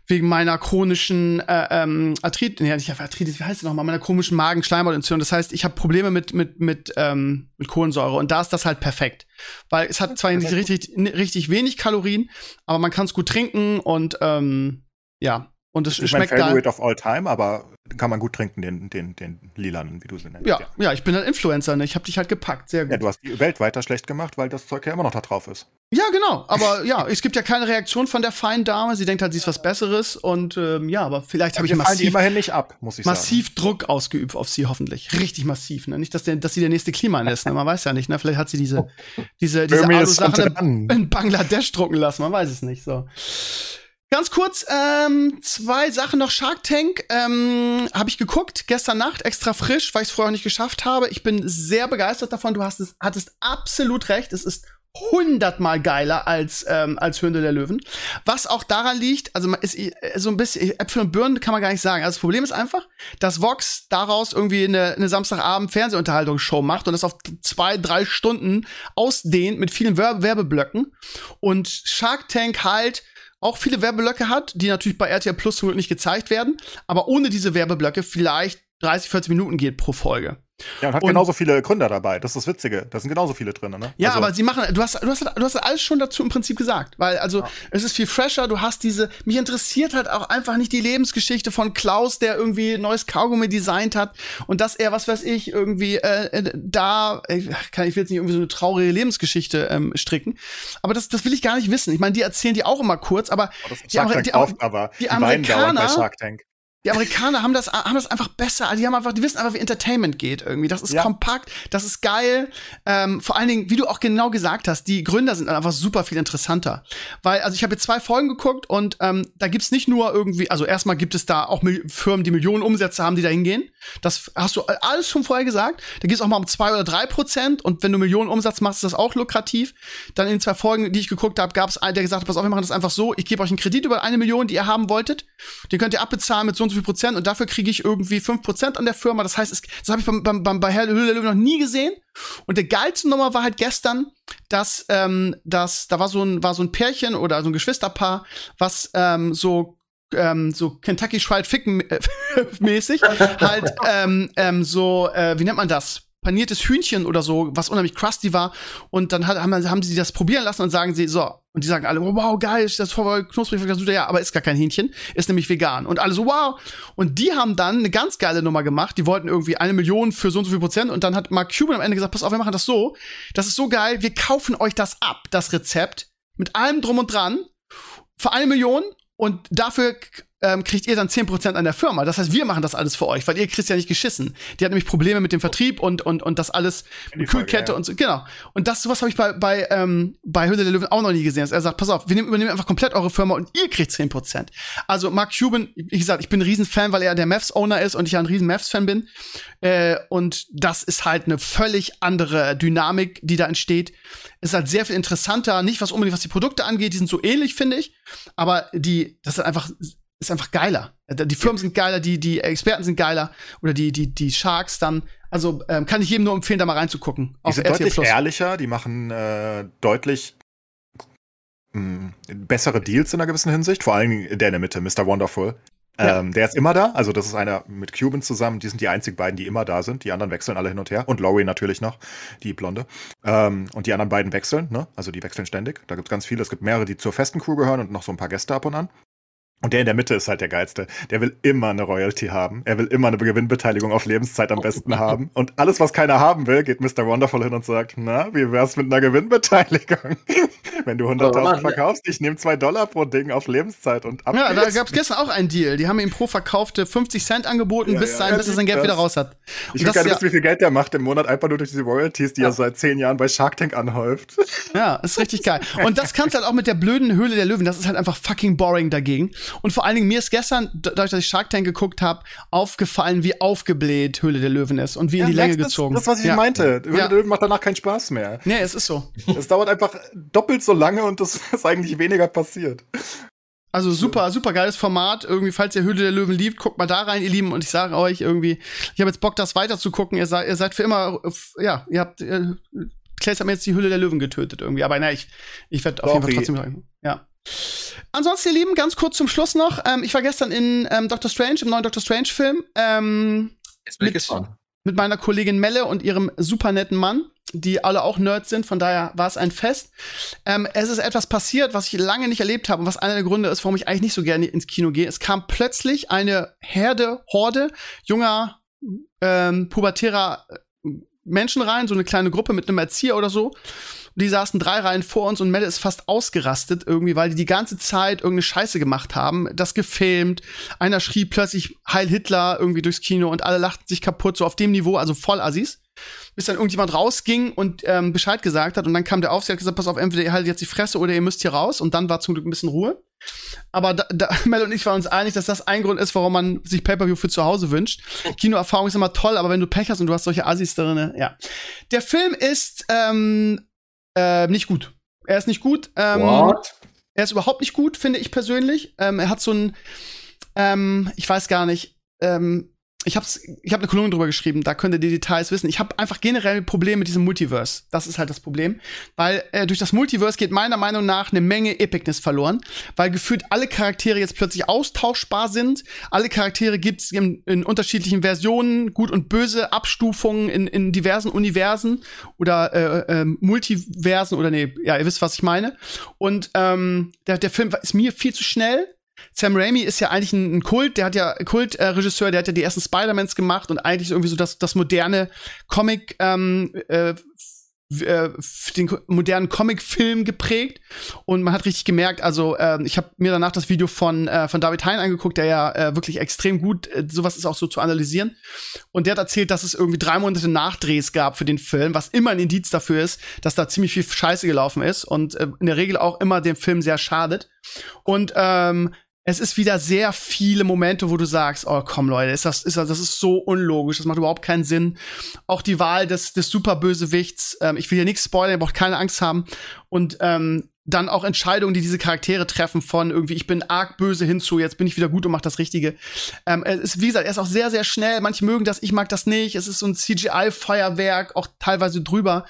wegen meiner chronischen äh, ähm, Arthritis, nee, nicht Arthritis, wie heißt das nochmal, meiner chronischen Magenschleimhautentzündung. Das heißt, ich habe Probleme mit mit mit ähm, mit Kohlensäure. Und da ist das halt perfekt, weil es hat zwar nicht richtig richtig wenig Kalorien, aber man kann es gut trinken und ähm, ja, Und es schmeckt mein Favorite of all time, aber kann man gut trinken, den, den, den lilanen, wie du sie nennst. Ja, ja, ja, ich bin ein Influencer, ne? Ich habe dich halt gepackt, sehr gut. Ja, du hast die Welt weiter schlecht gemacht, weil das Zeug ja immer noch da drauf ist. Ja, genau. Aber ja, es gibt ja keine Reaktion von der feinen Dame. Sie denkt halt, sie ist was Besseres. Und ähm, ja, aber vielleicht habe ich massiv, die immerhin nicht ab, muss ich massiv sagen. Druck ausgeübt auf sie, hoffentlich. Richtig massiv. Ne? Nicht, dass, der, dass sie der nächste Kliman ist. Ne? Man weiß ja nicht. Ne? Vielleicht hat sie diese, diese, diese Alu-Sachen in, in Bangladesch drucken lassen. Man weiß es nicht. So. Ganz kurz, ähm, zwei Sachen noch. Shark Tank ähm, habe ich geguckt, gestern Nacht, extra frisch, weil ich es vorher nicht geschafft habe. Ich bin sehr begeistert davon. Du hast es, hattest absolut recht. Es ist hundertmal geiler als ähm, als Höhle der Löwen. Was auch daran liegt, also man ist äh, so ein bisschen Äpfel und Birnen kann man gar nicht sagen. Also das Problem ist einfach, dass Vox daraus irgendwie eine, eine Samstagabend Fernsehunterhaltungsshow macht und das auf zwei drei Stunden ausdehnt mit vielen Werbeblöcken und Shark Tank halt auch viele Werbeblöcke hat, die natürlich bei RTL Plus nicht gezeigt werden, aber ohne diese Werbeblöcke vielleicht 30, 40 Minuten geht pro Folge. Ja, und hat und, genauso viele Gründer dabei. Das ist das Witzige. Da sind genauso viele drin, ne? Ja, also, aber sie machen, du hast, du hast, du hast alles schon dazu im Prinzip gesagt. Weil, also, ja. es ist viel fresher. Du hast diese, mich interessiert halt auch einfach nicht die Lebensgeschichte von Klaus, der irgendwie neues Kaugummi designt hat und dass er, was weiß ich, irgendwie, äh, äh da, ich, kann, ich will jetzt nicht irgendwie so eine traurige Lebensgeschichte ähm, stricken. Aber das, das will ich gar nicht wissen. Ich meine, die erzählen die auch immer kurz, aber oh, die, Amer die, die, die Amerikaner, die Amerikaner haben das, haben das einfach besser. Also die haben einfach, die wissen einfach, wie Entertainment geht irgendwie. Das ist ja. kompakt, das ist geil. Ähm, vor allen Dingen, wie du auch genau gesagt hast, die Gründer sind einfach super viel interessanter. Weil, also ich habe jetzt zwei Folgen geguckt und ähm, da gibt's nicht nur irgendwie, also erstmal gibt es da auch Firmen, die Millionen Umsätze haben, die da hingehen. Das hast du alles schon vorher gesagt. Da geht's auch mal um zwei oder drei Prozent und wenn du Millionen Umsatz machst, ist das auch lukrativ. Dann in den zwei Folgen, die ich geguckt habe, gab's einen, der gesagt hat, pass auf, wir machen das einfach so, ich gebe euch einen Kredit über eine Million, die ihr haben wolltet. Den könnt ihr abbezahlen mit so und so viel Prozent und dafür kriege ich irgendwie fünf Prozent an der Firma. Das heißt, es, das habe ich beim, beim, beim, bei Herr der Löwen noch nie gesehen. Und der geilste Nummer war halt gestern, dass, ähm, dass da war so ein, war so ein Pärchen oder so ein Geschwisterpaar, was ähm, so ähm, so Kentucky Fried Ficken äh, <laughs> mäßig halt ähm, ähm, so äh, wie nennt man das paniertes Hühnchen oder so, was unheimlich crusty war. Und dann hat, haben, haben sie das probieren lassen und sagen sie, so, und die sagen alle, oh, wow, geil, ist das voll knusprig, ja, aber ist gar kein Hähnchen, ist nämlich vegan. Und alle so, wow. Und die haben dann eine ganz geile Nummer gemacht. Die wollten irgendwie eine Million für so und so viel Prozent. Und dann hat Mark Cuban am Ende gesagt, pass auf, wir machen das so. Das ist so geil, wir kaufen euch das ab, das Rezept, mit allem drum und dran, für eine Million. Und dafür ähm, kriegt ihr dann 10% an der Firma. Das heißt, wir machen das alles für euch, weil ihr kriegt ja nicht geschissen. Die hat nämlich Probleme mit dem Vertrieb und, und, und das alles, Kühlkette ja. und so, genau. Und das, sowas habe ich bei, bei, ähm, bei Hülle der Löwen auch noch nie gesehen. er sagt, pass auf, wir nehmen, übernehmen einfach komplett eure Firma und ihr kriegt 10%. Also Mark Cuban, wie gesagt, ich bin ein Riesenfan, weil er der Mavs-Owner ist und ich ja ein riesen Mavs-Fan bin. Äh, und das ist halt eine völlig andere Dynamik, die da entsteht. Ist halt sehr viel interessanter, nicht was unbedingt was die Produkte angeht, die sind so ähnlich, finde ich. Aber die, das ist einfach ist einfach geiler. Äh, die Firmen sind geiler, die, die Experten sind geiler oder die, die, die Sharks dann. Also ähm, kann ich jedem nur empfehlen, da mal reinzugucken. Die sind deutlich Plus. ehrlicher, die machen äh, deutlich mh, hm, bessere Deals in einer gewissen Hinsicht, vor allem der in der Mitte, Mr. Wonderful. Ja. Ähm, der ist immer da, also das ist einer mit Cuban zusammen, die sind die einzigen beiden, die immer da sind. Die anderen wechseln alle hin und her. Und Laurie natürlich noch, die Blonde. Ähm, und die anderen beiden wechseln, ne? Also die wechseln ständig. Da gibt es ganz viele. Es gibt mehrere, die zur festen Crew gehören und noch so ein paar Gäste ab und an. Und der in der Mitte ist halt der geilste. Der will immer eine Royalty haben. Er will immer eine Gewinnbeteiligung auf Lebenszeit am besten haben. Und alles, was keiner haben will, geht Mr. Wonderful hin und sagt, na, wie wär's mit einer Gewinnbeteiligung? <laughs> Wenn du 100.000 verkaufst, ich nehme zwei Dollar pro Ding auf Lebenszeit und ab Ja, da gab's gestern auch einen Deal. Die haben ihm pro verkaufte 50 Cent angeboten, ja, bis, ja, sein, bis er sein Geld das. wieder raus hat. Und ich will gerne wissen, wie viel Geld der macht im Monat, einfach nur durch diese Royalties, die ja. er seit zehn Jahren bei Shark Tank anhäuft. Ja, ist richtig geil. Und das kannst halt auch mit der blöden Höhle der Löwen. Das ist halt einfach fucking boring dagegen. Und vor allen Dingen, mir ist gestern, dadurch, dass ich Shark Tank geguckt habe, aufgefallen, wie aufgebläht Höhle der Löwen ist und wie ja, in die Länge das, gezogen. Das, was ich ja. meinte. Höhle ja. der Löwen macht danach keinen Spaß mehr. Nee, es ist so. Es dauert einfach doppelt so lange und es <laughs> ist eigentlich weniger passiert. Also super, super geiles Format. Irgendwie, falls ihr Höhle der Löwen liebt, guckt mal da rein, ihr Lieben. Und ich sage euch irgendwie, ich habe jetzt Bock, das weiter zu gucken. Ihr seid, ihr seid für immer, ja, ihr habt, äh, Clays hat mir jetzt die Hülle der Löwen getötet irgendwie. Aber na, ich, ich werde auf jeden Fall trotzdem sagen. Ja. Ansonsten, ihr Lieben, ganz kurz zum Schluss noch. Ähm, ich war gestern in ähm, Doctor Strange, im neuen Doctor Strange-Film. Ähm, mit. Mit meiner Kollegin Melle und ihrem super netten Mann. die alle auch Nerds sind. Von daher war es ein Fest. Ähm, es ist etwas passiert, was ich lange nicht erlebt habe und was einer der Gründe ist, warum ich eigentlich nicht so gerne ins Kino gehe. Es kam plötzlich eine Herde, Horde junger, ähm, pubertärer Menschen rein, so eine kleine Gruppe mit einem Erzieher oder so. Die saßen drei Reihen vor uns und Melle ist fast ausgerastet irgendwie, weil die die ganze Zeit irgendeine Scheiße gemacht haben, das gefilmt. Einer schrie plötzlich Heil Hitler irgendwie durchs Kino und alle lachten sich kaputt, so auf dem Niveau, also voll Assis. Bis dann irgendjemand rausging und ähm, Bescheid gesagt hat und dann kam der Aufseher und hat gesagt, pass auf, entweder ihr haltet jetzt die Fresse oder ihr müsst hier raus und dann war zum Glück ein bisschen Ruhe. Aber da, da, <laughs> Mel und ich waren uns einig, dass das ein Grund ist, warum man sich Pay-Per-View für zu Hause wünscht. Kinoerfahrung ist immer toll, aber wenn du Pech hast und du hast solche Assis drin, ja. Der Film ist ähm, äh, nicht gut. Er ist nicht gut. Ähm, What? Er ist überhaupt nicht gut, finde ich persönlich. Ähm, er hat so ein, ähm, ich weiß gar nicht, ähm, ich habe ich hab eine Kolumne drüber geschrieben, da könnt ihr die Details wissen. Ich habe einfach generell Probleme mit diesem Multiverse. Das ist halt das Problem. Weil äh, durch das Multiverse geht meiner Meinung nach eine Menge Epicness verloren, weil gefühlt alle Charaktere jetzt plötzlich austauschbar sind. Alle Charaktere gibt's in, in unterschiedlichen Versionen, gut und böse Abstufungen in, in diversen Universen oder äh, äh, Multiversen oder nee, ja, ihr wisst, was ich meine. Und ähm, der, der Film ist mir viel zu schnell Sam Raimi ist ja eigentlich ein, Kult, der hat ja Kultregisseur, äh, der hat ja die ersten Spider-Mans gemacht und eigentlich irgendwie so das, das moderne Comic, ähm, äh, äh den modernen Comic-Film geprägt. Und man hat richtig gemerkt, also äh, ich habe mir danach das Video von äh, von David Hein angeguckt, der ja äh, wirklich extrem gut äh, sowas ist auch so zu analysieren. Und der hat erzählt, dass es irgendwie drei Monate Nachdrehs gab für den Film, was immer ein Indiz dafür ist, dass da ziemlich viel Scheiße gelaufen ist und äh, in der Regel auch immer dem Film sehr schadet. Und ähm, es ist wieder sehr viele Momente, wo du sagst, oh komm Leute, ist das, ist das, das ist so unlogisch, das macht überhaupt keinen Sinn. Auch die Wahl des, des Superbösewichts, ähm, ich will hier nichts spoilern, ihr braucht keine Angst haben. Und ähm, dann auch Entscheidungen, die diese Charaktere treffen von irgendwie, ich bin arg böse hinzu, jetzt bin ich wieder gut und mach das Richtige. Ähm, es ist, wie gesagt, er ist auch sehr, sehr schnell. Manche mögen das, ich mag das nicht. Es ist so ein CGI-Feuerwerk, auch teilweise drüber.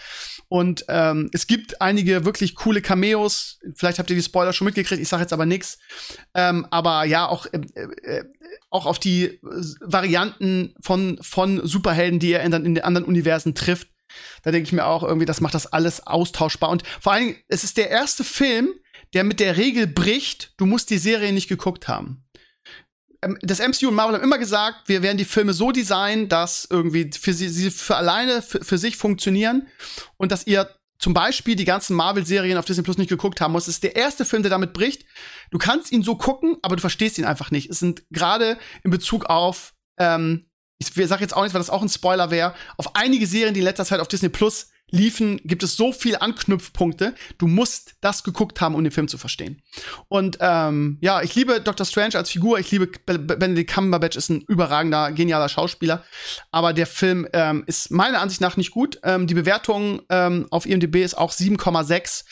Und ähm, es gibt einige wirklich coole Cameos. Vielleicht habt ihr die Spoiler schon mitgekriegt, ich sage jetzt aber nichts. Ähm, aber ja, auch, äh, äh, auch auf die Varianten von, von Superhelden, die er in, in den anderen Universen trifft, da denke ich mir auch irgendwie, das macht das alles austauschbar. Und vor allen Dingen, es ist der erste Film, der mit der Regel bricht, du musst die Serie nicht geguckt haben. Ähm, das MCU und Marvel haben immer gesagt, wir werden die Filme so designen, dass irgendwie für sie, sie für alleine für, für sich funktionieren und dass ihr zum Beispiel die ganzen Marvel-Serien auf Disney Plus nicht geguckt haben muss. Es ist der erste Film, der damit bricht. Du kannst ihn so gucken, aber du verstehst ihn einfach nicht. Es sind gerade in Bezug auf ähm, ich sage jetzt auch nicht, weil das auch ein Spoiler wäre, auf einige Serien, die in letzter Zeit auf Disney Plus liefen, gibt es so viele Anknüpfpunkte. Du musst das geguckt haben, um den Film zu verstehen. Und ähm, ja, ich liebe Doctor Strange als Figur. Ich liebe Benedict Cumberbatch, ist ein überragender, genialer Schauspieler. Aber der Film ähm, ist meiner Ansicht nach nicht gut. Ähm, die Bewertung ähm, auf IMDb ist auch 7,6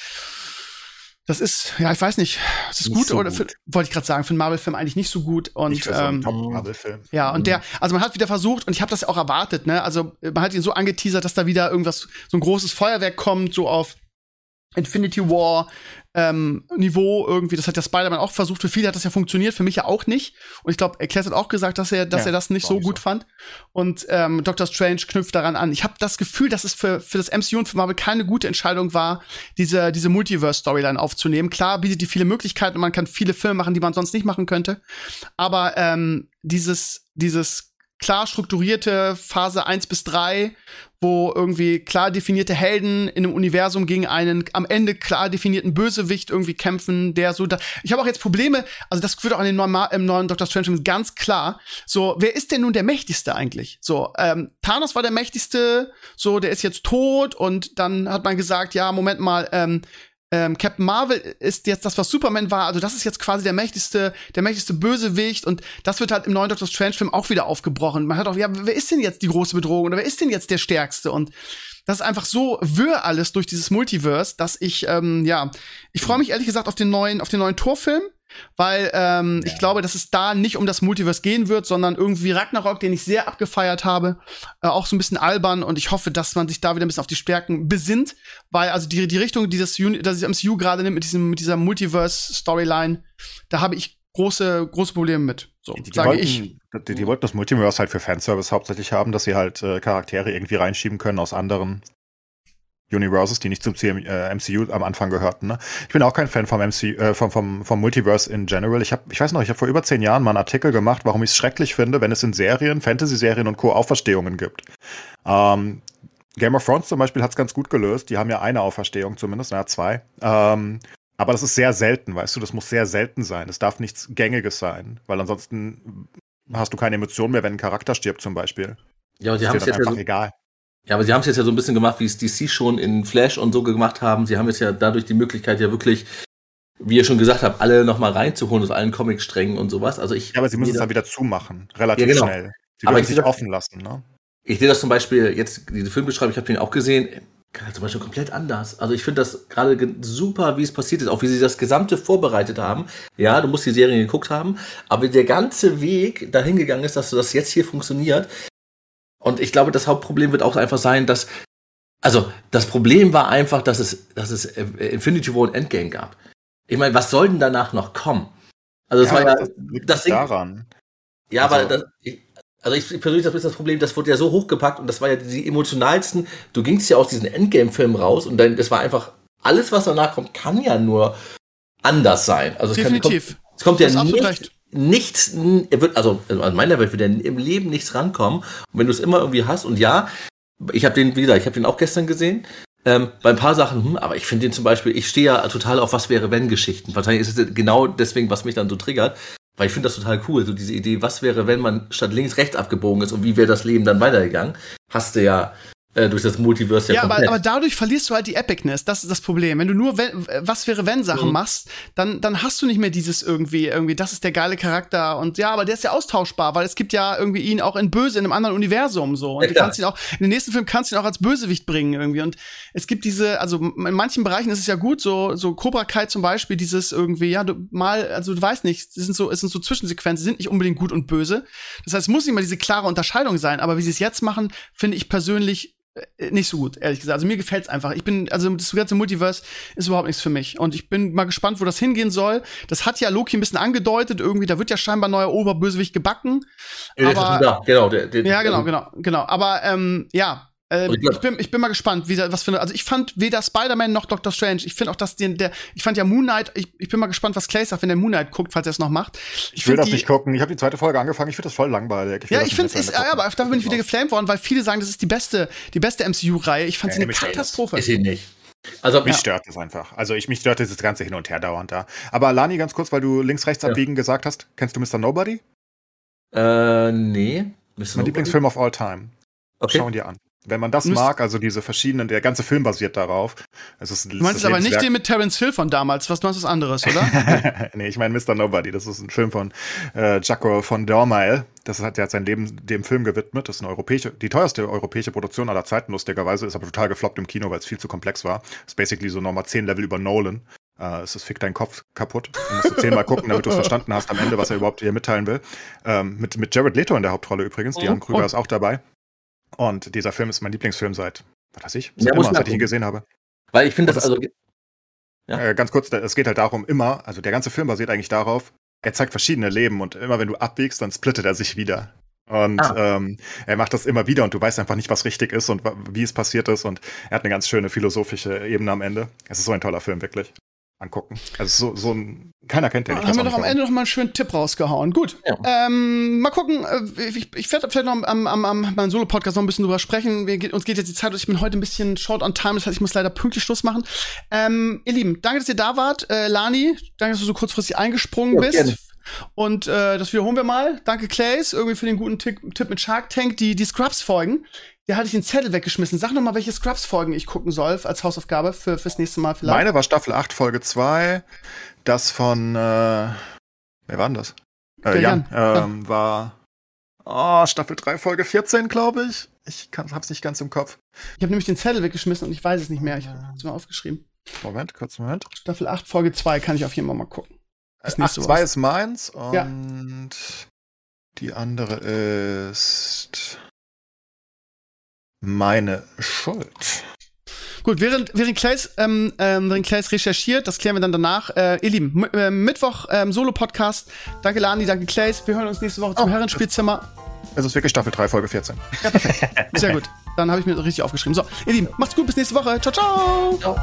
das ist, ja, ich weiß nicht, ist das gut so oder wollte ich gerade sagen, für einen Marvel-Film eigentlich nicht so gut und ich ähm, Top-Marvel-Film. Ja, und mhm. der, also man hat wieder versucht und ich habe das ja auch erwartet, ne? Also man hat ihn so angeteasert, dass da wieder irgendwas, so ein großes Feuerwerk kommt, so auf Infinity War ähm, Niveau irgendwie. Das hat der Spider-Man auch versucht. Für viele hat das ja funktioniert, für mich ja auch nicht. Und ich glaube, Class hat auch gesagt, dass er, dass ja, er das nicht so gut so. fand. Und ähm, Doctor Strange knüpft daran an. Ich habe das Gefühl, dass es für, für das MCU und für Marvel keine gute Entscheidung war, diese, diese Multiverse-Storyline aufzunehmen. Klar bietet die viele Möglichkeiten und man kann viele Filme machen, die man sonst nicht machen könnte. Aber ähm, dieses, dieses klar strukturierte Phase 1 bis 3, wo irgendwie klar definierte Helden in einem Universum gegen einen am Ende klar definierten Bösewicht irgendwie kämpfen, der so da. Ich habe auch jetzt Probleme, also das wird auch in den neuen, im neuen Doctor Strange ganz klar. So, wer ist denn nun der mächtigste eigentlich? So, ähm, Thanos war der mächtigste, so, der ist jetzt tot und dann hat man gesagt, ja, Moment mal, ähm, ähm, Captain Marvel ist jetzt das, was Superman war. Also das ist jetzt quasi der mächtigste, der mächtigste Bösewicht und das wird halt im neuen Doctor Strange Film auch wieder aufgebrochen. Man hat auch, ja, wer ist denn jetzt die große Bedrohung oder wer ist denn jetzt der Stärkste? Und das ist einfach so wirr alles durch dieses Multiverse, dass ich, ähm, ja, ich freue mich ehrlich gesagt auf den neuen, auf den neuen Torfilm weil ähm, ja. ich glaube, dass es da nicht um das Multiverse gehen wird, sondern irgendwie Ragnarok, den ich sehr abgefeiert habe, äh, auch so ein bisschen albern und ich hoffe, dass man sich da wieder ein bisschen auf die Stärken besinnt, weil also die, die Richtung, die das, Uni das MCU gerade nimmt mit, diesem, mit dieser Multiverse-Storyline, da habe ich große, große Probleme mit. So, die, die sage wollten, ich. Die, die, wollten das Multiverse halt für Fanservice hauptsächlich haben, dass sie halt äh, Charaktere irgendwie reinschieben können aus anderen Universes, die nicht zum CM, äh, MCU am Anfang gehörten. Ne? Ich bin auch kein Fan vom, MC, äh, vom, vom, vom Multiverse in general. Ich, hab, ich weiß noch, ich habe vor über zehn Jahren mal einen Artikel gemacht, warum ich es schrecklich finde, wenn es in Serien, Fantasy-Serien und Co. Auferstehungen gibt. Ähm, Game of Thrones zum Beispiel hat es ganz gut gelöst. Die haben ja eine Auferstehung zumindest, naja, zwei. Ähm, aber das ist sehr selten, weißt du, das muss sehr selten sein. Es darf nichts Gängiges sein, weil ansonsten hast du keine Emotion mehr, wenn ein Charakter stirbt zum Beispiel. Ja, aber sie haben es jetzt einfach ja so, egal. Ja, aber sie haben es jetzt ja so ein bisschen gemacht, wie es DC schon in Flash und so gemacht haben. Sie haben jetzt ja dadurch die Möglichkeit, ja wirklich, wie ihr schon gesagt habt, alle nochmal reinzuholen aus allen Comic-Strängen und sowas. Also ich. Ja, aber sie müssen es dann wieder zumachen, relativ ja, genau. schnell. Sie aber ich sich offen lassen, ne? Ich sehe das zum Beispiel jetzt, diese Filmbeschreibung, ich habe den auch gesehen, halt zum Beispiel komplett anders. Also ich finde das gerade super, wie es passiert ist, auch wie sie das Gesamte vorbereitet haben. Ja, du musst die Serie geguckt haben, aber der ganze Weg dahin gegangen ist, dass das jetzt hier funktioniert, und ich glaube, das Hauptproblem wird auch einfach sein, dass, also das Problem war einfach, dass es, dass es äh, Infinity War und Endgame gab. Ich meine, was soll denn danach noch kommen? Also das ja, war ja das, das Ding. Daran. Ja, also, aber das, ich, also ich persönlich das ist das Problem, das wurde ja so hochgepackt und das war ja die emotionalsten. Du gingst ja aus diesen Endgame-Filmen raus und dann, das war einfach alles, was danach kommt, kann ja nur anders sein. Also Definitiv. Es, kann, es kommt, es kommt ja nicht, nichts, er wird, also, also an meiner Welt wird er im Leben nichts rankommen. Und wenn du es immer irgendwie hast, und ja, ich habe den, wieder, ich habe den auch gestern gesehen, ähm, bei ein paar Sachen, hm, aber ich finde den zum Beispiel, ich stehe ja total auf Was wäre wenn Geschichten. Wahrscheinlich ist es genau deswegen, was mich dann so triggert, weil ich finde das total cool, so diese Idee, was wäre, wenn man statt links rechts abgebogen ist und wie wäre das Leben dann weitergegangen, hast du ja äh, durch das Multiverse ja, ja aber, aber dadurch verlierst du halt die Epicness. Das ist das Problem. Wenn du nur wenn, was wäre wenn Sachen mhm. machst, dann dann hast du nicht mehr dieses irgendwie irgendwie das ist der geile Charakter und ja, aber der ist ja austauschbar, weil es gibt ja irgendwie ihn auch in böse in einem anderen Universum so und ja, du kannst ihn auch in den nächsten Film kannst du ihn auch als Bösewicht bringen irgendwie und es gibt diese also in manchen Bereichen ist es ja gut so so Cobra Kai zum Beispiel dieses irgendwie ja du mal also du weißt nicht, es sind so es sind so Zwischensequenzen, sind nicht unbedingt gut und böse. Das heißt, es muss nicht mal diese klare Unterscheidung sein, aber wie sie es jetzt machen, finde ich persönlich nicht so gut, ehrlich gesagt. Also mir gefällt's einfach. Ich bin, also das ganze Multiverse ist überhaupt nichts für mich. Und ich bin mal gespannt, wo das hingehen soll. Das hat ja Loki ein bisschen angedeutet, irgendwie, da wird ja scheinbar ein neuer Oberbösewicht gebacken. Aber, ja, genau, der, der, ja, genau, genau, genau. Aber ähm, ja, ähm, ich, bin, ich bin mal gespannt, wie was für eine. Also ich fand weder Spider-Man noch Doctor Strange. Ich finde auch, dass den, der. Ich fand ja Moon Knight. Ich, ich bin mal gespannt, was Clay sagt, wenn der Moon Knight guckt, falls er es noch macht. Ich, ich will das die, nicht gucken. Ich habe die zweite Folge angefangen. Ich finde das voll langweilig. Ich ja, ich finde es. Ja, aber dafür bin ich wieder geflamed worden, weil viele sagen, das ist die beste, die beste MCU-Reihe. Ich fand ja, sie eine Katastrophe. Ist sie nicht. Also mich ja. stört das einfach. Also ich mich stört dieses ganze hin und her dauernd da. Aber Lani, ganz kurz, weil du links rechts abbiegen gesagt hast, kennst du Mr. Nobody? Äh, nee. Mr. Mein Lieblingsfilm of all time. Okay. Schau ihn dir an. Wenn man das mag, also diese verschiedenen, der ganze Film basiert darauf. Es ist, du meinst aber nicht den mit Terence Hill von damals, was du meinst was anderes, oder? <laughs> nee, ich meine Mr. Nobody. Das ist ein Film von äh, Jaco von Dormael. Das hat, der hat sein Leben dem Film gewidmet. Das ist eine europäische, die teuerste europäische Produktion aller Zeiten, lustigerweise, ist aber total gefloppt im Kino, weil es viel zu komplex war. Ist basically so nochmal zehn Level über Nolan. Uh, es ist fick dein Kopf kaputt. Du musst du zehnmal gucken, damit du es verstanden hast am Ende, was er überhaupt hier mitteilen will. Ähm, mit, mit Jared Leto in der Hauptrolle übrigens. Oh, Diane Krüger oh. ist auch dabei. Und dieser Film ist mein Lieblingsfilm seit, was weiß ich, seit ja, immer, seit ich ihn gesehen habe. Weil ich finde das, also. Ja. Äh, ganz kurz, es geht halt darum, immer, also der ganze Film basiert eigentlich darauf, er zeigt verschiedene Leben und immer wenn du abbiegst, dann splittet er sich wieder. Und ah. ähm, er macht das immer wieder und du weißt einfach nicht, was richtig ist und wie es passiert ist. Und er hat eine ganz schöne philosophische Ebene am Ende. Es ist so ein toller Film, wirklich angucken. Also so, so ein, keiner kennt den. Haben wir doch am Ende noch mal einen schönen Tipp rausgehauen. Gut. Ja. Ähm, mal gucken. Äh, ich, ich werde vielleicht noch am, am, am meinem Solo-Podcast noch ein bisschen drüber sprechen. Wir, uns geht jetzt die Zeit, ich bin heute ein bisschen short on time, das heißt, ich muss leider pünktlich Schluss machen. Ähm, ihr Lieben, danke, dass ihr da wart. Äh, Lani, danke, dass du so kurzfristig eingesprungen ja, bist. Gerne. Und äh, das wiederholen wir mal. Danke, Clays, irgendwie für den guten Tipp, Tipp mit Shark Tank. Die, die Scrubs-Folgen, da hatte ich den Zettel weggeschmissen. Sag noch mal, welche Scrubs-Folgen ich gucken soll als Hausaufgabe für, fürs nächste Mal vielleicht. Meine war Staffel 8, Folge 2. Das von, äh, wer war denn das? Äh, Jan, Jan. Ähm, ja. war oh, Staffel 3, Folge 14, glaube ich. Ich kann, hab's nicht ganz im Kopf. Ich habe nämlich den Zettel weggeschmissen und ich weiß es nicht mehr. Ich hab's mal aufgeschrieben. Moment, kurz Moment. Staffel 8, Folge 2 kann ich auf jeden Fall mal gucken. Das äh, 8, 2 ist meins und ja. die andere ist meine Schuld. Gut, während, während, Clays, ähm, ähm, während Clays recherchiert, das klären wir dann danach. Äh, ihr Lieben, äh, Mittwoch ähm, Solo-Podcast. Danke Lani, danke Clays. Wir hören uns nächste Woche zum oh, Herrenspielzimmer. Es ist wirklich Staffel 3, Folge 14. Ja, perfekt. Sehr gut. Dann Dann habe ich mir richtig aufgeschrieben. So, ihr Lieben, macht's gut, bis nächste Woche. Ciao, ciao. Ciao.